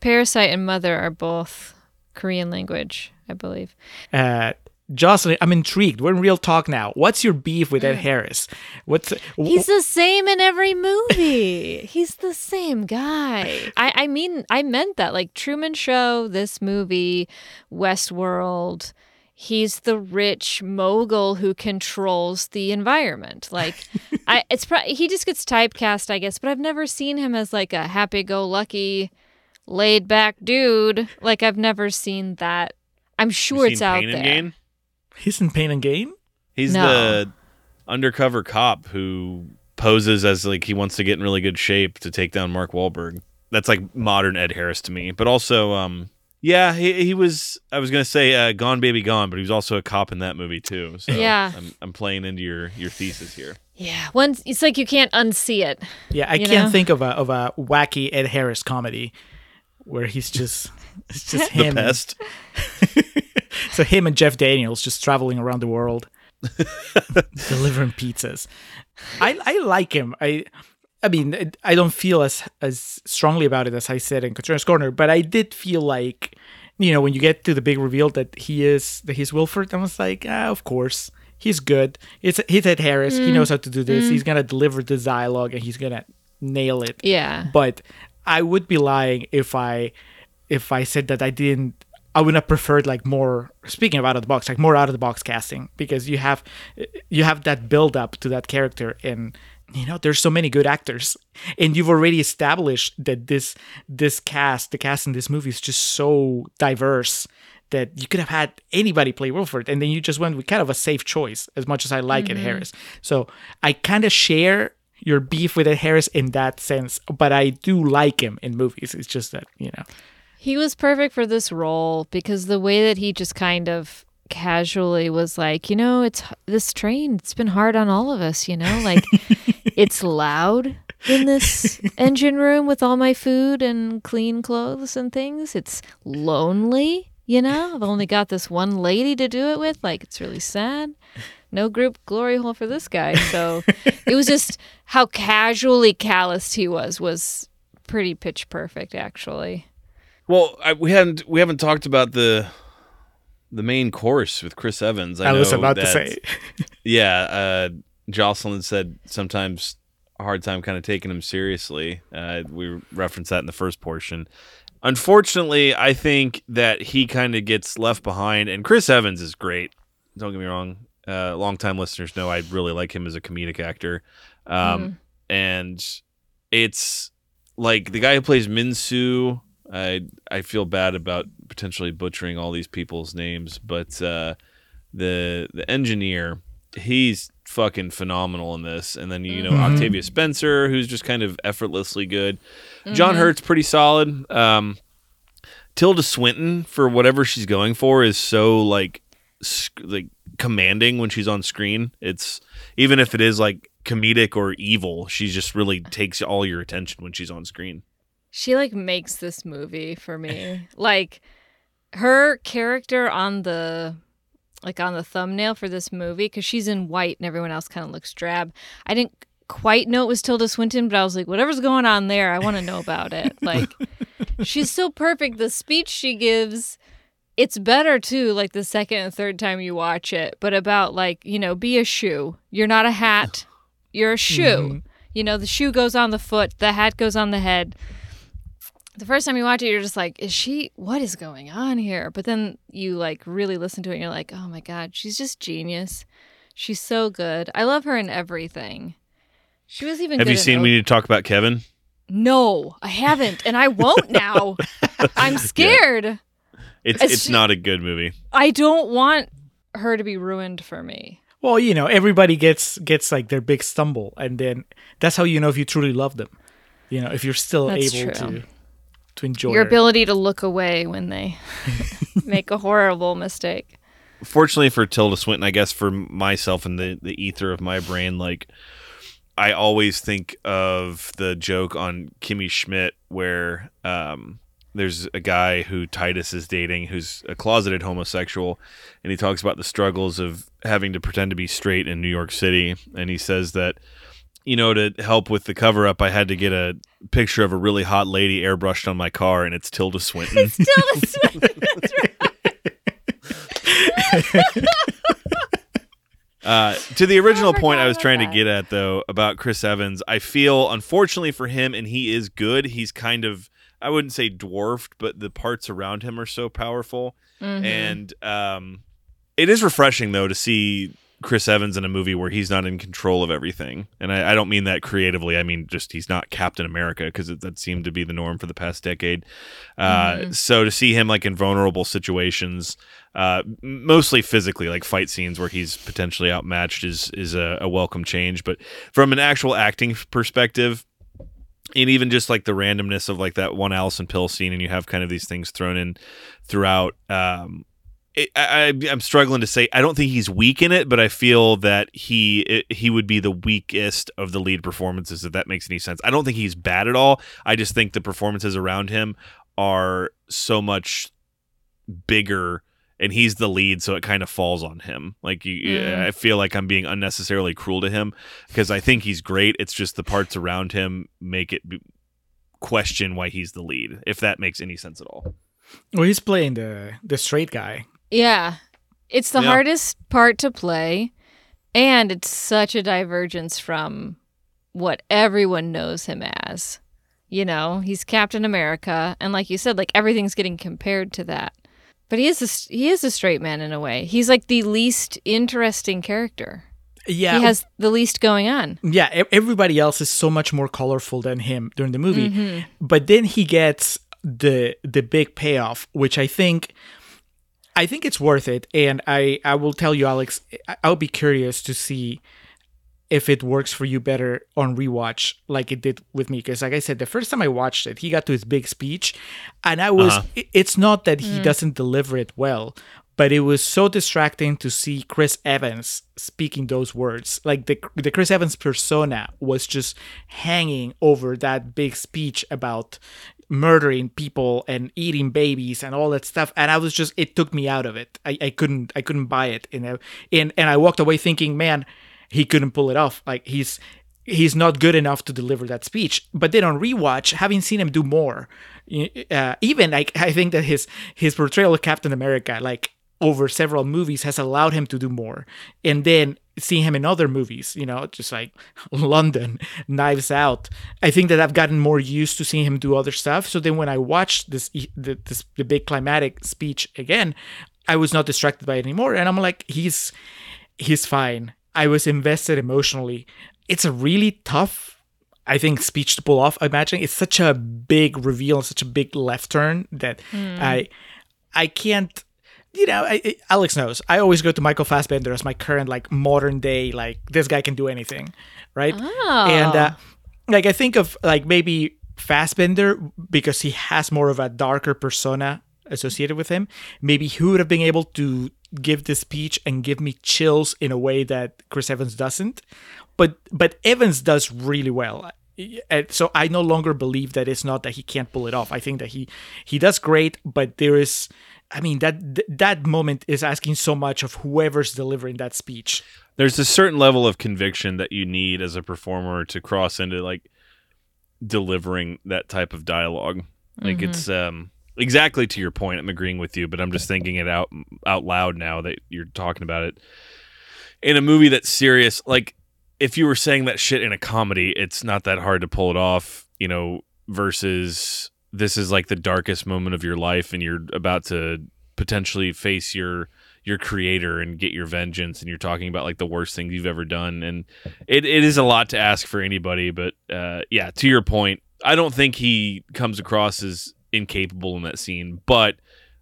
Parasite and Mother are both Korean language, I believe. uh, Joselyn. I'm intrigued. We're in real talk now. What's your beef with Ed mm. Harris? What's He's the same in every movie. He's the same guy. I, I mean, I meant that. Like Truman Show, this movie, Westworld. He's the rich mogul who controls the environment. Like, I it's pro- he just gets typecast, I guess. But I've never seen him as like a happy-go-lucky, laid-back dude. Like I've never seen that. I'm sure it's out Pain and there. Gain? He's in Pain and Gain. He's No. the undercover cop who poses as like he wants to get in really good shape to take down Mark Wahlberg. That's like modern Ed Harris to me. But also, um, yeah, he, he was. I was gonna say uh, Gone Baby Gone, but he was also a cop in that movie too. So Yeah. I'm, I'm playing into your your thesis here. Yeah, once it's like you can't unsee it. Yeah, I can't know? think of a of a wacky Ed Harris comedy where he's just it's just him. and- pest. so him and Jeff Daniels just traveling around the world, delivering pizzas. I I like him. I I mean I don't feel as as strongly about it as I said in Contrarians Corner, but I did feel like you know when you get to the big reveal that he is that he's Wilford, I was like, ah, of course. He's good. It's he's Ed Harris. He knows how to do this. He's gonna deliver this dialogue and he's gonna nail it Yeah. but I would be lying if I if I said that I didn't I would have preferred like more speaking of out of the box like more out of the box casting because you have you have that build up to that character and you know there's so many good actors and you've already established that this this cast the cast in this movie is just so diverse that you could have had anybody play Wilford, and then you just went with kind of a safe choice. As much as I like Ed mm-hmm. Harris, so I kind of share your beef with Ed Harris in that sense, but I do like him in movies. It's just that you know, He was perfect for this role because the way that he just kind of casually was like, you know, it's this train, it's been hard on all of us, you know, like it's loud in this engine room with all my food and clean clothes and things. It's lonely, you know. I've only got this one lady to do it with. Like it's really sad. No group glory hole for this guy. So it was just how casually calloused he was was pretty pitch perfect actually. Well, I, we haven't we haven't talked about the the main course with Chris Evans. I, I, was know about to say. Yeah, uh, Joselyn said sometimes a hard time kind of taking him seriously. Uh, we referenced that in the first portion. Unfortunately, I think that he kind of gets left behind, and Chris Evans is great. Don't get me wrong. Uh, longtime listeners know I really like him as a comedic actor, um, and it's like the guy who plays Minsu. I I feel bad about potentially butchering all these people's names, but uh, the the engineer he's fucking phenomenal in this. And then you know octavia spencer who's just kind of effortlessly good. John hurt's pretty solid. Um tilda swinton for whatever she's going for is so like sc- like commanding when she's on screen. It's even if it is like comedic or evil she just really takes all your attention when she's on screen She like makes this movie for me. like her character on the like on the thumbnail for this movie cuz she's in white and everyone else kind of looks drab. I didn't quite know it was Tilda Swinton, but I was like whatever's going on there, I want to know about it. Like she's so perfect the speech she gives it's better too like the second and third time you watch it, but about like, you know, be a shoe. You're not a hat. You're a shoe. Mm-hmm. You know, the shoe goes on the foot, the hat goes on the head the first time you watch it, you're just like, is she, what is going on here? But then you like really listen to it and you're like, oh my God, she's just genius. She's so good. I love her in everything. She was even have good you seen O- we need to talk about kevin No, I haven't. And I won't now. I'm scared. it's It's it's ju- not a good movie I don't want her to be ruined for me. Well, you know, everybody gets gets like their big stumble, and then that's how you know if you truly love them. You know, if you're still That's able true. to to enjoy Your it. ability to look away when they make a horrible mistake. fortunately for Tilda Swinton, I guess for myself and the the ether of my brain, like I always think of the joke on Kimmy Schmidt where um, there's a guy who Titus is dating who's a closeted homosexual, and he talks about the struggles of having to pretend to be straight in New York City, and he says that. You know, to help with the cover up, I had to get a picture of a really hot lady airbrushed on my car, and it's Tilda Swinton. Tilda Swinton. That's right. Uh, to the original point I was trying to get at, though, about Chris Evans, I feel, unfortunately for him, and he is good, he's kind of, I wouldn't say dwarfed, but the parts around him are so powerful. Mhm. And um, it is refreshing, though, to see Chris Evans in a movie where he's not in control of everything. And I, I don't mean that creatively. I mean just he's not Captain America because that seemed to be the norm for the past decade. Uh, So to see him like in vulnerable situations, uh, mostly physically, like fight scenes where he's potentially outmatched, is is a, a welcome change. But from an actual acting perspective, and even just like the randomness of like that one Alison Pill scene, and you have kind of these things thrown in throughout. Um, it, I, I- I'm struggling to say. I don't think he's weak in it, but I feel that he it, he would be the weakest of the lead performances. If that makes any sense, I don't think he's bad at all. I just think the performances around him are so much bigger and he's the lead so it kind of falls on him like you Mm. i feel like i'm being unnecessarily cruel to him because i think he's great it's just the parts around him make it be- question why he's the lead if that makes any sense at all well, he's playing the the straight guy. Yeah. It's the Yeah. hardest part to play, and it's such a divergence from what everyone knows him as. You know, he's Captain America, and like you said, like everything's getting compared to that. But he is a, he is a straight man in a way. He's like the least interesting character. Yeah, He has the least going on. yeah. Everybody else is so much more colorful than him during the movie. Mm-hmm. But then he gets the the big payoff, which I think I think it's worth it. And I I will tell you, Alex, I- I'll be curious to see if it works for you better on rewatch like it did with me because like i said the first time i watched it he got to his big speech and i was Uh-huh. it's not that he doesn't deliver it well but it was so distracting to see chris evans speaking those words like the, the chris evans persona was just hanging over that big speech about murdering people and eating babies and all that stuff and i was just it took me out of it i, I couldn't i couldn't buy it and, I- and and i walked away thinking man he couldn't pull it off. Like he's he's not good enough to deliver that speech. But then on rewatch, having seen him do more, uh, even like I think that his his portrayal of Captain America, like over several movies, has allowed him to do more. And then seeing him in other movies, you know, just like London, Knives Out, I think that I've gotten more used to seeing him do other stuff. So then when I watched this the, this the big climatic speech again, I was not distracted by it anymore, and I'm like, he's he's fine. I was invested emotionally. It's a really tough, I think, speech to pull off. I imagine it's such a big reveal, such a big left turn that hmm. I, I can't. You know, I, I- Alex knows. I always go to Michael Fassbender as my current, like, modern day, like, this guy can do anything, right? Oh. And, uh, like, I think of, like, maybe Fassbender because he has more of a darker persona associated with him. Maybe he would have been able to give this speech and give me chills in a way that Chris Evans doesn't. But but Evans does really well. And so I no longer believe that it's not that he can't pull it off. I think that he he does great, but there is I mean that th- that moment is asking so much of whoever's delivering that speech. there's a certain level of conviction that you need as a performer to cross into like delivering that type of dialogue. Like it's um exactly to your point i'm agreeing with you but i'm just thinking it out out loud now that you're talking about it. In a movie that's serious like if you were saying that shit in a comedy it's not that hard to pull it off you know versus this is like the darkest moment of your life and you're about to potentially face your your creator and get your vengeance and you're talking about like the worst things you've ever done and it, it is a lot to ask for anybody but uh, yeah to your point i don't think he comes across as incapable in that scene but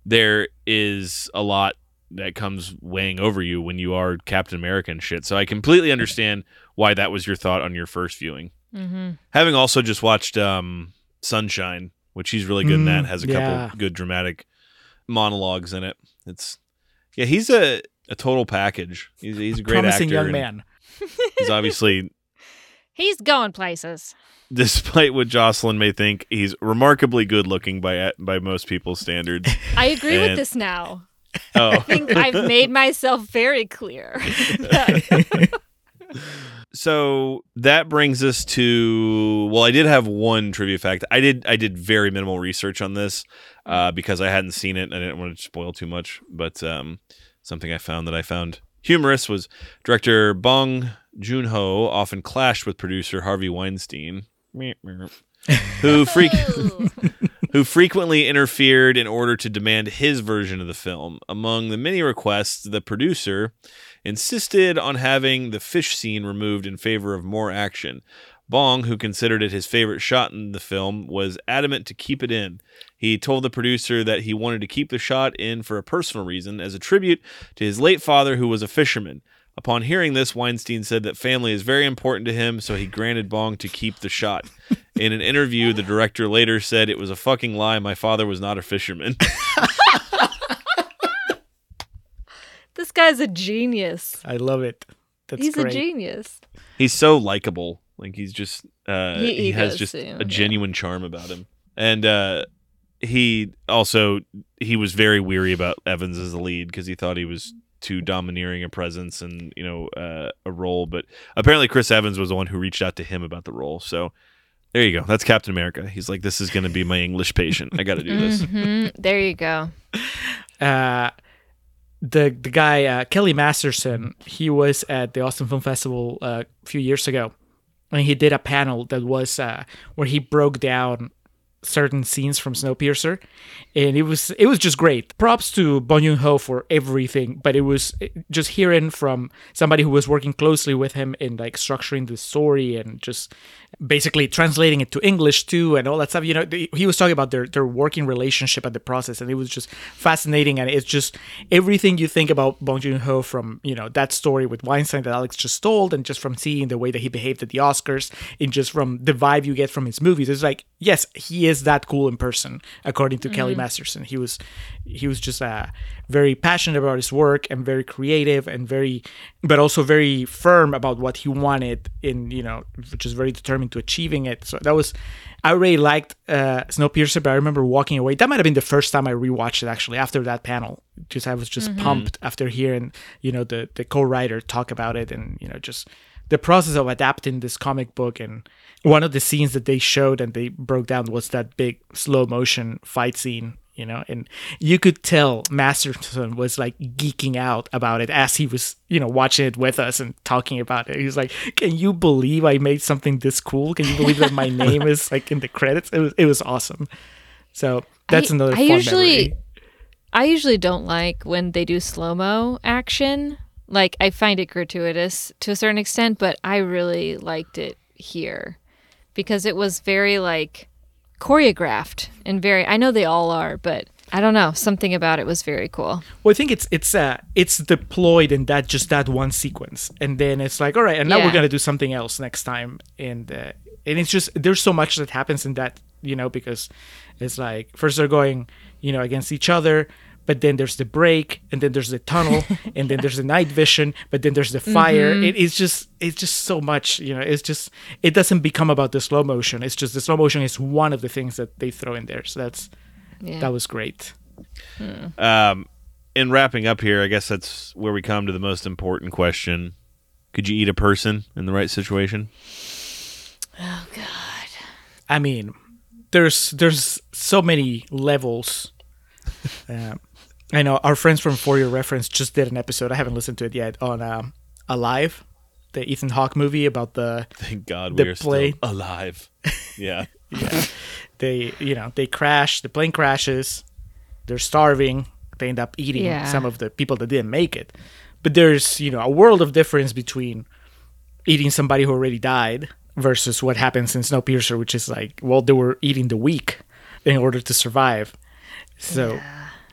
there is a lot that comes weighing over you when you are Captain America and shit. So I completely understand why that was your thought on your first viewing. Mm-hmm. Having also just watched um, Sunshine, which he's really good in that, Mm, has a yeah. couple good dramatic monologues in it. It's yeah, he's a, a total package. He's, he's a great Promising actor. young man. He's obviously, He's going places. despite what Joselyn may think, he's remarkably good looking by by most people's standards. I agree with this now. Oh, I think I've made myself very clear. so that brings us to well, I did have one trivia fact. I did I did very minimal research on this uh, because I hadn't seen it. and I didn't want to spoil too much, but um, something I found that I found humorous was director Bong Joon Ho often clashed with producer Harvey Weinstein, who freak who frequently interfered in order to demand his version of the film. Among the many requests, the producer insisted on having the fish scene removed in favor of more action. Bong, who considered it his favorite shot in the film, was adamant to keep it in. He told the producer that he wanted to keep the shot in for a personal reason, as a tribute to his late father, who was a fisherman. Upon hearing this, Weinstein said that family is very important to him, so he granted Bong to keep the shot. In an interview, the director later said it was a fucking lie. My father was not a fisherman. this guy's a genius. I love it. That's He's great. a genius. he's so likable. Like he's just uh, He- he, he has just seem, a yeah. genuine charm about him. And uh, he also he was very weary about Evans as the lead because he thought he was too domineering a presence and you know uh, a role. But apparently Chris Evans was the one who reached out to him about the role. So there you go. That's Captain America. He's like, this is going to be my English patient. I got to do this. hmm There you go. uh, the the guy uh, Kelly Masterson, he was at the Austin Film Festival uh, a few years ago, and he did a panel that was uh, where he broke down certain scenes from Snowpiercer, and it was it was just great. Props to Bong Joon Ho for everything, but it was just hearing from somebody who was working closely with him in like structuring the story and just basically translating it to English too and all that stuff. You know, he was talking about their their working relationship and the process, and it was just fascinating. And it's just everything you think about Bong Joon Ho from you know that story with Weinstein that Alex just told, and just from seeing the way that he behaved at the Oscars, and just from the vibe you get from his movies. It's like yes, he is that cool in person, according to Kelly Masterson. He was he was just uh, very passionate about his work and very creative and very, but also very firm about what he wanted in you know, which is very determined to achieving it. So that was, I really liked uh, Snowpiercer, but I remember walking away. That might have been the first time I rewatched it actually after that panel. Just I was just pumped after hearing you know the the co-writer talk about it and you know just the process of adapting this comic book and one of the scenes that they showed and they broke down was that big slow motion fight scene you know and you could tell masterson was like geeking out about it as he was you know watching it with us and talking about it. He was like can you believe i made something this cool? Can you believe that my name is like in the credits? It was, it was awesome. So that's I- another I usually- memory. I usually don't like when they do slow mo action. Like I find it gratuitous to a certain extent, but I really liked it here because it was very like choreographed and very. I know they all are, but I don't know. Something about it was very cool. Well, I think it's it's uh it's deployed in that just that one sequence, and then it's like, all right, and now Yeah. we're gonna do something else next time, and uh, and it's just there's so much that happens in that, you know, because it's like first they're going, you know, against each other, but then there's the break, and then there's the tunnel, and then there's the night vision, but then there's the fire. It, it's just it's just so much, you know. It's just it doesn't become about the slow motion. It's just the slow motion is one of the things that they throw in there. So that's Yeah. that was great. Um, in wrapping up here, I guess that's where we come to the most important question: Could you eat a person in the right situation? oh God. I mean, there's there's so many levels. Um, I know our friends from For Your Reference just did an episode. I haven't listened to it yet on um, Alive, the Ethan Hawke movie about the Thank God The we are plane. still alive. Yeah. yeah. they you know they crash the plane crashes they're starving they end up eating Yeah. some of the people that didn't make it but there's you know a world of difference between eating somebody who already died versus what happens in snowpiercer which is like well they were eating the weak in order to survive so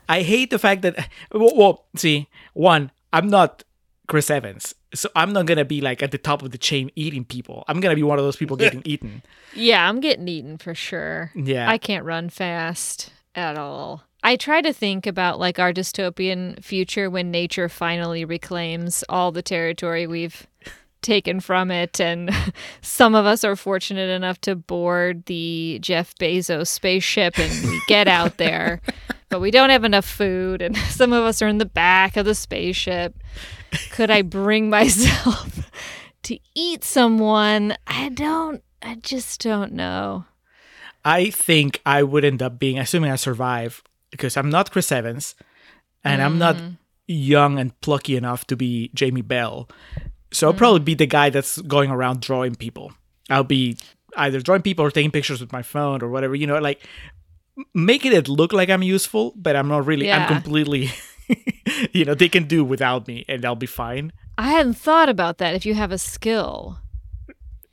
I hate the fact that well, well, see, one, I'm not Chris Evans, so I'm not gonna be like at the top of the chain eating people. I'm gonna be one of those people getting eaten. Yeah, I'm getting eaten for sure. Yeah. I can't run fast at all. I try to think about like our dystopian future when nature finally reclaims all the territory we've taken from it and some of us are fortunate enough to board the Jeff Bezos spaceship and we get out there but we don't have enough food and some of us are in the back of the spaceship. Could I bring myself to eat someone? I don't I just don't know. I think I would end up being, assuming I survive, because I'm not Chris Evans, and I'm not mm. young and plucky enough to be Jamie Bell. So I'll mm. probably be the guy that's going around drawing people. I'll be either drawing people or taking pictures with my phone or whatever, you know, like making it look like I'm useful, but I'm not really. I'm completely, you know, they can do without me, and I'll be fine. I hadn't thought about that if you have a skill.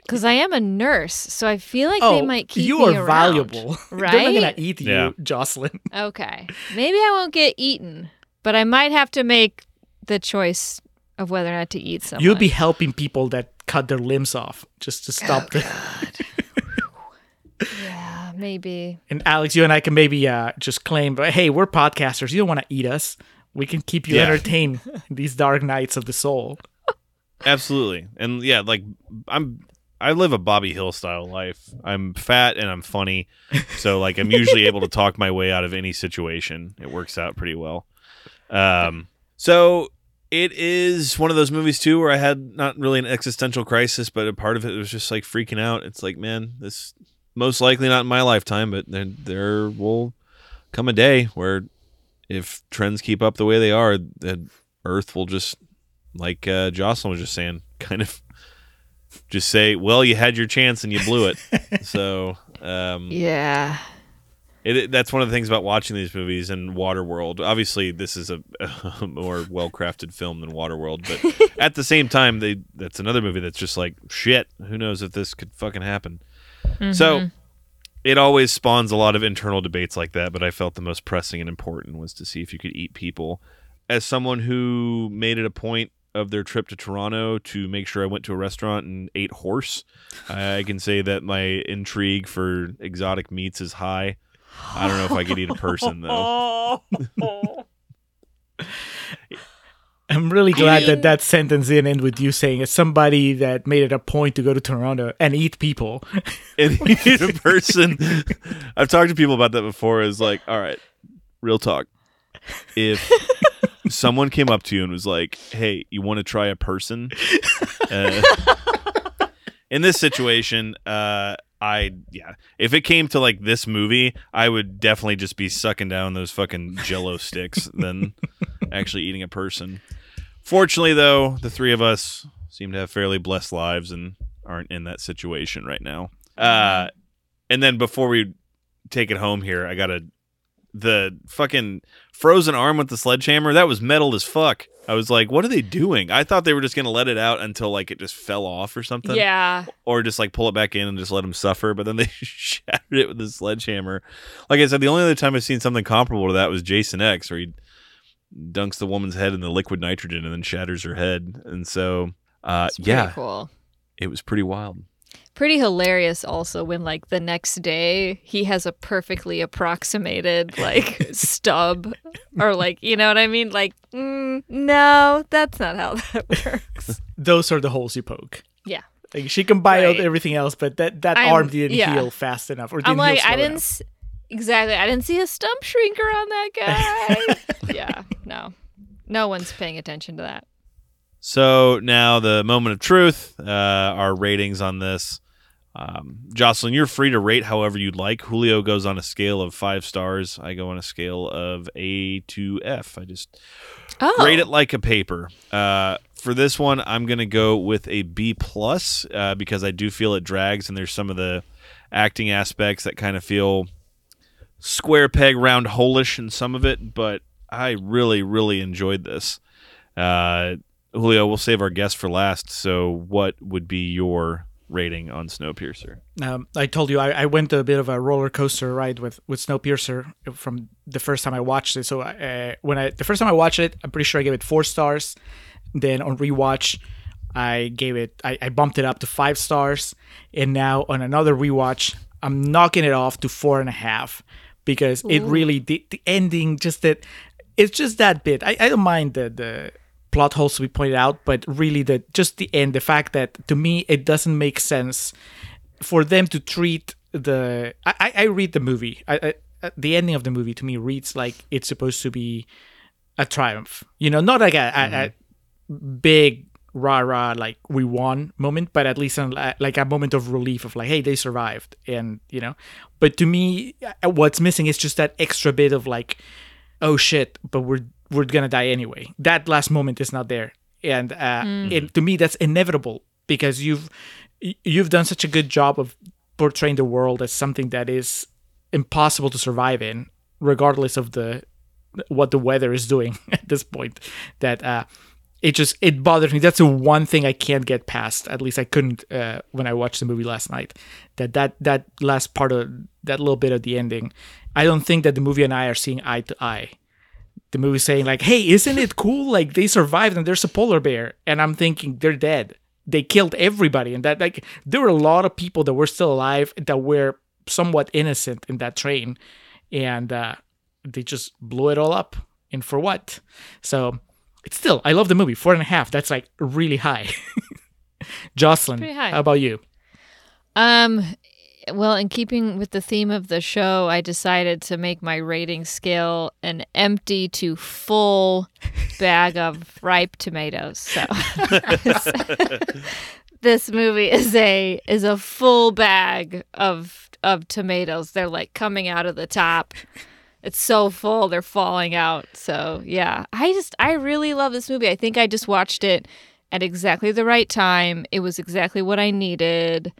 Because I am a nurse, so I feel like they oh, might keep Oh, you me are around, valuable. Right? They're not gonna eat you, Yeah. Joselyn. Okay. Maybe I won't get eaten, but I might have to make the choice of whether or not to eat someone. You'll be helping people that cut their limbs off just to stop oh, the. Yeah, maybe. And Alex, you and I can maybe uh, just claim, but hey, we're podcasters. You don't want to eat us. We can keep you Yeah. entertained these dark nights of the soul. Absolutely. And yeah, like I'm I live a Bobby Hill style life. I'm fat and I'm funny. So like I'm usually able to talk my way out of any situation. It works out pretty well. Um so it is one of those movies too where I had not really an existential crisis, but a part of it was just like freaking out. It's like, man, this most likely not in my lifetime, but there there will come a day where if trends keep up the way they are, the Earth will just like uh, Joselyn was just saying, kind of just say, "Well, you had your chance and you blew it." so um, Yeah. it, it- that's one of the things about watching these movies and Waterworld. Obviously, this is a, a more well crafted film than Waterworld, but at the same time, they that's another movie that's just like shit. Who knows if this could fucking happen? So mm-hmm. it always spawns a lot of internal debates like that. But I felt the most pressing and important was to see if you could eat people. As someone who made it a point of their trip to Toronto to make sure I went to a restaurant and ate horse, I can say that my intrigue for exotic meats is high. I don't know if I could eat a person though. I'm really glad that that sentence didn't end with you saying, as somebody that made it a point to go to Toronto and eat people. And eat a person. I've talked to people about that before. Is like, all right, real talk. If someone came up to you and was like, "Hey, you want to try a person?" Uh, in this situation, uh, I yeah. If it came to like this movie, I would definitely just be sucking down those fucking Jello sticks than actually eating a person. Fortunately, though, the three of us seem to have fairly blessed lives and aren't in that situation right now. Uh, and then before we take it home here, I got a the fucking frozen arm with the sledgehammer. That was metal as fuck. I was like, what are they doing? I thought they were just gonna let it out until like it just fell off or something Yeah. or just like pull it back in and just let him suffer. But then they shattered it with a sledgehammer. Like I said, the only other time I've seen something comparable to that was Jason X, where he dunks the woman's head in the liquid nitrogen and then shatters her head. And so, uh, pretty yeah, cool. it was pretty wild. Pretty hilarious also when like the next day he has a perfectly approximated like stub or like you know what I mean like mm, no that's not how that works. Those are the holes you poke. Yeah. Like she can buy out Right. everything else, but that, that I'm- arm didn't yeah. heal fast enough. Or didn't I'm like heal I didn't s- exactly I didn't see a stump shrinker on that guy. yeah, no. No one's paying attention to that. So now the moment of truth, uh, our ratings on this. Um, Joselyn, you're free to rate however you'd like. Julio goes on a scale of five stars. I go on a scale of A to F. I just Oh. grade it like a paper. Uh, for this one, I'm gonna go with a B plus uh, because I do feel it drags, and there's some of the acting aspects that kind of feel square peg round holish in some of it. But I really, really enjoyed this. Uh, Julio, we'll save our guest for last. So, what would be your rating on Snowpiercer? Um, I told you I, I went a bit of a roller coaster ride with with Snowpiercer from the first time I watched it. So uh, when I the first time I watched it, I'm pretty sure I gave it four stars. Then on rewatch, I gave it I, I bumped it up to five stars, and now on another rewatch, I'm knocking it off to four and a half because it really the, the ending just that it's just that bit. I, I don't mind the the plot holes to be pointed out, but really the just the end, the fact that to me it doesn't make sense for them to treat the. I, I- read the movie. I, I, uh, the ending of the movie to me reads like it's supposed to be a triumph. You know, not like a, a, a mm-hmm. big rah rah like we won moment, but at least an, like a moment of relief of like, hey, they survived, and you know. But to me, uh, what's missing is just that extra bit of like, oh shit, but we're we're gonna die anyway. That last moment is not there, and uh, it, to me that's inevitable because you've you've done such a good job of portraying the world as something that is impossible to survive in, regardless of the what the weather is doing at this point. That uh, it just it bothers me. That's the one thing I can't get past. At least I couldn't uh, when I watched the movie last night. That that that last part of that little bit of the ending, I don't think that the movie and I are seeing eye to eye the movie saying like, "Hey, isn't it cool? Like they survived and there's a polar bear." And I'm thinking they're dead. They killed everybody, and that like there were a lot of people that were still alive that were somewhat innocent in that train, and uh, they just blew it all up. And for what? So it's still I love the movie. Four and a half. That's like really high. Joselyn, high. how about you? Um, well, in keeping with the theme of the show, I decided to make my rating scale an empty to full bag of ripe tomatoes. So this movie is a is a full bag of of tomatoes. They're like coming out of the top. It's so full, they're falling out. So yeah, I just I really love this movie. I think I just watched it at exactly the right time. It was exactly what I needed.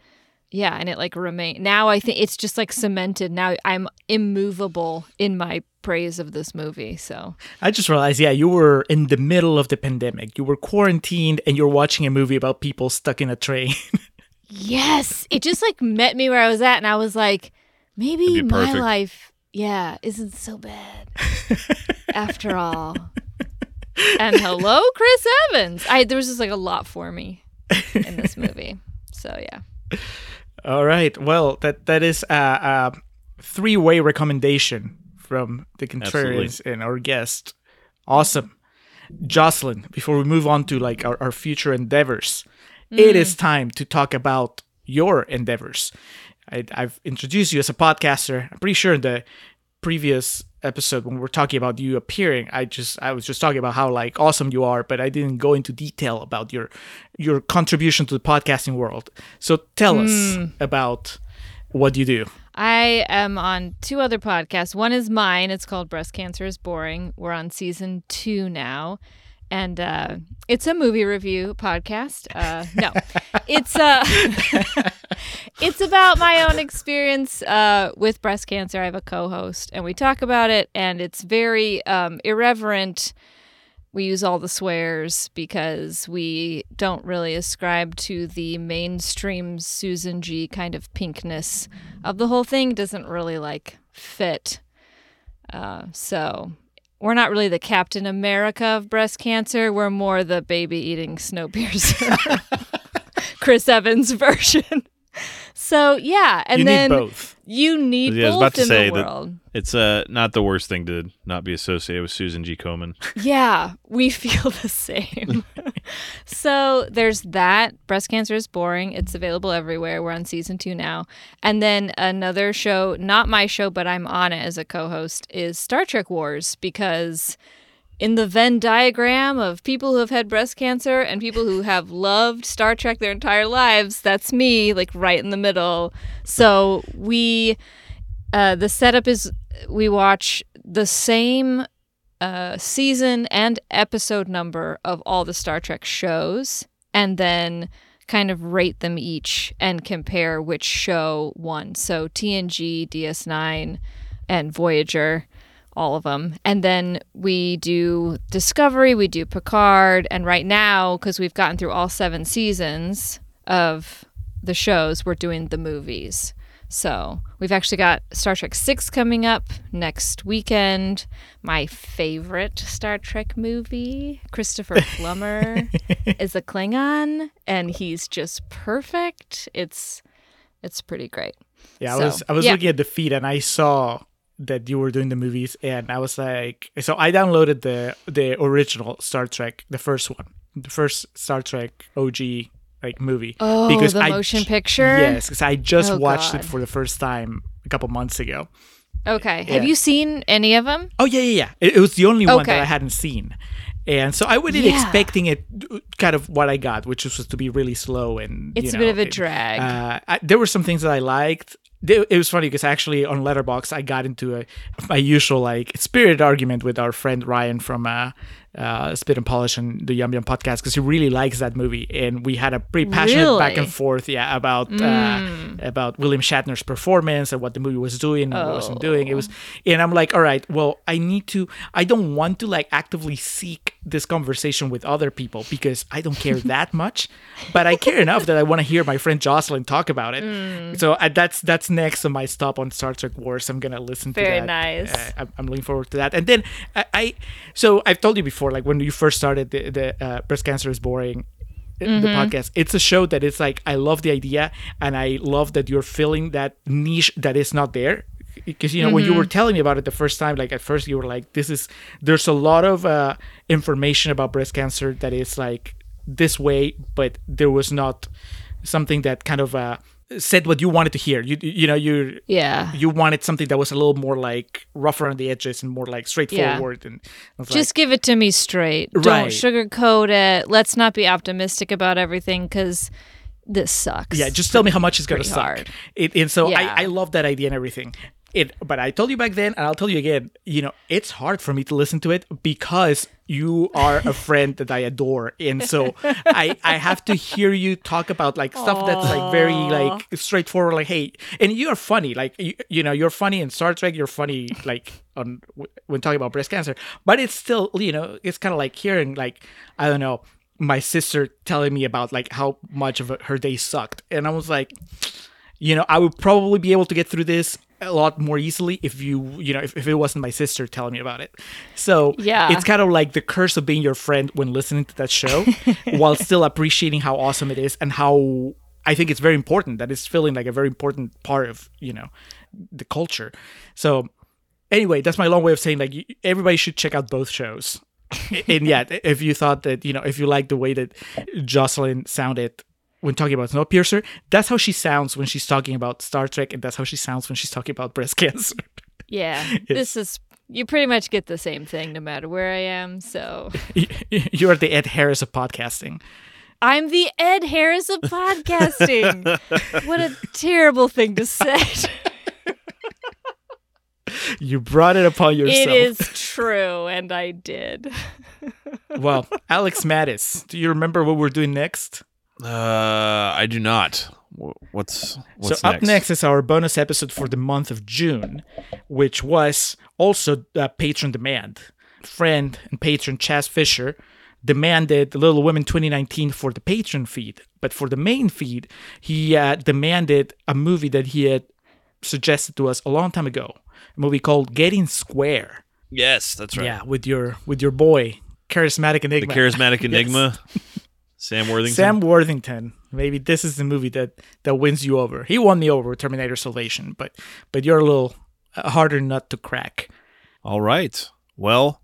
Yeah, and it like remain now I think it's just like cemented. Now I'm immovable in my praise of this movie. So I just realized, yeah, you were in the middle of the pandemic. You were quarantined, and you're watching a movie about people stuck in a train. Yes, it just like met me where I was at, and I was like, maybe my perfect. life, yeah, isn't so bad after all. And hello, Chris Evans. I there was just like a lot for me in this movie. So yeah, All right. Well, that that is a, a three-way recommendation from the Contrarians and our guest. Awesome, Joselyn. Before we move on to like our, our future endeavors, it mm. is time to talk about your endeavors. I, I've introduced you as a podcaster. I'm pretty sure in the previous episode when we we're talking about you appearing, I just I was just talking about how like awesome you are, but I didn't go into detail about your your contribution to the podcasting world. So tell us hmm. about what you do. I am on two other podcasts. One is mine. It's called Breast Cancer is Boring. We're on season two now. And uh, it's a movie review podcast. Uh, no, it's uh, it's about my own experience uh, with breast cancer. I have a co-host, and we talk about it, and it's very um, irreverent. We use all the swears because we don't really ascribe to the mainstream Susan G kind of pinkness of the whole thing. Doesn't really like fit. Uh, so we're not really the Captain America of breast cancer. We're more the baby eating Snowpiercer, Chris Evans version. So yeah, and you then need both. you need Yeah, I was about to in say the that- world. It's uh not the worst thing to not be associated with Susan G. Komen. Yeah, we feel the same. so there's that. Breast cancer is boring. It's available everywhere. We're on season two now. And then another show, not my show, but I'm on it as a co host, is Star Trek Wars because in the Venn diagram of people who have had breast cancer and people who have loved Star Trek their entire lives, that's me, like right in the middle. So we, uh, the setup is we watch the same uh, season and episode number of all the Star Trek shows, and then kind of rate them each and compare which show won. So TNG, DS9, and Voyager, all of them. And then we do Discovery, we do Picard, and right now, because we've gotten through all seven seasons of the shows, we're doing the movies. So we've actually got Star Trek 6 coming up next weekend. My favorite Star Trek movie, Christopher Plummer, is a Klingon, and he's just perfect. It's it's pretty great. Yeah, I was I was yeah. looking at the feed and I saw that you were doing the movies and I was like so I downloaded the the original Star Trek, the first one. The first Star Trek OG like movie. Oh, the I motion picture? Yes, because I just Oh, watched it for the first time a couple months ago. Okay. Yeah. Have you seen any of them? Oh yeah, yeah, yeah. It, it was the only one that I hadn't seen, and so I in Yeah. expecting it, kind of what I got, which was to be really slow and It's you a bit of a drag. Uh, I, there were some things that I liked. It was funny because actually on Letterboxd I got into a my usual like spirited argument with our friend Ryan from uh, uh, Spit and Polish and the Yum Yum podcast because he really likes that movie and we had a pretty passionate back and forth yeah about uh, about William Shatner's performance and what the movie was doing and what wasn't doing. It was and I'm like all right well I need to I don't want to like actively seek this conversation with other people because I don't care that much but I care enough that I want to hear my friend Joselyn talk about it. So uh, that's that's next on my stop on Star Trek Wars. I'm gonna listen Very to that. Very nice. Uh, I'm, I'm looking forward to that. And then I, I so I've told you before, like when you first started the, the uh, breast cancer is boring. uh, The podcast. It's a show that it's like I love the idea, and I love that you're filling that niche that is not there. Because you know when you were telling me about it the first time, like at first you were like, "This is there's a lot of uh, information about breast cancer that is like this way, but there was not something that kind of uh, said what you wanted to hear. You you know you yeah. you wanted something that was a little more like rougher on the edges and more like straightforward and Just like, give it to me straight. Right. Don't sugarcoat it. Let's not be optimistic about everything because this sucks. yeah just tell me how much it's gonna suck hard. it, and so Yeah. I, I love that idea and everything it but i told you back then and i'll tell you again you know it's hard for me to listen to it because you are a friend that i adore. And so i i have to hear you talk about like stuff that's like very like straightforward like hey and you're funny like you, you know you're funny in star trek you're funny like on when talking about breast cancer but it's still you know it's kind of like hearing like i don't know my sister telling me about like how much of her day sucked. And i was like you know i would probably be able to get through this a lot more easily if you you know if, if it wasn't my sister telling me about it. So Yeah. it's kind of like the curse of being your friend when listening to that show while still appreciating how awesome it is and how i think it's very important that it's feeling like a very important part of you know the culture. So anyway that's my long way of saying like everybody should check out both shows. And yeah if you thought that you know if you like the way that joselyn sounded when talking about snowpiercer that's how she sounds when she's talking about star trek and that's how she sounds when she's talking about breast cancer Yeah. This is you pretty much get the same thing no matter where I am. So you are the ed harris of podcasting I'm the Ed Harris of podcasting. what a terrible thing to say. you brought it upon yourself it is true, and I did. well alex mattis do you remember what we're doing next Uh, I do not. What's what's so up next is our bonus episode for the month of June, which was also uh, patron demand. Friend and patron Chas Fisher demanded Little Women 2019 for the patron feed, but for the main feed, he uh, demanded a movie that he had suggested to us a long time ago, a movie called Gettin' Square. Yes, that's right. Yeah, with your with your boy, charismatic enigma. The charismatic enigma, Sam Worthington. Sam Worthington. Maybe this is the movie that that wins you over. He won me over with Terminator Salvation, but but you're a little harder nut to crack. All right. Well,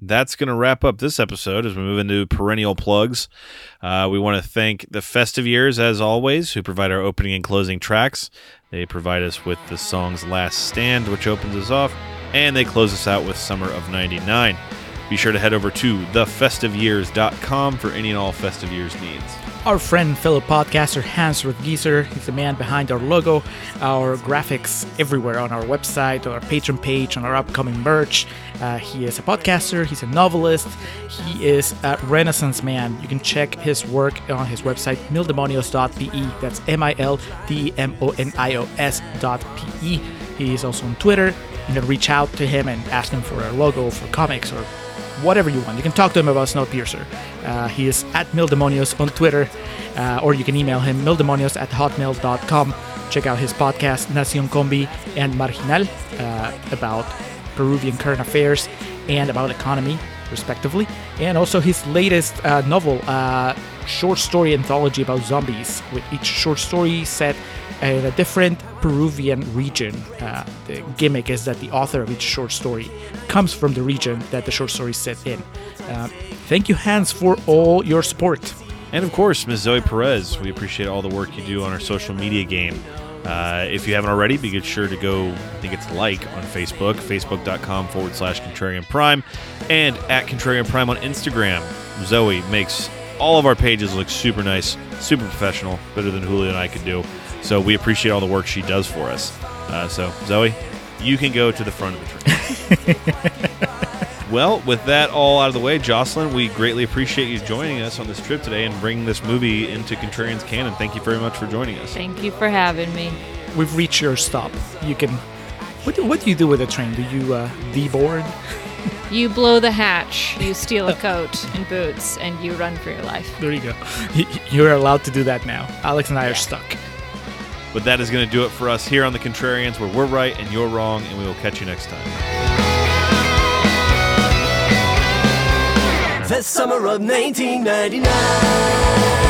that's going to wrap up this episode as we move into perennial plugs. Uh, we want to thank the Festive Years, as always, who provide our opening and closing tracks. They provide us with the song's Last Stand, which opens us off, and they close us out with Summer of 99. Be sure to head over to thefestiveyears.com for any and all Festive Years needs. Our friend fellow podcaster Hans Rothgiesser, he's the man behind our logo, our graphics everywhere on our website, on our Patreon page, on our upcoming merch. Uh, he is a podcaster, he's a novelist, he is a Renaissance man. You can check his work on his website, mildemonios.pe. That's M I L D M O N I O S dot P-E. He is also on Twitter. You can reach out to him and ask him for a logo for comics or whatever you want. You can talk to him about Snowpiercer. Uh, he is at Mildemonios on Twitter, uh, or you can email him mildemonios at hotmail.com. Check out his podcast, Nacion Combi and Marginal, uh, about Peruvian current affairs and about economy, respectively. And also his latest uh, novel, uh, short story anthology about zombies, with each short story set in a different Peruvian region. Uh, the gimmick is that the author of each short story comes from the region that the short story is set in. Uh, thank you, Hans, for all your support. And of course, Ms. Zoe Perez, we appreciate all the work you do on our social media game. Uh, if you haven't already, be sure to go, I think it's like on Facebook, facebook.com forward slash Contrarian Prime, and at Contrarian Prime on Instagram. Zoe makes all of our pages look super nice, super professional, better than Julio and I could do. So we appreciate all the work she does for us. Uh, so, Zoe, you can go to the front of the train. well, with that all out of the way, Joselyn, we greatly appreciate you joining us on this trip today and bringing this movie into Contrarian's canon. Thank you very much for joining us. Thank you for having me. We've reached your stop. You can. What do, what do you do with a train? Do you uh, deboard? You blow the hatch, you steal a coat and boots, and you run for your life. There you go. You're allowed to do that now. Alex and I are stuck. But that is going to do it for us here on The Contrarians, where we're right and you're wrong, and we will catch you next time. The summer of 1999.